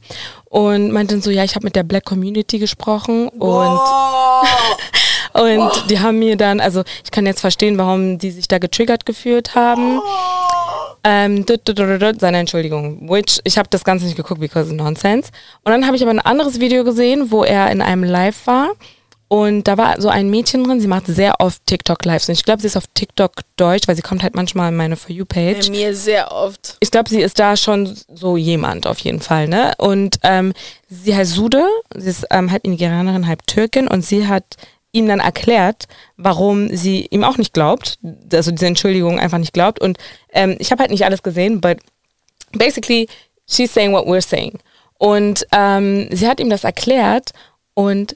Und meinte dann so, ja, ich habe mit der Black Community gesprochen und Und die haben mir dann, also ich kann jetzt verstehen, warum die sich da getriggert gefühlt haben. Ähm, dut, dut, dut, seine Entschuldigung. Which, ich habe das Ganze nicht geguckt, because nonsense. Und dann habe ich aber ein anderes Video gesehen, wo er in einem Live war. Und da war so ein Mädchen drin, sie macht sehr oft TikTok-Lives. Und ich glaube, sie ist auf TikTok Deutsch, weil sie kommt halt manchmal in meine For You-Page Bei mir sehr oft. ich glaube, sie ist da schon so jemand auf jeden Fall, ne? Und ähm, sie heißt Sude, sie ist ähm, halb Nigerianerin, halb Türkin und sie hat ihm dann erklärt, warum sie ihm auch nicht glaubt, also diese Entschuldigung einfach nicht glaubt. Und ähm, ich habe halt nicht alles gesehen, but basically she's saying what we're saying. Und ähm, sie hat ihm das erklärt und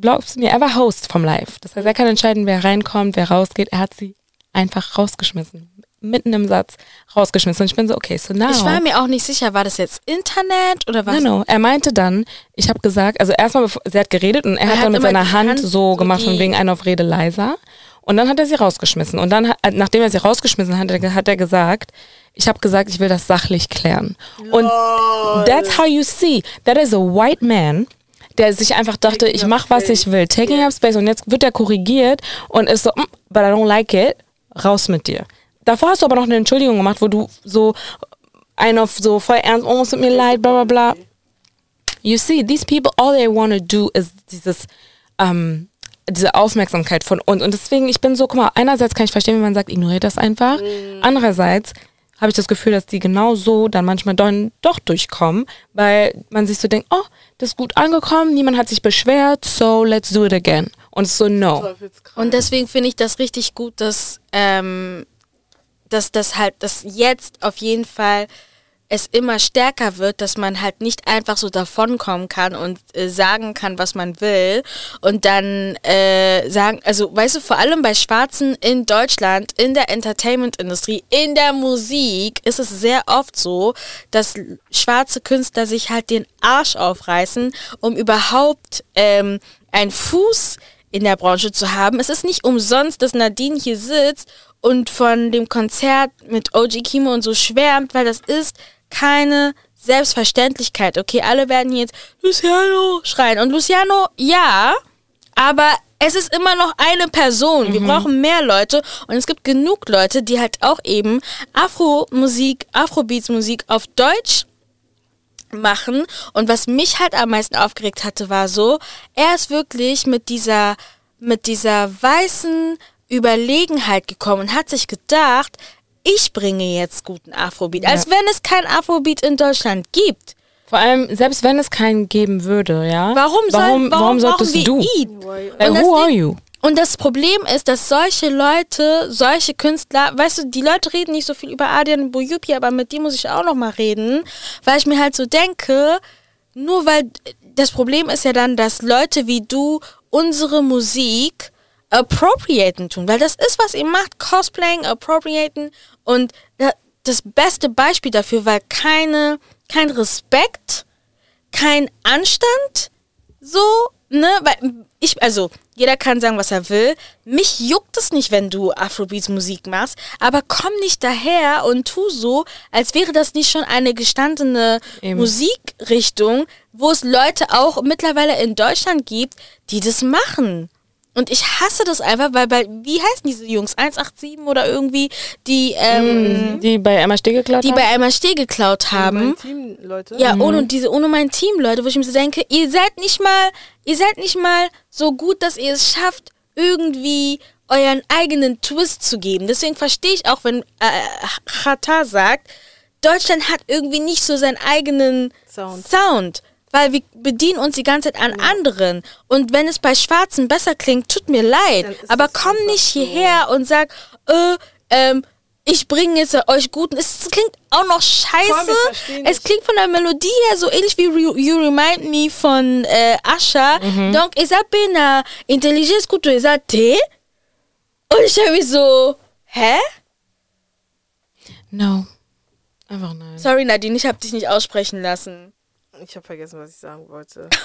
glaubst du mir, er war Host vom Live. Das heißt, er kann entscheiden, wer reinkommt, wer rausgeht. Er hat sie einfach rausgeschmissen. mitten im Satz rausgeschmissen. Und ich bin so, okay, so now. Ich war mir auch nicht sicher, war das jetzt Internet oder was? No, no. Er meinte dann, ich habe gesagt, also erstmal, bevor- sie hat geredet und er, Er hat hat dann mit seiner Hand, Hand so gemacht, von wegen einer auf Rede leiser. Und dann hat er sie rausgeschmissen. Und dann, hat- nachdem er sie rausgeschmissen hat, hat er- gesagt, ich habe gesagt, ich will das sachlich klären. Und that's how you see, that is a white man, der sich einfach dachte, ich mache, was ich will. Taking up space. Und jetzt wird er korrigiert und ist so, "Mm, but I don't like it, raus mit dir. Davor hast du aber noch eine Entschuldigung gemacht, wo du so einen auf so voll ernst, oh, es tut mir leid, bla bla bla. You see, these people, all they want to do is dieses, ähm, diese Aufmerksamkeit von uns. Und deswegen, ich bin so, guck mal, einerseits kann ich verstehen, wenn man sagt, ignoriert das einfach. Andererseits habe ich das Gefühl, dass die genau so dann manchmal dann doch durchkommen, weil man sich so denkt, oh, das ist gut angekommen, niemand hat sich beschwert, so let's do it again. Und so, no. Und deswegen finde ich das richtig gut, dass, ähm, dass das halt, dass jetzt auf jeden Fall es immer stärker wird, dass man halt nicht einfach so davonkommen kann und äh, sagen kann, was man will und dann äh, sagen, also weißt du, vor allem bei Schwarzen in Deutschland, in der Entertainment-Industrie, in der Musik ist es sehr oft so, dass schwarze Künstler sich halt den Arsch aufreißen, um überhaupt ähm, einen Fuß in der Branche zu haben. Es ist nicht umsonst, dass Nadine hier sitzt und von dem Konzert mit OG Kimo und so schwärmt, weil das ist keine Selbstverständlichkeit. Okay, alle werden jetzt Luciano schreien. Und Luciano, ja, aber es ist immer noch eine Person. Wir brauchen mehr Leute und es gibt genug Leute, die halt auch eben Afro-Musik, Afrobeats-Musik auf Deutsch machen. Und was mich halt am meisten aufgeregt hatte, war so, er ist wirklich mit dieser, mit dieser weißen Überlegenheit gekommen und hat sich gedacht, ich bringe jetzt guten Afrobeat. Als wenn es kein Afrobeat in Deutschland gibt. Vor allem, selbst wenn es keinen geben würde, ja. Warum, soll, warum, warum solltest brauchen wir du? ihn? Like, Und das who are Ding- you? Und das Problem ist, dass solche Leute, solche Künstler, weißt du, die Leute reden nicht so viel über Adian Bouyupi, aber mit dem muss ich auch noch mal reden, weil ich mir halt so denke, nur weil das Problem ist ja dann, dass Leute wie du unsere Musik appropriaten tun, weil das ist, was ihr macht, Cosplaying, appropriaten und da- das beste Beispiel dafür, weil keine, kein Respekt, kein Anstand, so, ne, weil ich, also, jeder kann sagen, was er will. Mich juckt es nicht, wenn du Afrobeats Musik machst, aber komm nicht daher und tu so, als wäre das nicht schon eine gestandene Eben. Musikrichtung, wo es Leute auch mittlerweile in Deutschland gibt, die das machen. Und ich hasse das einfach, weil bei, wie heißen diese Jungs? 187 oder irgendwie, die, ähm, Die bei Emma Steh geklaut die haben? bei einmal Steh geklaut haben. Mein Team, Leute. Ja, ohne diese, ohne mein Team, Leute, wo ich mir so denke, ihr seid nicht mal, ihr seid nicht mal so gut, dass ihr es schafft, irgendwie euren eigenen Twist zu geben. Deswegen verstehe ich auch, wenn äh, Chata sagt, Deutschland hat irgendwie nicht so seinen eigenen Sound. Sound. Weil wir bedienen uns die ganze Zeit an anderen. Und wenn es bei Schwarzen besser klingt, tut mir leid. Aber komm nicht so. hierher und sag, äh, ähm, ich bringe jetzt euch guten. Es klingt auch noch scheiße. verstehen Es klingt von der Melodie her so ähnlich wie Re- You Remind Me von äh, Asha. Mhm. Donc, esa pena intelligence kutu esa te. Und ich habe mich so, hä? No. Einfach nein. Sorry, Nadine, ich habe dich nicht aussprechen lassen. Ich habe vergessen, was ich sagen wollte.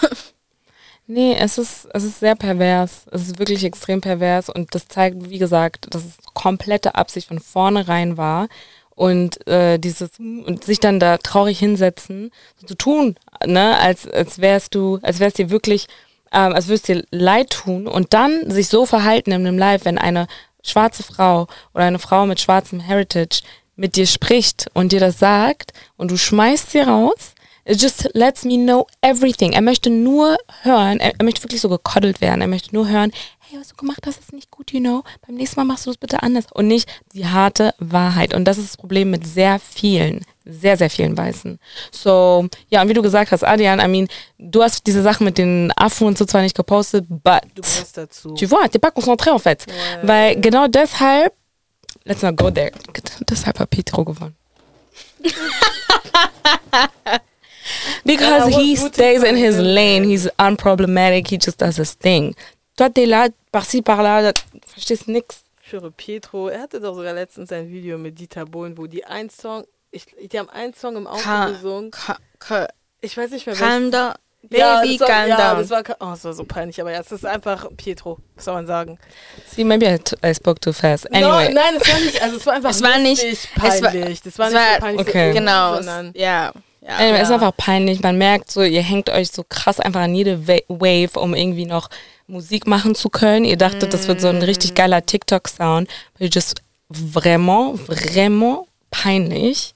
Nee, es ist, es ist sehr pervers. Es ist wirklich extrem pervers und das zeigt, wie gesagt, dass es komplette Absicht von vornherein war. Und äh, dieses und sich dann da traurig hinsetzen, so zu tun, ne, als, als wärst du, als wärst dir wirklich, ähm, als würdest dir leid tun und dann sich so verhalten in einem Live, wenn eine schwarze Frau oder eine Frau mit schwarzem Heritage mit dir spricht und dir das sagt und du schmeißt sie raus, It just lets me know everything. Er möchte nur hören, er, er möchte wirklich so gekoddelt werden. Er möchte nur hören, hey, was du gemacht hast, ist nicht gut, you know. Beim nächsten Mal machst du das bitte anders. Und nicht die harte Wahrheit. Und das ist das Problem mit sehr vielen, sehr, sehr vielen Weißen. So, ja, und wie du gesagt hast, Adrian, I mean, du hast diese Sachen mit den Affen und so zwar nicht gepostet, but Du gehörst dazu. tu vois, t'es pas concentré en fait. Weil genau deshalb, let's not go there. Deshalb hat Petro gewonnen. Because Yeah, he stays in his lane, he's unproblematic, he just does his thing. Toi, t'es là, par-ci, par-là, verstehst nix. Ich schwöre, Pietro, er hatte doch sogar letztens ein Video mit Dieter Bohlen, wo die einen Song, ich, die haben einen Song im Auto Ka- gesungen. Ka- ka- Ich weiß nicht mehr, Calm down. Baby, ja, war, calm ja, down. das war, oh, das war so peinlich, aber ja, es ist einfach Pietro, was soll man sagen. See, maybe I, t- I spoke too fast. Anyway. No, nein, es war nicht, also es war einfach Es war nicht- es war- peinlich. das war es nicht war- so peinlich, okay. so, Genau. sondern Ja. Ja. Ist Ja. einfach peinlich. Man merkt so, ihr hängt euch so krass einfach an jede Wa- Wave, um irgendwie noch Musik machen zu können. Ihr dachtet, das wird so ein richtig geiler TikTok-Sound. But you're just vraiment, vraiment peinlich.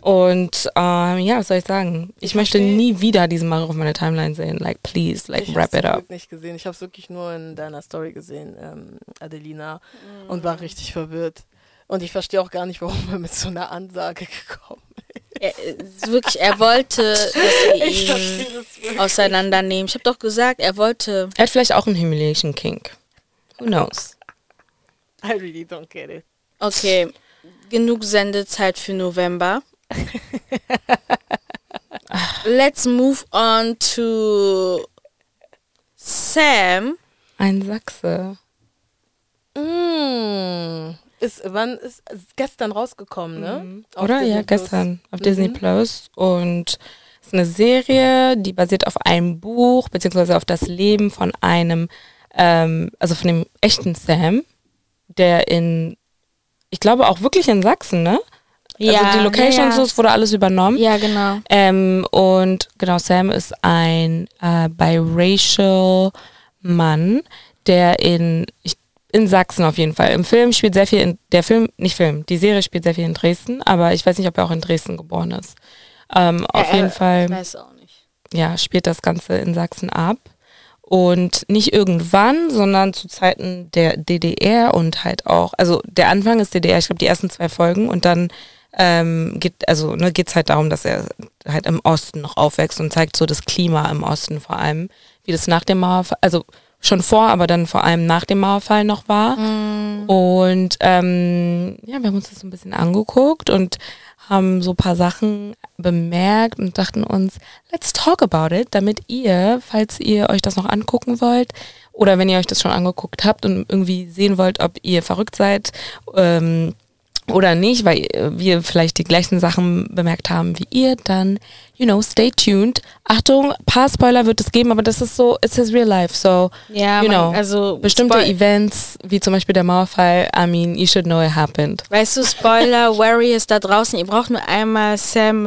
Und ähm, ja, was soll ich sagen? Ich, Ich möchte nie wieder diesen Maro auf meiner Timeline sehen. Like, please, like, ich wrap it up. Glück nicht gesehen. Ich habe es wirklich nur in deiner Story gesehen, ähm, Adelina, und war richtig verwirrt. Und ich verstehe auch gar nicht, warum er mit so einer Ansage gekommen Er, wirklich, er wollte, dass wir ihn auseinandernehmen. Ich habe doch gesagt, er wollte. Er hat vielleicht auch einen Humiliation Kink. Who knows? I really don't get it. Okay, genug Sendezeit für November. Let's move on to Sam. Ein Sachse. Mm. Ist, wann ist, ist gestern rausgekommen, ne? Auf Oder? Disney Ja, Plus. gestern auf Mhm. Disney Plus. Und es ist eine Serie, die basiert auf einem Buch, beziehungsweise auf das Leben von einem, ähm, also von dem echten Sam, der in, ich glaube auch wirklich in Sachsen, ne? also die Location und so, es wurde alles übernommen. Ja, genau. Ähm, und genau, Sam ist ein äh, biracial Mann, der in, ich, in Sachsen auf jeden Fall. Im Film spielt sehr viel in, der Film, nicht Film, die Serie spielt sehr viel in Dresden, aber ich weiß nicht, ob er auch in Dresden geboren ist. Ähm, auf jeden Fall Ich weiß auch nicht. ja, spielt das Ganze in Sachsen ab. Und nicht irgendwann, sondern zu Zeiten der DDR und halt auch, also der Anfang ist DDR, ich glaube die ersten zwei Folgen und dann ähm, geht, also ne, geht es halt darum, dass er halt im Osten noch aufwächst und zeigt so das Klima im Osten vor allem, wie das nach dem Mauerfall, also schon vor, aber dann vor allem nach dem Mauerfall noch war. Und ähm, ja, wir haben uns das so ein bisschen angeguckt und haben so ein paar Sachen bemerkt und dachten uns, let's talk about it, damit ihr, falls ihr euch das noch angucken wollt oder wenn ihr euch das schon angeguckt habt und irgendwie sehen wollt, ob ihr verrückt seid ähm, oder nicht, weil wir vielleicht die gleichen Sachen bemerkt haben wie ihr, dann, you know, stay tuned. Achtung, paar Spoiler wird es geben, aber das ist so, it's his real life, so Ja, You man, know, also bestimmte Spoil- Events, wie zum Beispiel der Mauerfall, I mean, you should know it happened. Weißt du, Spoiler, Warriors da draußen, ihr braucht nur einmal Sam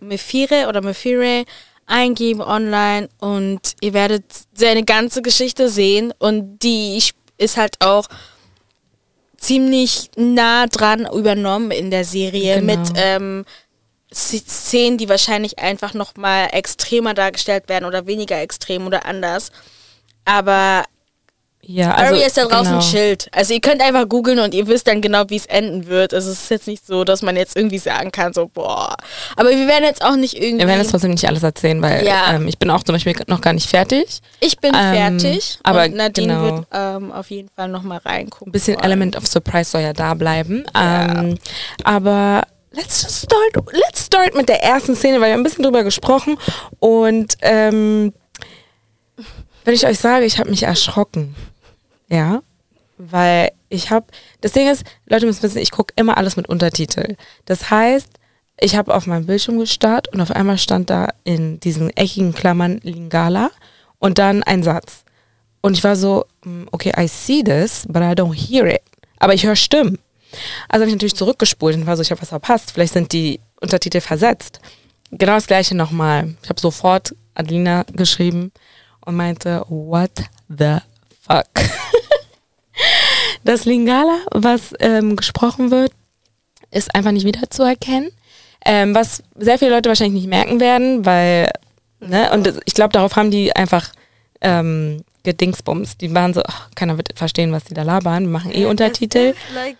Mefire oder Mefire eingeben online und ihr werdet seine ganze Geschichte sehen und die ist halt auch ziemlich nah dran übernommen in der Serie Genau. mit ähm, Sz- Szenen, die wahrscheinlich einfach noch mal extremer dargestellt werden oder weniger extrem oder anders. Aber Ja, Barry also ist da draußen genau. chillt. Also ihr könnt einfach googeln und ihr wisst dann genau, wie es enden wird. Also es ist jetzt nicht so, dass man jetzt irgendwie sagen kann, so boah. Aber wir werden jetzt auch nicht irgendwie. Wir werden jetzt trotzdem nicht alles erzählen, weil Ja. ähm, ich bin auch zum Beispiel noch gar nicht fertig. ich bin ähm, fertig. aber und Nadine genau. wird ähm, auf jeden Fall noch mal reingucken. Ein bisschen wollen. Element of Surprise soll ja da bleiben. Ja. Ähm, aber let's just start, let's start mit der ersten Szene, weil wir haben ein bisschen drüber gesprochen. Und ähm, wenn ich euch sage, ich habe mich erschrocken. Ja, weil ich habe, das Ding ist, Leute müssen wissen, ich gucke immer alles mit Untertitel. Das heißt, ich habe auf meinem Bildschirm gestarrt und auf einmal stand da in diesen eckigen Klammern Lingala und dann ein Satz. Und ich war so, mm, okay, I see this, but I don't hear it. Aber ich höre Stimmen. Also habe ich natürlich zurückgespult und war so, ich habe was verpasst. Vielleicht sind die Untertitel versetzt. Genau das gleiche nochmal. Ich habe sofort Adelina geschrieben und meinte, what the fuck? Das Lingala, was ähm, gesprochen wird, ist einfach nicht wiederzuerkennen. Ähm, was sehr viele Leute wahrscheinlich nicht merken werden, weil, ne, und das- ich glaube, darauf haben die einfach ähm, gedingsbums. Die waren so, ach, keiner wird verstehen, was die da labern. Wir machen eh Untertitel. Like,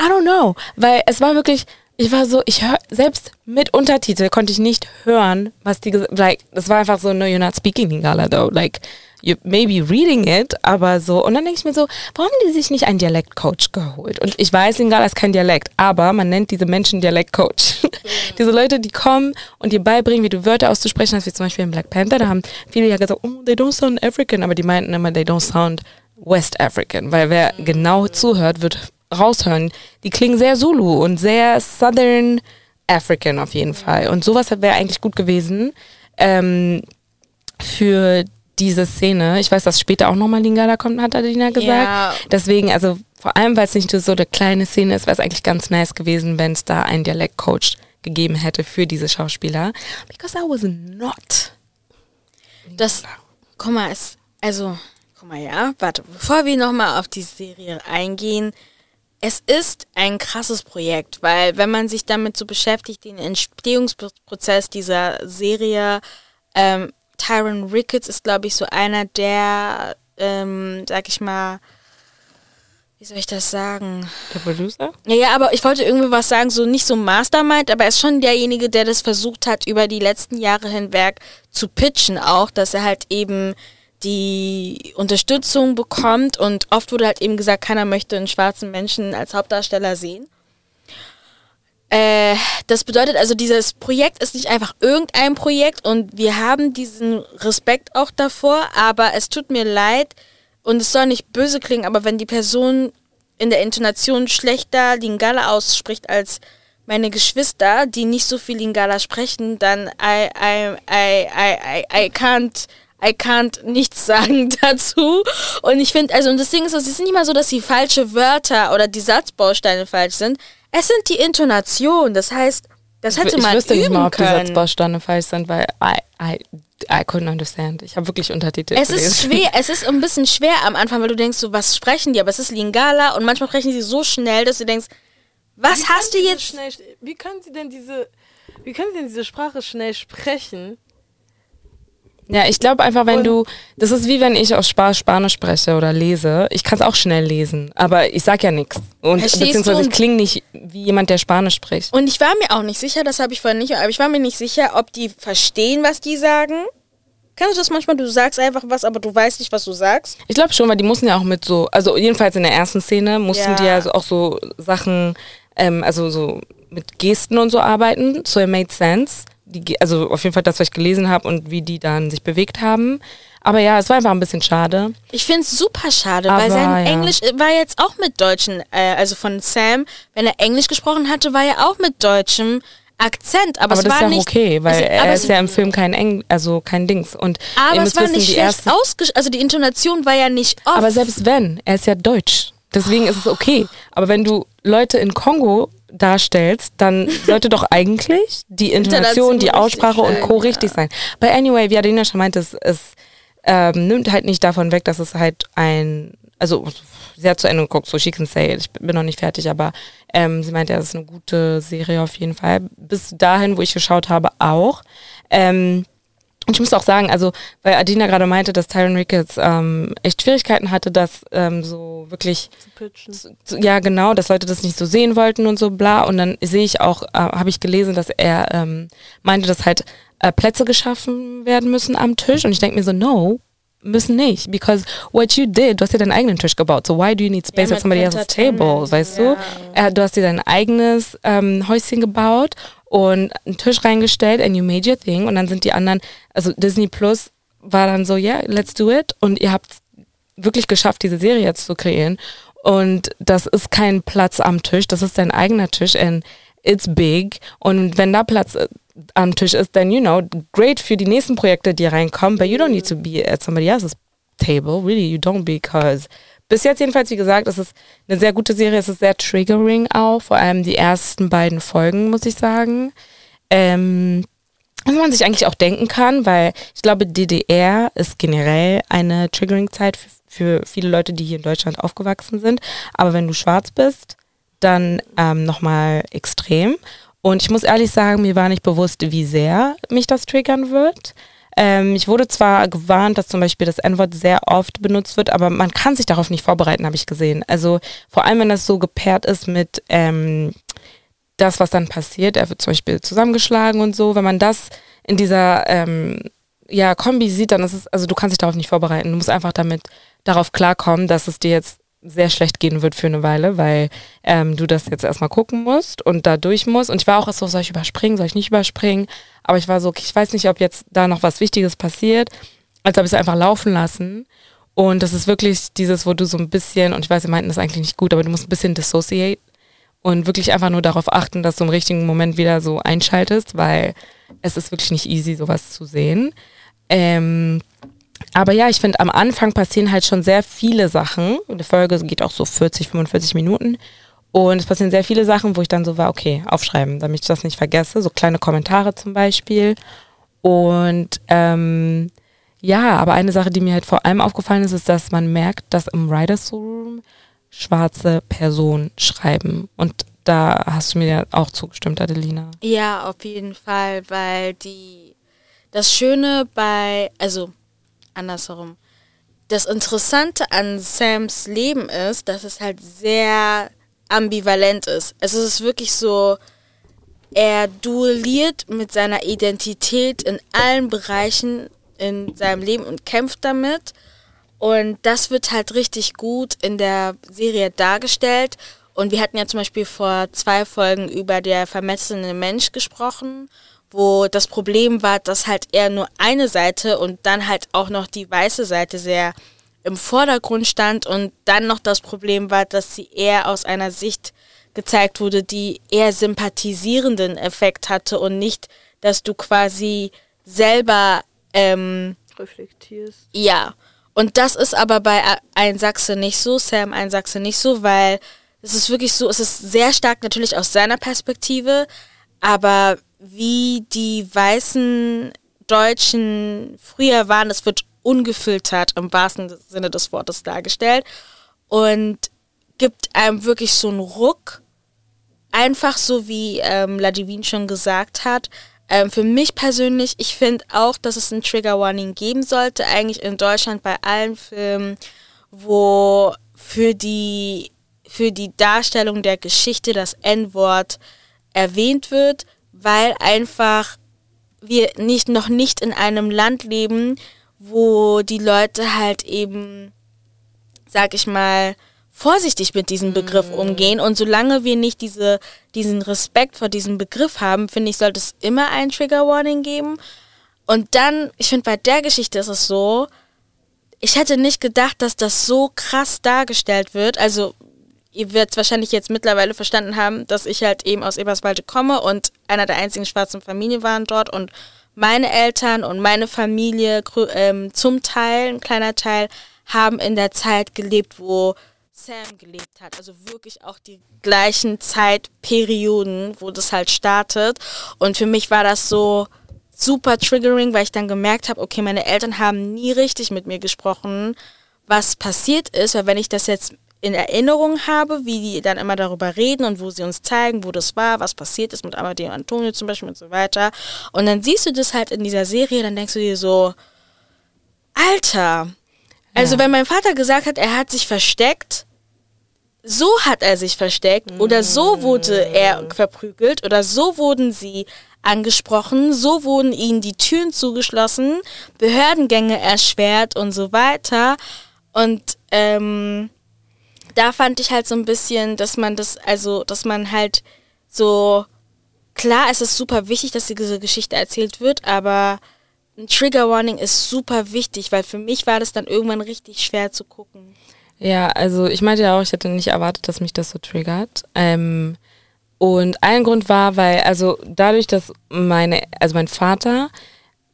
I don't know. Weil es war wirklich, ich war so, ich hör, selbst mit Untertitel konnte ich nicht hören, was die gesagt like, das war einfach so, no, you're not speaking Lingala though. Like, you may be reading it, aber so. Und dann denke ich mir so, warum haben die sich nicht einen Dialektcoach geholt? Und ich weiß, Lingala ist kein Dialekt, aber man nennt diese Menschen Dialektcoach. diese Leute, die kommen und dir beibringen, wie du Wörter auszusprechen hast, wie zum Beispiel in Black Panther, da haben viele ja gesagt, oh, they don't sound African, aber die meinten immer, they don't sound West African, weil wer genau zuhört, wird raushören. Die klingen sehr Zulu und sehr Southern African auf jeden Fall. Und sowas wäre eigentlich gut gewesen ähm, für diese Szene. Ich weiß, dass später auch nochmal Lingala kommt, hat Adina gesagt. Ja. Deswegen, also vor allem, weil es nicht so eine kleine Szene ist, wäre es eigentlich ganz nice gewesen, wenn es da einen Dialektcoach gegeben hätte für diese Schauspieler. Because I was not. Das, guck mal, es, also, guck mal, ja, warte, bevor wir nochmal auf die Serie eingehen, es ist ein krasses Projekt, weil wenn man sich damit so beschäftigt, den Entstehungsprozess dieser Serie, ähm, Tyron Ricketts ist, glaube ich, so einer der, ähm, sag ich mal, wie soll ich das sagen? Der Producer? Ja, ja, aber ich wollte irgendwie was sagen, so nicht so Mastermind, aber er ist schon derjenige, der das versucht hat, über die letzten Jahre hinweg zu pitchen auch, dass er halt eben die Unterstützung bekommt und oft wurde halt eben gesagt, keiner möchte einen schwarzen Menschen als Hauptdarsteller sehen. Äh, das bedeutet also, dieses Projekt ist nicht einfach irgendein Projekt und wir haben diesen Respekt auch davor, aber es tut mir leid und es soll nicht böse klingen, aber wenn die Person in der Intonation schlechter Lingala ausspricht als meine Geschwister, die nicht so viel Lingala sprechen, dann I, I, I, I, I, I can't I can't nichts sagen dazu. Und ich finde, also, und das Ding ist, es ist nicht mal so, dass die falsche Wörter oder die Satzbausteine falsch sind. Es sind die Intonationen. Das heißt, das hätte ich man wüsste üben nicht mal, ob die können. Satzbausteine falsch sind, weil I, I, I couldn't understand. Ich habe wirklich Untertitel Es gelesen. ist schwer, es ist ein bisschen schwer am Anfang, weil du denkst, so, was sprechen die? Aber es ist Lingala und manchmal sprechen sie so schnell, dass du denkst, was Wie hast du jetzt? Schnell, wie können Sie denn diese, wie können Sie denn diese Sprache schnell sprechen? Ja, ich glaube einfach, wenn Und- du, das ist wie wenn ich aus Spaß Spanisch spreche oder lese. Ich kann es auch schnell lesen, aber ich sag ja nichts. Und beziehungsweise ich klinge nicht wie jemand, der Spanisch spricht. Und ich war mir auch nicht sicher, das habe ich vorhin nicht, aber ich war mir nicht sicher, ob die verstehen, was die sagen. Kannst du das manchmal, du sagst einfach was, aber du weißt nicht, was du sagst? Ich glaube schon, weil die mussten ja auch mit so, also jedenfalls in der ersten Szene mussten Ja. die ja auch so Sachen, ähm, also so mit Gesten und so arbeiten. So it made sense. Die, also auf jeden Fall das, was ich gelesen habe und wie die dann sich bewegt haben. Aber ja, es war einfach ein bisschen schade. Ich finde es super schade, weil Aber, sein ja. Englisch war jetzt auch mit Deutschen, äh, also von Sam, wenn er Englisch gesprochen hatte, war er auch mit deutschem Akzent. Aber, Aber es das war ist ja nicht, okay, weil es, er ist ja im Film kein Eng, also kein Dings. Und aber es war wissen, nicht die erste ausgesch... Also die Intonation war ja nicht off. Aber selbst wenn, er ist ja deutsch. Deswegen ist es okay. Aber wenn du Leute in Kongo darstellst, dann sollte doch eigentlich die Intonation, die Aussprache und Co. richtig sein. But anyway, wie Adina schon meinte, es, es ähm, nimmt halt nicht davon weg, dass es halt ein, also sie hat zu Ende geguckt, so she can say it. Ich bin noch nicht fertig, aber ähm, sie meinte, es ist eine gute Serie auf jeden Fall. Bis dahin, wo ich geschaut habe, auch. Ähm, ich muss auch sagen, also, weil Adina gerade meinte, dass Tyron Ricketts ähm, echt Schwierigkeiten hatte, das ähm, so wirklich, Zu pitchen. zu, ja genau, dass Leute das nicht so sehen wollten und so bla. Und dann sehe ich auch, äh, habe ich gelesen, dass er ähm, meinte, dass halt äh, Plätze geschaffen werden müssen am Tisch. Und ich denke mir so, no, müssen nicht. Because what you did, du hast dir deinen eigenen Tisch gebaut. So why do you need space Ja, at somebody else's table? Weißt ja. du? Äh, du hast dir dein eigenes ähm, Häuschen gebaut und einen Tisch reingestellt you made your thing. Und dann sind die anderen, also Disney Plus war dann so, yeah, let's do it. Und ihr habt wirklich geschafft, diese Serie jetzt zu kreieren. Und das ist kein Platz am Tisch, das ist dein eigener Tisch. And it's big. Und wenn da Platz äh, am Tisch ist, then you know, great für die nächsten Projekte, die reinkommen, but you don't need to be at somebody else's table, really, you don't because bis jetzt jedenfalls, wie gesagt, es ist eine sehr gute Serie, es ist sehr triggering auch, vor allem die ersten beiden Folgen, muss ich sagen. Ähm, was man sich eigentlich auch denken kann, weil ich glaube, DDR ist generell eine Triggering-Zeit für, für viele Leute, die hier in Deutschland aufgewachsen sind. Aber wenn du schwarz bist, dann ähm, nochmal extrem. Und ich muss ehrlich sagen, mir war nicht bewusst, wie sehr mich das triggern wird. Ähm, ich wurde zwar gewarnt, dass zum Beispiel das N-Wort sehr oft benutzt wird, aber man kann sich darauf nicht vorbereiten, habe ich gesehen. Also vor allem, wenn das so gepaart ist mit ähm, das, was dann passiert, er wird zum Beispiel zusammengeschlagen und so, wenn man das in dieser ähm, ja, Kombi sieht, dann ist es, also du kannst dich darauf nicht vorbereiten. Du musst einfach damit darauf klarkommen, dass es dir jetzt sehr schlecht gehen wird für eine Weile, weil ähm, du das jetzt erstmal gucken musst und da durch musst. Und ich war auch so, soll ich überspringen, soll ich nicht überspringen? Aber ich war so, okay, ich weiß nicht, ob jetzt da noch was Wichtiges passiert. Also habe ich es einfach laufen lassen. Und das ist wirklich dieses, wo du so ein bisschen, und ich weiß, sie meinten das eigentlich nicht gut, aber du musst ein bisschen dissociate und wirklich einfach nur darauf achten, dass du im richtigen Moment wieder so einschaltest, weil es ist wirklich nicht easy, sowas zu sehen. Ähm, aber ja, ich finde, am Anfang passieren halt schon sehr viele Sachen. Die Folge geht auch so 40, 45 Minuten. Und es passieren sehr viele Sachen, wo ich dann so war, okay, aufschreiben, damit ich das nicht vergesse. So kleine Kommentare zum Beispiel. Und ähm, ja, aber eine Sache, die mir halt vor allem aufgefallen ist, ist, dass man merkt, dass im Writers Room schwarze Personen schreiben. Und da hast du mir ja auch zugestimmt, Adelina. Ja, auf jeden Fall, weil die das Schöne bei, also andersherum, das Interessante an Sams Leben ist, dass es halt sehr ambivalent ist. Es ist wirklich so, er duelliert mit seiner Identität in allen Bereichen in seinem Leben und kämpft damit. Und das wird halt richtig gut in der Serie dargestellt. Und wir hatten ja zum Beispiel vor zwei Folgen über der vermessene Mensch gesprochen, wo das Problem war, dass halt er nur eine Seite und dann halt auch noch die weiße Seite sehr im Vordergrund stand und dann noch das Problem war, dass sie eher aus einer Sicht gezeigt wurde, die eher sympathisierenden Effekt hatte und nicht, dass du quasi selber ähm, reflektierst. Ja. Und das ist aber bei Ein Sachse nicht so, Sam Ein Sachse nicht so, weil es ist wirklich so, es ist sehr stark natürlich aus seiner Perspektive, aber wie die weißen Deutschen früher waren, es wird ungefiltert im wahrsten Sinne des Wortes dargestellt und gibt einem wirklich so einen Ruck. Einfach so wie ähm, Ladivin schon gesagt hat. Ähm, für mich persönlich, ich finde auch, dass es ein Trigger Warning geben sollte, eigentlich in Deutschland bei allen Filmen, wo für die, für die Darstellung der Geschichte das N-Wort erwähnt wird, weil einfach wir nicht, noch nicht in einem Land leben, wo die Leute halt eben, sag ich mal, vorsichtig mit diesem Begriff mm. umgehen. Und solange wir nicht diese, diesen Respekt vor diesem Begriff haben, finde ich, sollte es immer ein Trigger Warning geben. Und dann, ich finde, bei der Geschichte ist es so, ich hätte nicht gedacht, dass das so krass dargestellt wird. Also, ihr werdet wahrscheinlich jetzt mittlerweile verstanden haben, dass ich halt eben aus Eberswalde komme und einer der einzigen schwarzen Familien waren dort und meine Eltern und meine Familie ähm, zum Teil, ein kleiner Teil, haben in der Zeit gelebt, wo Sam gelebt hat. Also wirklich auch die gleichen Zeitperioden, wo das halt startet. Und für mich war das so super triggering, weil ich dann gemerkt habe, okay, meine Eltern haben nie richtig mit mir gesprochen, was passiert ist, weil wenn ich das jetzt in Erinnerung habe, wie die dann immer darüber reden und wo sie uns zeigen, wo das war, was passiert ist mit Amadeo Antonio zum Beispiel und so weiter. Und dann siehst du das halt in dieser Serie, dann denkst du dir so, Alter. Also ja. wenn mein Vater gesagt hat, er hat sich versteckt, so hat er sich versteckt oder so wurde er verprügelt oder so wurden sie angesprochen, so wurden ihnen die Türen zugeschlossen, Behördengänge erschwert und so weiter. Und ähm, da fand ich halt so ein bisschen, dass man das, also, dass man halt so, klar, es ist super wichtig, dass diese Geschichte erzählt wird, aber ein Trigger Warning ist super wichtig, weil für mich war das dann irgendwann richtig schwer zu gucken. Ja, also ich meinte ja auch, ich hätte nicht erwartet, dass mich das so triggert. Ähm, und ein Grund war, weil, also dadurch, dass meine, also mein Vater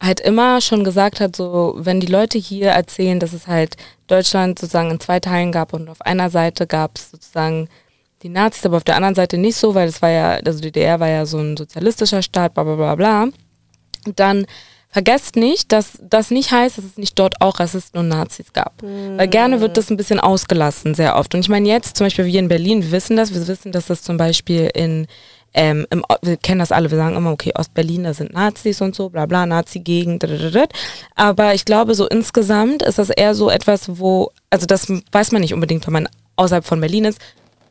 halt immer schon gesagt hat, so, wenn die Leute hier erzählen, dass es halt Deutschland sozusagen in zwei Teilen gab und auf einer Seite gab es sozusagen die Nazis, aber auf der anderen Seite nicht so, weil es war ja, also die DDR war ja so ein sozialistischer Staat, bla bla bla bla. Dann vergesst nicht, dass das nicht heißt, dass es nicht dort auch Rassisten und Nazis gab. Mhm. Weil gerne wird das ein bisschen ausgelassen, sehr oft. Und ich meine jetzt, zum Beispiel wir in Berlin, wir wissen das, wir wissen, dass das zum Beispiel in ähm, im, wir kennen das alle, wir sagen immer, okay, Ostberlin, da sind Nazis und so, bla bla, Nazi-Gegend, aber ich glaube, so insgesamt ist das eher so etwas, wo, also das weiß man nicht unbedingt, wenn man außerhalb von Berlin ist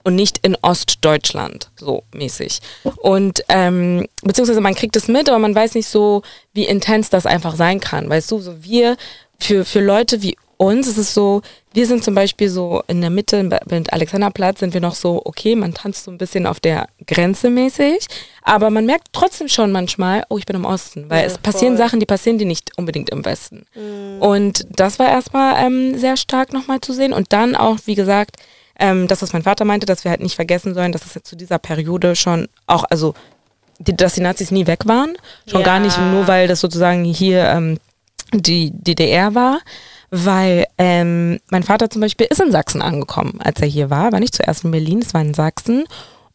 und nicht in Ostdeutschland, so mäßig. Und ähm, beziehungsweise man kriegt es mit, aber man weiß nicht so, wie intens das einfach sein kann. Weißt du, so wir, für, für Leute wie uns ist es so, wir sind zum Beispiel so in der Mitte mit Alexanderplatz sind wir noch so, okay, man tanzt so ein bisschen auf der Grenze mäßig, aber man merkt trotzdem schon manchmal, oh, ich bin im Osten, weil Ja, es passieren voll. Sachen, die passieren die nicht unbedingt im Westen. Mhm. Und das war erstmal ähm, sehr stark nochmal zu sehen. Und dann auch, wie gesagt, ähm, das, was mein Vater meinte, dass wir halt nicht vergessen sollen, dass es jetzt zu dieser Periode schon auch, also, die, dass die Nazis nie weg waren. Schon Ja. gar nicht nur, weil das sozusagen hier ähm, die DDR war. Weil ähm, mein Vater zum Beispiel ist in Sachsen angekommen, als er hier war. War nicht zuerst in Berlin, es war in Sachsen.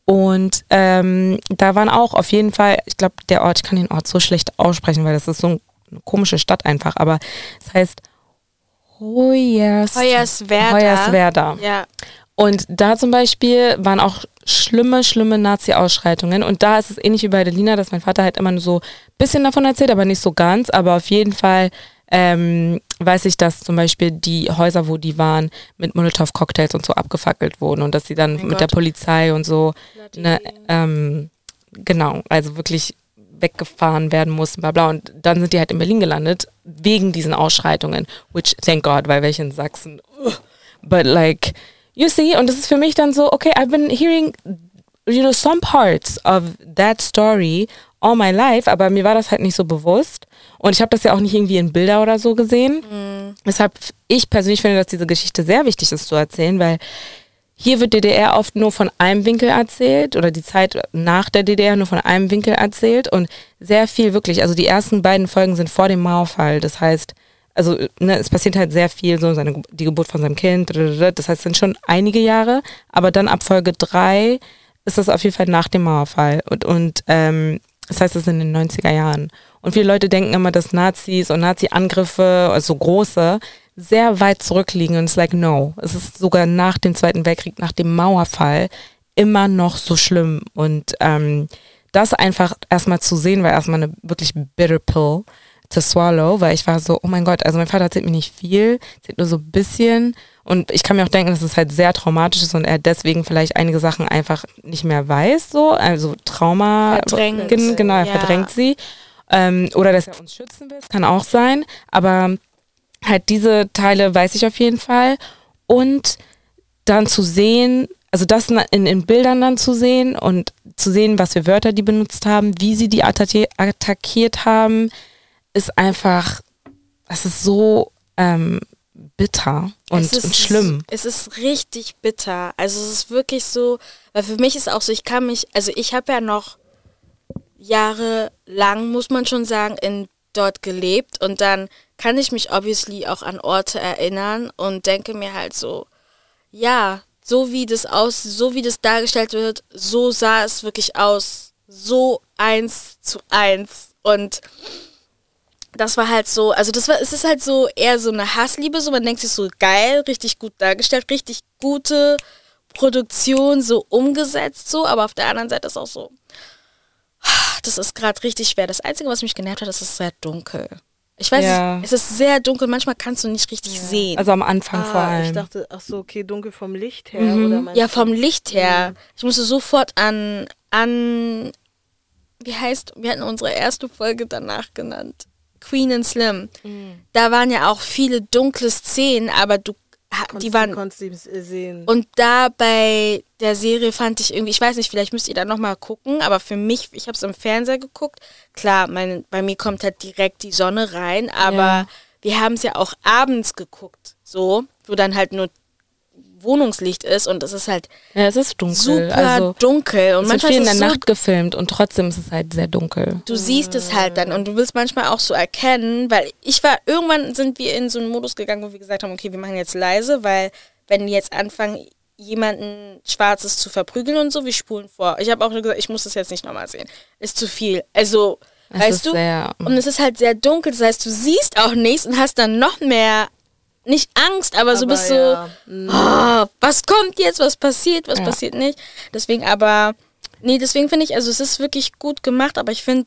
Und ähm, da waren auch auf jeden Fall, ich glaube, der Ort, ich kann den Ort so schlecht aussprechen, weil das ist so eine komische Stadt einfach, aber es heißt Hoyers, Hoyerswerda. Hoyerswerda. Ja. Und da zum Beispiel waren auch schlimme, schlimme Nazi-Ausschreitungen. Und da ist es ähnlich wie bei Adelina, dass mein Vater halt immer nur so ein bisschen davon erzählt, aber nicht so ganz. Aber auf jeden Fall ähm, weiß ich, dass zum Beispiel die Häuser, wo die waren, mit Molotow-Cocktails und so abgefackelt wurden und dass sie dann Mein mit der Gott. Polizei und so, ne, ähm, genau, also wirklich weggefahren werden mussten, bla bla. Und dann sind die halt in Berlin gelandet, wegen diesen Ausschreitungen. Which, thank God, weil welche in Sachsen. ugh. But like, you see, und das ist für mich dann so, okay, I've been hearing, you know, some parts of that story all my life, aber mir war das halt nicht so bewusst. Und ich habe das ja auch nicht irgendwie in Bilder oder so gesehen. Deshalb, ich persönlich finde, dass diese Geschichte sehr wichtig ist zu erzählen, weil hier wird DDR oft nur von einem Winkel erzählt oder die Zeit nach der DDR nur von einem Winkel erzählt und sehr viel wirklich, also die ersten beiden Folgen sind vor dem Mauerfall. Das heißt, also ne, es passiert halt sehr viel, so seine, die Geburt von seinem Kind, das heißt, es sind schon einige Jahre, aber dann ab Folge drei ist das auf jeden Fall nach dem Mauerfall und, und ähm, das heißt, es ist in den 90er Jahren. Und viele Leute denken immer, dass Nazis und Nazi-Angriffe, also große, sehr weit zurückliegen. Und es ist like, no. Es ist sogar nach dem Zweiten Weltkrieg, nach dem Mauerfall, immer noch so schlimm. Und ähm, das einfach erstmal zu sehen, war erstmal eine wirklich bitter pill to swallow, weil ich war so, oh mein Gott, also mein Vater erzählt mir nicht viel, erzählt nur so ein bisschen. Und ich kann mir auch denken, dass es halt sehr traumatisch ist und er deswegen vielleicht einige Sachen einfach nicht mehr weiß, so, also Trauma. Verdrängt. Gen- Genau, er Ja. verdrängt sie. Ähm, oder dass er uns schützen will, das kann auch sein. Aber halt diese Teile weiß ich auf jeden Fall. Und dann zu sehen, also das in, in Bildern dann zu sehen und zu sehen, was für Wörter die benutzt haben, wie sie die attacki- attackiert haben, ist einfach, es ist so ähm, bitter und, es ist, und schlimm. Es ist richtig bitter. Also es ist wirklich so, weil für mich ist auch so, ich kann mich, also ich habe ja noch jahrelang, muss man schon sagen, in dort gelebt und dann kann ich mich obviously auch an Orte erinnern und denke mir halt so, ja, so wie das aus, so wie das dargestellt wird, so sah es wirklich aus, so eins zu eins und das war halt so, also das war, es ist halt so eher so eine Hassliebe, so man denkt sich so geil, richtig gut dargestellt, richtig gute Produktion, so umgesetzt, so, aber auf der anderen Seite ist auch so, das ist gerade richtig schwer. Das Einzige, was mich genervt hat, ist, es ist sehr dunkel. Ich weiß Ja. nicht, es ist sehr dunkel, manchmal kannst du nicht richtig sehen. Also am Anfang vor Ah, ich allem. dachte, ach so, okay, dunkel vom Licht her. Mhm. Oder ja, vom Licht her. Ich musste sofort an, an, wie heißt, wir hatten unsere erste Folge danach genannt. Queen and Slim. Mhm. Da waren ja auch viele dunkle Szenen, aber du, Konntest die waren, Konntest sehen. und da bei der Serie fand ich irgendwie, ich weiß nicht, vielleicht müsst ihr da nochmal gucken, aber für mich, ich habe es im Fernseher geguckt. Klar, mein, bei mir kommt halt direkt die Sonne rein, aber Ja. wir haben es ja auch abends geguckt, so, wo dann halt nur Wohnungslicht ist und es ist halt Ja, es ist dunkel. super also dunkel und es wird manchmal viel in ist der es so, Nacht gefilmt und trotzdem ist es halt sehr dunkel. du siehst es halt dann und du willst manchmal auch so erkennen, weil ich war, irgendwann sind wir in so einen Modus gegangen, wo wir gesagt haben, okay, wir machen jetzt leise, weil wenn die jetzt anfangen, jemanden Schwarzes zu verprügeln und so, wir spulen vor. Ich habe auch gesagt, ich muss das jetzt nicht nochmal sehen. Ist zu viel. Also, Es weißt du? sehr, Und es ist halt sehr dunkel, das heißt, du siehst auch nichts und hast dann noch mehr, nicht Angst, aber, so Aber bist ja, so, ah, was kommt jetzt, was passiert, was Ja. passiert nicht. Deswegen aber, nee, deswegen finde ich, also es ist wirklich gut gemacht, aber ich finde,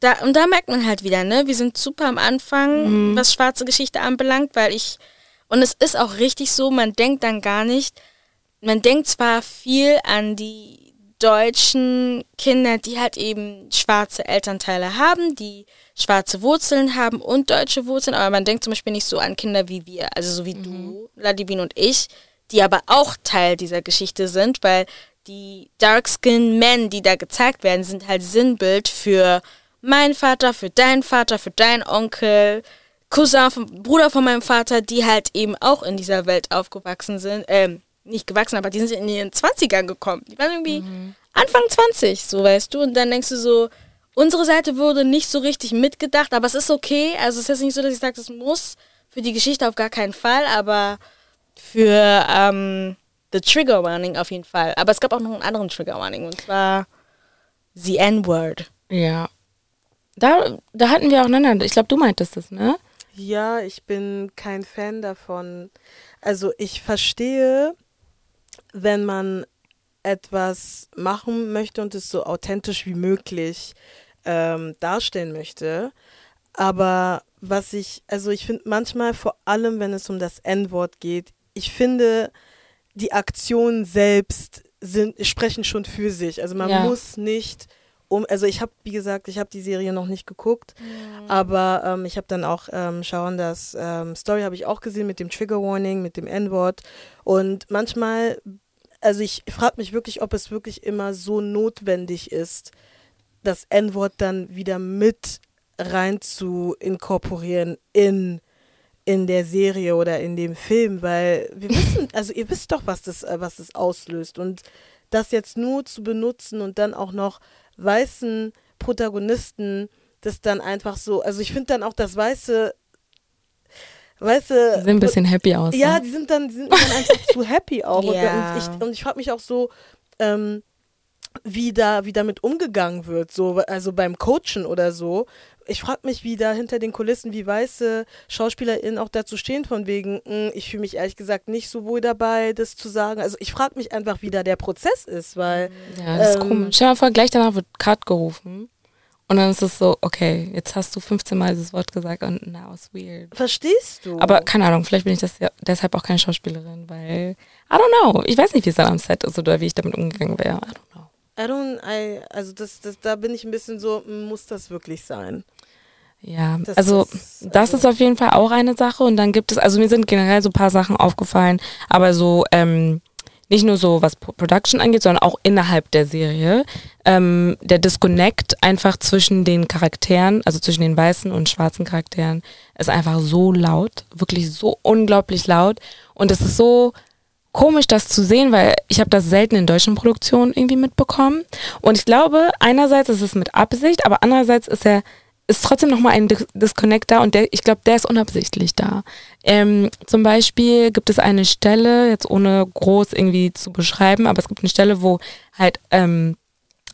da, und da merkt man halt wieder, ne, wir sind super am Anfang, Mhm. was schwarze Geschichte anbelangt, weil ich, und es ist auch richtig so, man denkt dann gar nicht, man denkt zwar viel an die deutschen Kinder, die halt eben schwarze Elternteile haben, die schwarze Wurzeln haben und deutsche Wurzeln, aber man denkt zum Beispiel nicht so an Kinder wie wir, also so wie du, Ladivin und ich, die aber auch Teil dieser Geschichte sind, weil die Dark-Skinned Men, die da gezeigt werden, sind halt Sinnbild für meinen Vater, für deinen Vater, für deinen Onkel, Cousin, vom, Bruder von meinem Vater, die halt eben auch in dieser Welt aufgewachsen sind. Ähm, nicht gewachsen, aber die sind in ihren 20ern gekommen. Die waren irgendwie mhm. Anfang 20, so weißt du. Und dann denkst du so, unsere Seite wurde nicht so richtig mitgedacht, aber es ist okay. Also es ist nicht so, dass ich sage, es muss für die Geschichte auf gar keinen Fall, aber für ähm, The Trigger Warning auf jeden Fall. Aber es gab auch noch einen anderen Trigger Warning und zwar The N-Word. Ja. Da, da hatten wir auch einander. Ich glaube, du meintest das, ne? Ja, ich bin kein Fan davon. Also ich verstehe, wenn man etwas machen möchte und es so authentisch wie möglich ähm, darstellen möchte. Aber was ich, also ich finde manchmal vor allem, wenn es um das N-Wort geht, ich finde, die Aktionen selbst sind, sprechen schon für sich. Also man ja. muss nicht um, also ich habe, wie gesagt, ich habe die Serie noch nicht geguckt, mhm. aber ähm, ich habe dann auch ähm, schauen, dass ähm, Story habe ich auch gesehen mit dem Trigger Warning, mit dem N-Wort und manchmal, also ich frage mich wirklich, ob es wirklich immer so notwendig ist, das N-Wort dann wieder mit rein zu inkorporieren in in der Serie oder in dem Film, weil wir wissen, also ihr wisst doch, was das, äh, was das auslöst. Und das jetzt nur zu benutzen und dann auch noch weißen Protagonisten das dann einfach so, also ich finde dann auch das weiße Weiße. Die sehen ein bisschen happy aus. Ja, ne? die sind dann, die sind dann einfach zu happy auch. Ja. Und, ich, und ich frage mich auch so, ähm, wie da wie damit umgegangen wird, so also beim Coachen oder so. Ich frage mich, wie da hinter den Kulissen, wie weiße SchauspielerInnen auch dazu stehen, von wegen, mh, hm, ich fühle mich ehrlich gesagt nicht so wohl dabei, das zu sagen. Also ich frage mich einfach, wie da der Prozess ist, weil. Ja, das ähm, ist komisch. Stell dir vor, gleich danach wird Cut gerufen. Und dann ist es so, okay, jetzt hast du 15 Mal dieses Wort gesagt und now it's weird. Verstehst du? Aber keine Ahnung, vielleicht bin ich das ja deshalb auch keine Schauspielerin, weil, I don't know. Ich weiß nicht, wie es dann am Set ist oder wie ich damit umgegangen wäre. I don't know. I don't, I, also das, das, da bin ich ein bisschen so, muss das wirklich sein? Ja, das also ist, das also ist auf jeden Fall auch eine Sache und dann gibt es, also mir sind generell so ein paar Sachen aufgefallen, aber so ähm, nicht nur so was Production angeht, sondern auch innerhalb der Serie. Ähm, der Disconnect einfach zwischen den Charakteren, also zwischen den weißen und schwarzen Charakteren, ist einfach so laut, wirklich so unglaublich laut und es ist so komisch, das zu sehen, weil ich habe das selten in deutschen Produktionen irgendwie mitbekommen. Und ich glaube, einerseits ist es mit Absicht, aber andererseits ist er ist trotzdem nochmal ein Disconnect da und der, ich glaube, der ist unabsichtlich da. Ähm, zum Beispiel gibt es eine Stelle, jetzt ohne groß irgendwie zu beschreiben, aber es gibt eine Stelle, wo halt ähm,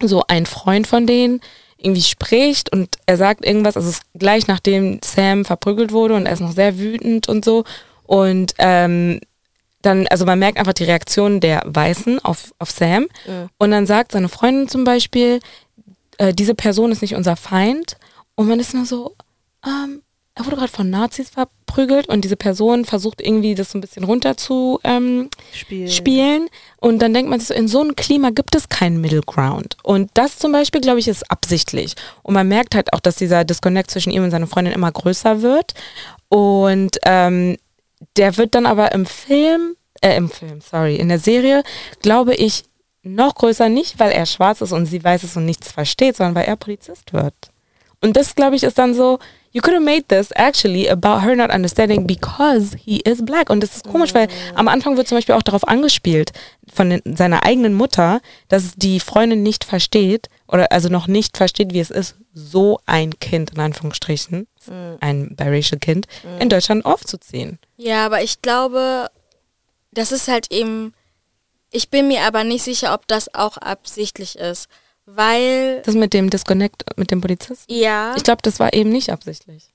so ein Freund von denen irgendwie spricht und er sagt irgendwas, also es ist gleich nachdem Sam verprügelt wurde und er ist noch sehr wütend und so. Und ähm, dann, also man merkt einfach die Reaktion der Weißen auf, auf Sam. Ja. Und dann sagt seine Freundin zum Beispiel, äh, diese Person ist nicht unser Feind. Und man ist nur so, ähm, er wurde gerade von Nazis verprügelt und diese Person versucht irgendwie das so ein bisschen runter zu ähm, spielen. spielen. Und dann denkt man sich so, in so einem Klima gibt es keinen Middle Ground. Und das zum Beispiel, glaube ich, ist absichtlich. Und man merkt halt auch, dass dieser Disconnect zwischen ihm und seiner Freundin immer größer wird. Und ähm, der wird dann aber im Film, äh, im Film, sorry, in der Serie, glaube ich, noch größer, nicht weil er schwarz ist und sie weiß es und nichts versteht, sondern weil er Polizist wird. Und das, glaube ich, ist dann so, you could have made this actually about her not understanding because he is black. Und das ist komisch, weil am Anfang wird zum Beispiel auch darauf angespielt von den, seiner eigenen Mutter, dass die Freundin nicht versteht oder also noch nicht versteht, wie es ist, so ein Kind in Anführungsstrichen, mhm. ein biracial Kind, mhm. in Deutschland aufzuziehen. Ja, aber ich glaube, das ist halt eben, ich bin mir aber nicht sicher, ob das auch absichtlich ist, weil... Das mit dem Disconnect mit dem Polizisten? Ja. Ich glaube, das war eben nicht absichtlich.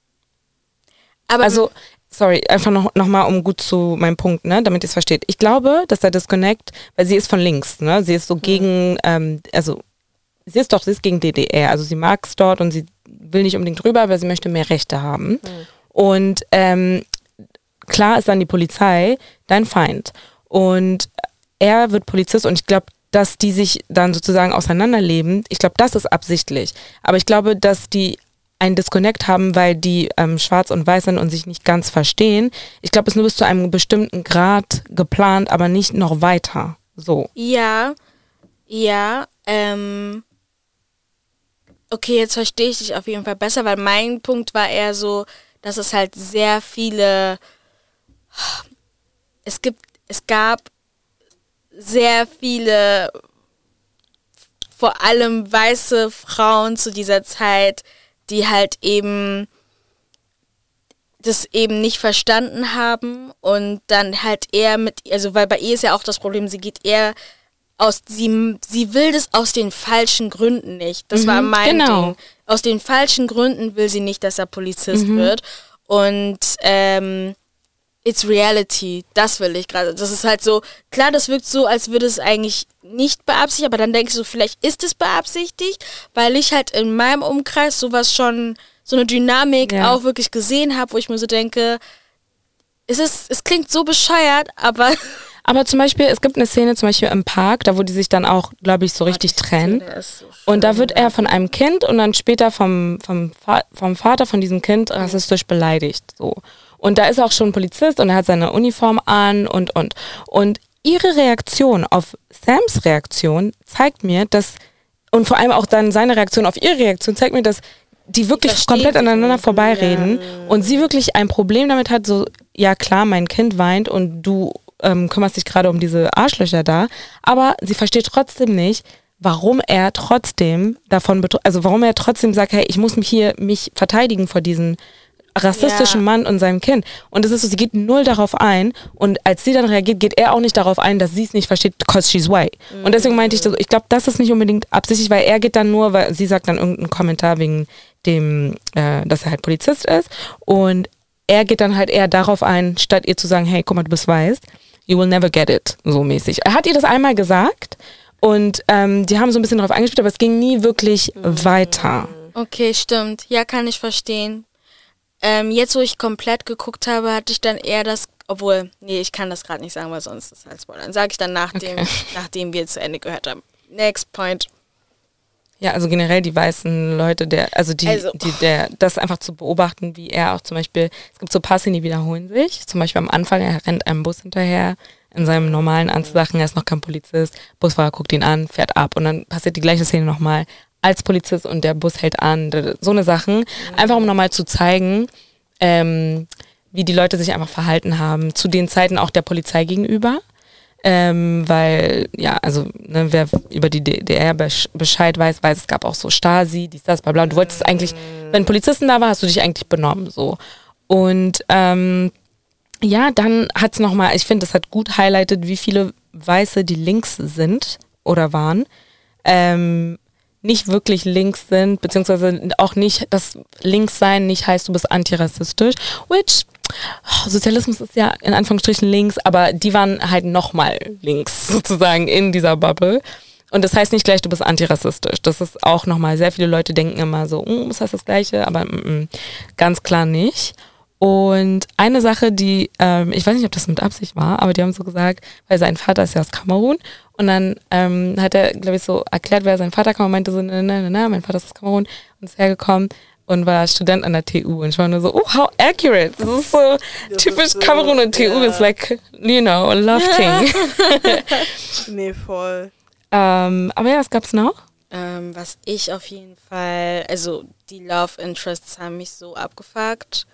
Aber also, sorry, einfach noch, noch mal um gut zu meinem Punkt, ne, damit ihr es versteht. Ich glaube, dass der Disconnect, weil sie ist von links, ne, sie ist so mhm. gegen, ähm, also sie ist doch, sie ist gegen DDR, also sie mag es dort und sie will nicht unbedingt rüber, weil sie möchte mehr Rechte haben. Mhm. Und ähm, klar ist dann die Polizei dein Feind. Und er wird Polizist und ich glaube, dass die sich dann sozusagen auseinanderleben, ich glaube, das ist absichtlich. Aber ich glaube, dass die einen Disconnect haben, weil die ähm, schwarz und weiß sind und sich nicht ganz verstehen. Ich glaube, es ist nur bis zu einem bestimmten Grad geplant, aber nicht noch weiter. So. Ja, Ja, ähm. Okay, jetzt verstehe ich dich auf jeden Fall besser, weil mein Punkt war eher so, dass es halt sehr viele. Es gibt, es gab sehr viele, vor allem weiße Frauen zu dieser Zeit, die halt eben das eben nicht verstanden haben und dann halt eher mit, also weil bei ihr ist ja auch das Problem, sie geht eher aus, sie, sie will das aus den falschen Gründen nicht. Das mhm, war mein genau. Ding. Aus den falschen Gründen will sie nicht, dass er Polizist mhm. wird. Und ähm, it's reality. Das will ich gerade. Das ist halt so, klar, das wirkt so, als würde es eigentlich nicht beabsichtigt, aber dann denkst du, vielleicht ist es beabsichtigt, weil ich halt in meinem Umkreis sowas schon so eine Dynamik ja. auch wirklich gesehen habe, wo ich mir so denke, es ist, es klingt so bescheuert, aber. Aber zum Beispiel, es gibt eine Szene zum Beispiel im Park, da wo die sich dann auch, glaube ich, so richtig oh, trennen. So und da wird er von einem Kind und dann später vom, vom, vom Vater von diesem Kind rassistisch beleidigt. So. Und da ist auch schon ein Polizist und er hat seine Uniform an und, und. Und ihre Reaktion auf Sams Reaktion zeigt mir, dass, und vor allem auch dann seine Reaktion auf ihre Reaktion zeigt mir, dass die wirklich komplett aneinander vorbeireden ja. und sie wirklich ein Problem damit hat, so, ja klar, mein Kind weint und du ähm, kümmerst dich gerade um diese Arschlöcher da, aber sie versteht trotzdem nicht, warum er trotzdem davon, also warum er trotzdem sagt, hey, ich muss mich hier mich verteidigen vor diesen rassistischen ja. Mann und seinem Kind. Und es ist so, sie geht null darauf ein und als sie dann reagiert, geht er auch nicht darauf ein, dass sie es nicht versteht, because she's white. Mhm. Und deswegen meinte ich, so, ich glaube, das ist nicht unbedingt absichtlich, weil er geht dann nur, weil sie sagt dann irgendeinen Kommentar wegen dem, äh, dass er halt Polizist ist und er geht dann halt eher darauf ein, statt ihr zu sagen, hey, guck mal, du bist weiß, you will never get it, so mäßig. Er hat ihr das einmal gesagt und ähm, die haben so ein bisschen darauf eingespielt, aber es ging nie wirklich mhm. weiter. Okay, stimmt. Ja, kann ich verstehen. Ähm, jetzt, wo ich komplett geguckt habe, hatte ich dann eher das, obwohl, nee, ich kann das gerade nicht sagen, weil sonst ist es halt Spoiler. Dann sage ich dann, nachdem, okay. nachdem wir zu Ende gehört haben. Next point. Ja, also generell die weißen Leute, der, also die, also, die, der, das einfach zu beobachten, wie er auch zum Beispiel, es gibt so Passe, die wiederholen sich. Zum Beispiel am Anfang, er rennt einem Bus hinterher in seinem normalen Anzusachen, er ist noch kein Polizist, Busfahrer guckt ihn an, fährt ab und dann passiert die gleiche Szene nochmal als Polizist und der Bus hält an, so eine Sachen. Einfach um nochmal zu zeigen, ähm, wie die Leute sich einfach verhalten haben, zu den Zeiten auch der Polizei gegenüber. Ähm, weil, ja, also, ne, wer über die DDR Bescheid weiß, weiß, es gab auch so Stasi, dies, das, bla, bla. Du wolltest eigentlich, wenn Polizisten da war, hast du dich eigentlich benommen, so. Und, ähm, ja, dann hat es nochmal, ich finde, das hat gut highlightet, wie viele Weiße, die links sind oder waren, ähm, nicht wirklich links sind, beziehungsweise auch nicht, dass links sein nicht heißt, du bist antirassistisch, which oh, Sozialismus ist ja in Anführungsstrichen links, aber die waren halt nochmal links sozusagen in dieser Bubble. Und das heißt nicht gleich, du bist antirassistisch. Das ist auch nochmal, sehr viele Leute denken immer so, mm, das heißt das Gleiche, aber mm, mm, ganz klar nicht. Und eine Sache, die, ähm, ich weiß nicht, ob das mit Absicht war, aber die haben so gesagt, weil sein Vater ist ja aus Kamerun und dann ähm, hat er, glaube ich, so erklärt, wer sein Vater kam und meinte so, na, na, na, mein Vater ist aus Kamerun und ist hergekommen und war Student an der TU. Und ich war nur so, oh, how accurate. Das ist so das typisch ist so, Kamerun und TU ja. ist like, you know, a love thing. nee, voll. Ähm, aber ja, was gab's noch? Ähm, was ich auf jeden Fall, also die Love Interests haben mich so abgefuckt.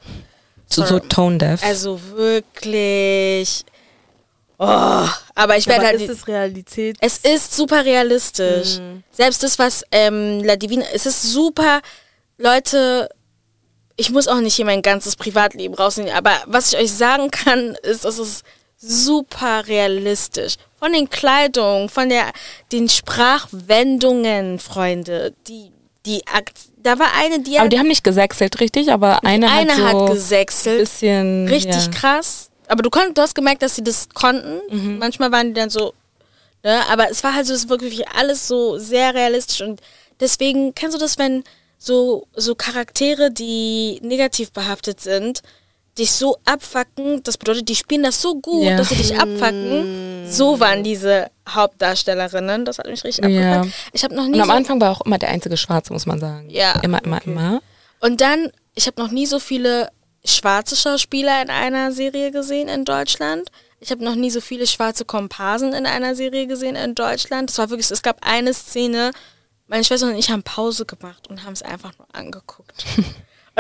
So, so tone deaf. Also wirklich Oh, aber ich werde halt. Ist es Realität? Es ist super realistisch. Mhm. Selbst das, was ähm, La Divina, es ist super, Leute, ich muss auch nicht hier mein ganzes Privatleben rausnehmen, aber was ich euch sagen kann, ist, es ist super realistisch. Von den Kleidungen, von der, den Sprachwendungen, Freunde, die, die Akt, da war eine, die Aber die haben nicht gesächselt, richtig? Aber eine, eine hat, so hat gesächselt. Bisschen, richtig ja. krass. Aber du, konnt, du hast gemerkt, dass sie das konnten. Mhm. Manchmal waren die dann so, ne? Aber es war halt so, es wirklich alles so sehr realistisch und deswegen, kennst du das, wenn so, so Charaktere, die negativ behaftet sind, dich so abfacken, das bedeutet, die spielen das so gut, ja. dass sie dich abfacken. So waren diese Hauptdarstellerinnen. Das hat mich richtig ja. abgefuckt. Ich habe noch nie. Und am so Anfang war auch immer der einzige Schwarze, muss man sagen. Ja. Immer, immer, okay. immer. Und dann, ich habe noch nie so viele schwarze Schauspieler in einer Serie gesehen in Deutschland. Ich habe noch nie so viele schwarze Komparsen in einer Serie gesehen in Deutschland. Es war wirklich, es gab eine Szene, meine Schwester und ich haben Pause gemacht und haben es einfach nur angeguckt.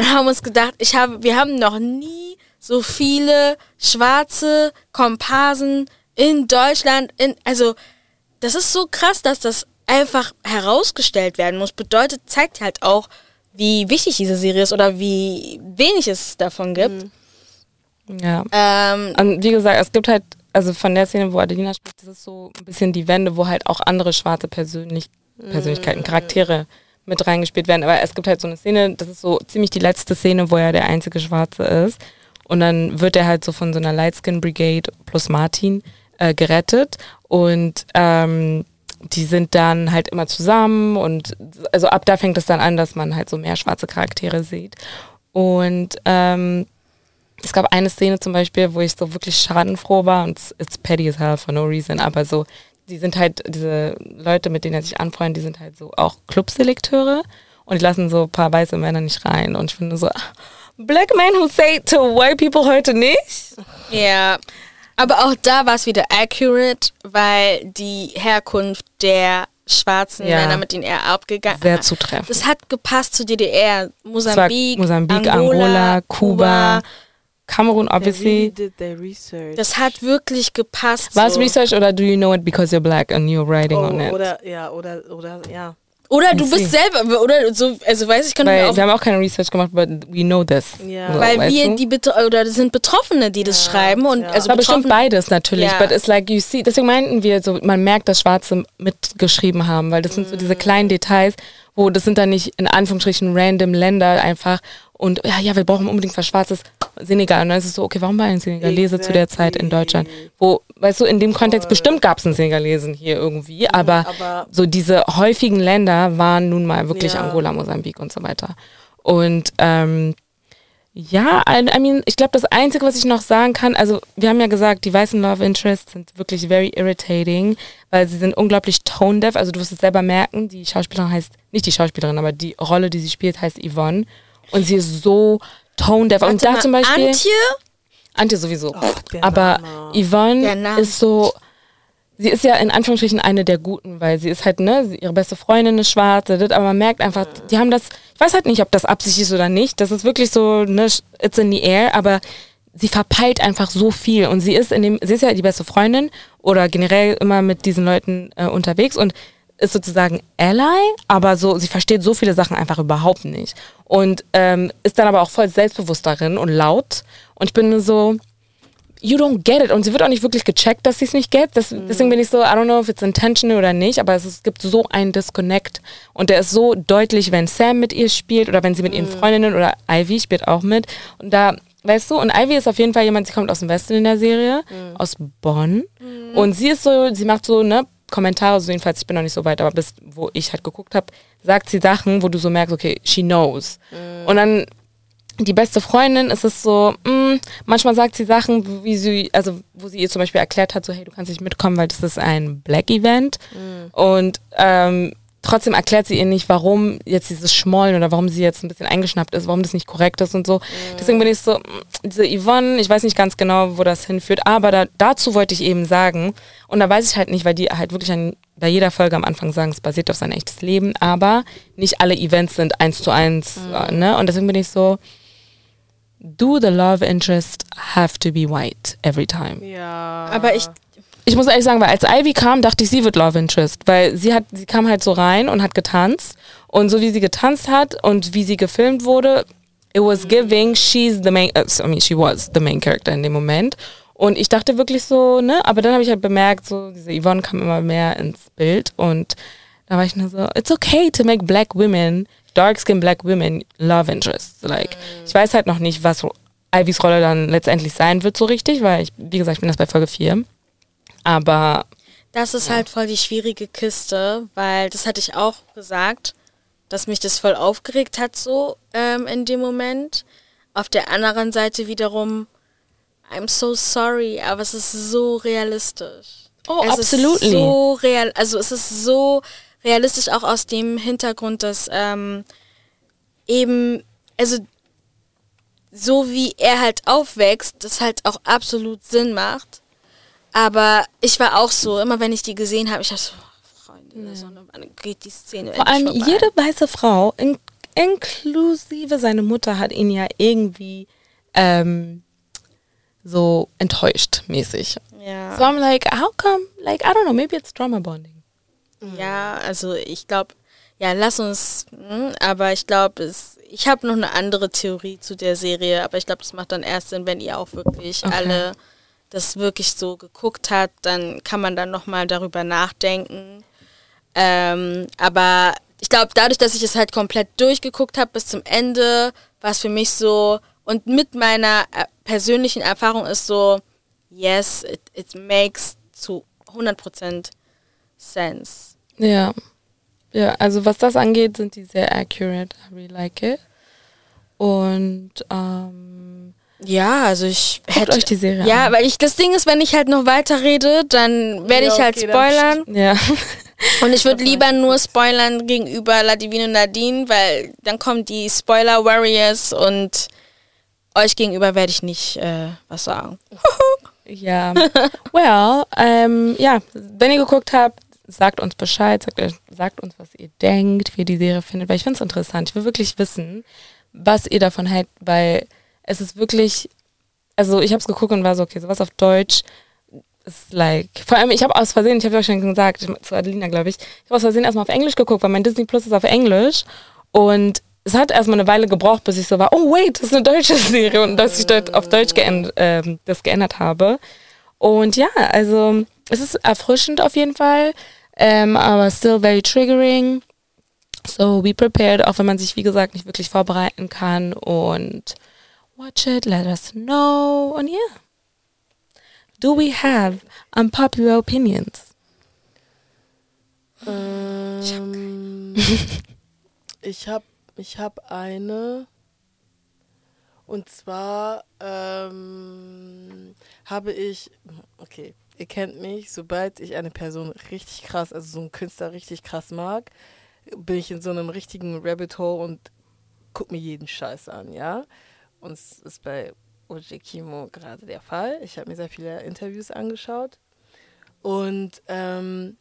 und haben uns gedacht, ich habe, wir haben noch nie so viele schwarze Komparsen in Deutschland, in, also das ist so krass, dass das einfach herausgestellt werden muss. Bedeutet, zeigt halt auch, wie wichtig diese Serie ist oder wie wenig es davon gibt. Ja. Ähm, Und wie gesagt, es gibt halt, also von der Szene, wo Adelina spricht, das ist so ein bisschen die Wende, wo halt auch andere schwarze Persönlich Persönlichkeiten, Charaktere mit reingespielt werden. Aber es gibt halt so eine Szene, das ist so ziemlich die letzte Szene, wo er der einzige Schwarze ist. Und dann wird er halt so von so einer Lightskin Brigade plus Martin äh, gerettet. Und ähm, die sind dann halt immer zusammen und also ab da fängt es dann an, dass man halt so mehr schwarze Charaktere sieht. Und ähm, es gab eine Szene zum Beispiel, wo ich so wirklich schadenfroh war und it's, petty as hell for no reason, aber so, die sind halt, diese Leute, mit denen er sich anfreundet, die sind halt so auch Clubselekteure und die lassen so ein paar weiße Männer nicht rein und ich finde so, Black men who say to white people heute nicht? Ja, aber auch da war es wieder accurate, weil die Herkunft der schwarzen Ja. Männer, mit denen er abgegangen Sehr zutreffend. Das hat gepasst zu DDR, Mosambik, Mosambik, Angola, Angola, Kuba, Kamerun, obviously. Das hat wirklich gepasst. War es so. Research oder do you know it because you're black and you're writing oh, on it? oder, ja, oder, oder, ja. Oder du bist selber, oder so, also weiß ich, könnte Weil auch wir haben auch keine Research gemacht, but we know this. Ja. So, Weil wir du? die betro oder das sind Betroffene, die das Ja, schreiben und ja. also war bestimmt beides natürlich, Ja. but it's like you see, deswegen meinten wir so, man merkt, dass Schwarze mitgeschrieben haben, weil das sind so Mm. diese kleinen Details, wo das sind dann nicht in Anführungsstrichen random Länder einfach und ja, ja, wir brauchen unbedingt was Schwarzes, Senegal und dann ist es so, okay, warum war ein Senegalese zu der Zeit in Deutschland? Wo, weißt du, in dem Kontext bestimmt gab es einen Senegalesen hier irgendwie, aber, aber- so diese häufigen Länder waren nun mal wirklich Ja. Angola, Mosambik und so weiter. Und ähm, ja, I, I mean, ich glaube, das Einzige, was ich noch sagen kann, also wir haben ja gesagt, die weißen Love Interests sind wirklich very irritating, weil sie sind unglaublich tone deaf. Also du wirst es selber merken, die Schauspielerin heißt, nicht die Schauspielerin, aber die Rolle, die sie spielt, heißt Yvonne. Und sie ist so tone deaf. Und Warte da mal, zum Beispiel. Antje? Antje sowieso. der aber Name. Yvonne ist so, sie ist ja in Anführungsstrichen eine der Guten, weil sie ist halt, ne, ihre beste Freundin ist schwarz, das, aber man merkt einfach, die haben das, ich weiß halt nicht, ob das Absicht ist oder nicht, das ist wirklich so, ne, it's in the air, aber sie verpeilt einfach so viel und sie ist in dem, sie ist ja die beste Freundin oder generell immer mit diesen Leuten äh, unterwegs und ist sozusagen Ally, aber so, sie versteht so viele Sachen einfach überhaupt nicht. Und ähm, ist dann aber auch voll selbstbewusst darin und laut. Und ich bin nur so, you don't get it. Und sie wird auch nicht wirklich gecheckt, dass sie es nicht get. Das, Deswegen bin ich so, I don't know if it's intentional oder nicht, aber es, es gibt so einen Disconnect. Und der ist so deutlich, wenn Sam mit ihr spielt oder wenn sie mit ihren Freundinnen oder Ivy spielt auch mit. Und da, weißt du, und Ivy ist auf jeden Fall jemand, sie kommt aus dem Westen in der Serie, aus Bonn. Und sie ist so, sie macht so, ne, Kommentare, so jedenfalls, ich bin noch nicht so weit, aber bis wo ich halt geguckt habe, sagt sie Sachen, wo du so merkst, okay, she knows. Und dann die beste Freundin ist es so, mh, manchmal sagt sie Sachen, wie sie, also wo sie ihr zum Beispiel erklärt hat, so hey, du kannst nicht mitkommen, weil das ist ein Black Event. Und ähm, trotzdem erklärt sie ihr nicht, warum jetzt dieses Schmollen oder warum sie jetzt ein bisschen eingeschnappt ist, warum das nicht korrekt ist und so. Deswegen bin ich so, diese Yvonne, ich weiß nicht ganz genau, wo das hinführt, aber da, dazu wollte ich eben sagen, und da weiß ich halt nicht, weil die halt wirklich an, bei jeder Folge am Anfang sagen, es basiert auf sein echtes Leben, aber nicht alle Events sind eins zu eins, äh, ne? Und deswegen bin ich so, do the love interest have to be white every time? Ja. Aber ich, Ich muss ehrlich sagen, weil als Ivy kam, dachte ich, sie wird Love Interest, weil sie hat, sie kam halt so rein und hat getanzt und so wie sie getanzt hat und wie sie gefilmt wurde, it was giving, she's the main, uh, I mean, she was the main character in dem Moment. Und ich dachte wirklich so, ne, aber dann habe ich halt bemerkt, so diese Yvonne kam immer mehr ins Bild und da war ich nur so, it's okay to make black women, dark skin black women love interests. Like, ich weiß halt noch nicht, was Ivys Rolle dann letztendlich sein wird so richtig, weil ich, wie gesagt, ich bin das bei Folge 4. Aber das ist halt voll die schwierige Kiste, weil das hatte ich auch gesagt, dass mich das voll aufgeregt hat so ähm, in dem Moment. Auf der anderen Seite wiederum, I'm so sorry, aber es ist so realistisch. Oh, es absolutely. Ist so real, also es ist so realistisch auch aus dem Hintergrund, dass ähm, eben, also so wie er halt aufwächst, das halt auch absolut Sinn macht. Aber ich war auch so, immer wenn ich die gesehen habe, ich dachte so, oh, Freunde der Sonne, wann geht die Szene Vor allem vorbei? jede weiße Frau, in, inklusive seine Mutter, hat ihn ja irgendwie ähm, so enttäuscht mäßig. Ja. So I'm like, how come? Like, I don't know, maybe it's trauma bonding. Ja, also ich glaube, ja, lass uns, hm, aber ich glaube, es, ich habe noch eine andere Theorie zu der Serie, aber ich glaube, das macht dann erst Sinn, wenn ihr auch wirklich Okay. alle das wirklich so geguckt hat, dann kann man dann nochmal darüber nachdenken. Ähm, aber ich glaube, dadurch, dass ich es halt komplett durchgeguckt habe bis zum Ende, war es für mich so, und mit meiner äh, persönlichen Erfahrung ist so, yes, it, it makes zu 100% sense. Ja. Ja, also was das angeht, sind die sehr accurate. I really like it. Und ähm, Ja, also ich guckt hätte euch die Serie Ja, an. weil ich das Ding ist, wenn ich halt noch weiter rede, dann werde Ja, ich halt okay, spoilern. Ja. Und ich würde lieber nur spoilern gegenüber Ladivine und Nadine, weil dann kommen die Spoiler Warriors und euch gegenüber werde ich nicht äh, was sagen. Ja. Well, ähm, ja, wenn ihr geguckt habt, sagt uns Bescheid, sagt, euch- sagt uns, was ihr denkt, wie ihr die Serie findet, weil ich finde es interessant. Ich will wirklich wissen, was ihr davon hält, weil es ist wirklich, also ich habe es geguckt und war so, okay, sowas auf Deutsch ist like, vor allem, ich habe aus Versehen, ich habe ja schon gesagt, zu Adelina, glaube ich, ich habe aus Versehen erstmal auf Englisch geguckt, weil mein Disney Plus ist auf Englisch und es hat erstmal eine Weile gebraucht, bis ich so war, oh wait, das ist eine deutsche Serie und dass ich dort auf Deutsch geänd, ähm, das geändert habe. Und ja, also es ist erfrischend auf jeden Fall, ähm, aber still very triggering. So be prepared, auch wenn man sich, wie gesagt, nicht wirklich vorbereiten kann. Und watch it, let us know. Und yeah. Do we have unpopular opinions? Ähm, ich habe ich hab eine. Und zwar ähm, habe ich, okay, ihr kennt mich, sobald ich eine Person richtig krass, also so einen Künstler richtig krass mag, bin ich in so einem richtigen Rabbit Hole und guck mir jeden Scheiß an, ja. Und es ist bei OJ Kimo gerade der Fall. Ich habe mir sehr viele Interviews angeschaut. Und ähm,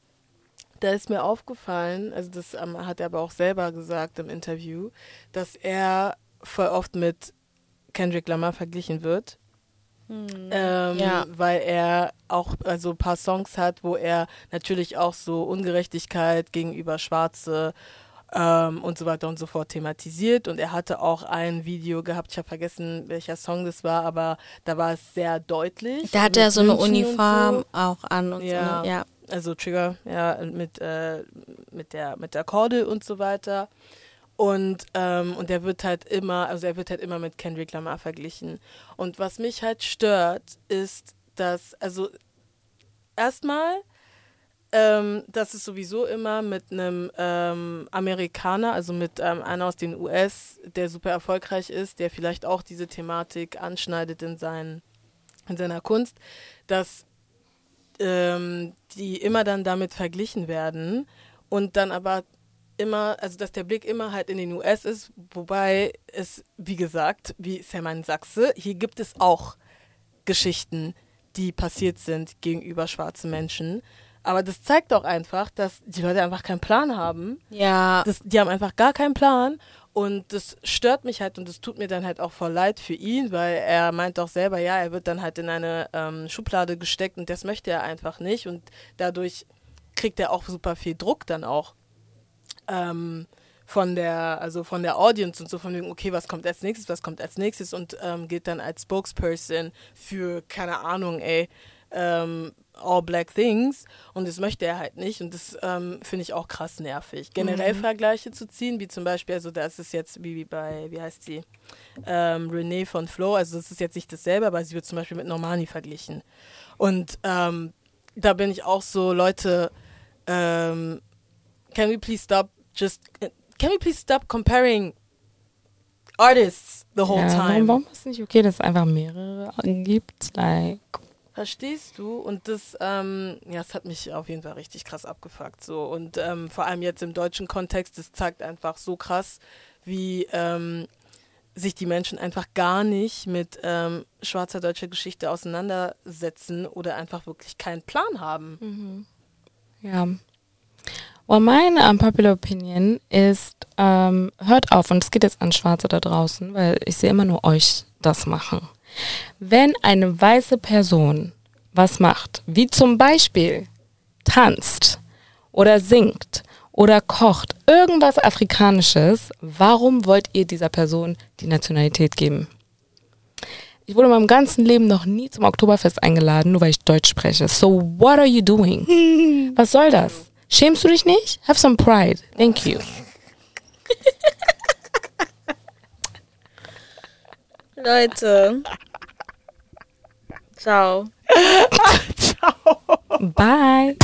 da ist mir aufgefallen, also das ähm, hat er aber auch selber gesagt im Interview, dass er voll oft mit Kendrick Lamar verglichen wird. Ähm, Ja. Weil er auch also ein paar Songs hat, wo er natürlich auch so Ungerechtigkeit gegenüber Schwarze ähm, und so weiter und so fort thematisiert. Und er hatte auch ein Video gehabt, ich habe vergessen, welcher Song das war, aber da war es sehr deutlich. Da hat mit er so eine Uniform so. auch an und Ja. so. eine- Ja. Also Trigger, ja, mit, äh, mit der mit der Kordel und so weiter. Und, ähm, und er wird halt immer, also er wird halt immer mit Kendrick Lamar verglichen. Und was mich halt stört, ist, dass, also erstmal, ähm, dass es sowieso immer mit einem ähm, Amerikaner, also mit ähm, einer aus den US, der super erfolgreich ist, der vielleicht auch diese Thematik anschneidet in, seinen, in seiner Kunst, dass ähm, die immer dann damit verglichen werden und dann aber immer, also dass der Blick immer halt in den US ist, wobei es, wie gesagt, wie Selman Sachse, hier gibt es auch Geschichten, die passiert sind gegenüber schwarzen Menschen. Aber das zeigt auch einfach, dass die Leute einfach keinen Plan haben. Ja. Das, die haben einfach gar keinen Plan und das stört mich halt und das tut mir dann halt auch voll leid für ihn, weil er meint auch selber, ja, er wird dann halt in eine ähm, Schublade gesteckt und das möchte er einfach nicht und dadurch kriegt er auch super viel Druck dann auch ähm, von der, also von der Audience und so von wegen, okay, was kommt als nächstes, was kommt als nächstes und ähm, geht dann als Spokesperson für, keine Ahnung, ey, ähm, All Black Things und das möchte er halt nicht und das ähm, finde ich auch krass nervig. Generell Vergleiche zu ziehen, wie zum Beispiel, also da ist jetzt wie, wie bei, wie heißt sie, ähm, Renee von Flo, also das ist jetzt nicht dasselbe, aber sie wird zum Beispiel mit Normani verglichen und ähm, da bin ich auch so, Leute, ähm, can we please stop just, can we please stop comparing artists the whole ja, time? Warum ist es nicht okay, dass es einfach mehrere gibt? Like, Verstehst du? Und das, ähm, ja, das hat mich auf jeden Fall richtig krass abgefuckt. So. Und ähm, vor allem jetzt im deutschen Kontext, das zeigt einfach so krass, wie, ähm, sich die Menschen einfach gar nicht mit ähm, schwarzer deutscher Geschichte auseinandersetzen oder einfach wirklich keinen Plan haben. Ja. Well, meine unpopular opinion ist, ähm, hört auf, und es geht jetzt an Schwarze da draußen, weil ich sehe immer nur euch das machen. Wenn eine weiße Person was macht, wie zum Beispiel tanzt oder singt oder kocht, irgendwas Afrikanisches, warum wollt ihr dieser Person die Nationalität geben? Ich wurde in meinem ganzen Leben noch nie zum Oktoberfest eingeladen, nur weil ich Deutsch spreche. So what are you doing? Was soll das? Schämst du dich nicht? Have some pride. Thank you. Leute. Ciao. Ciao. Bye.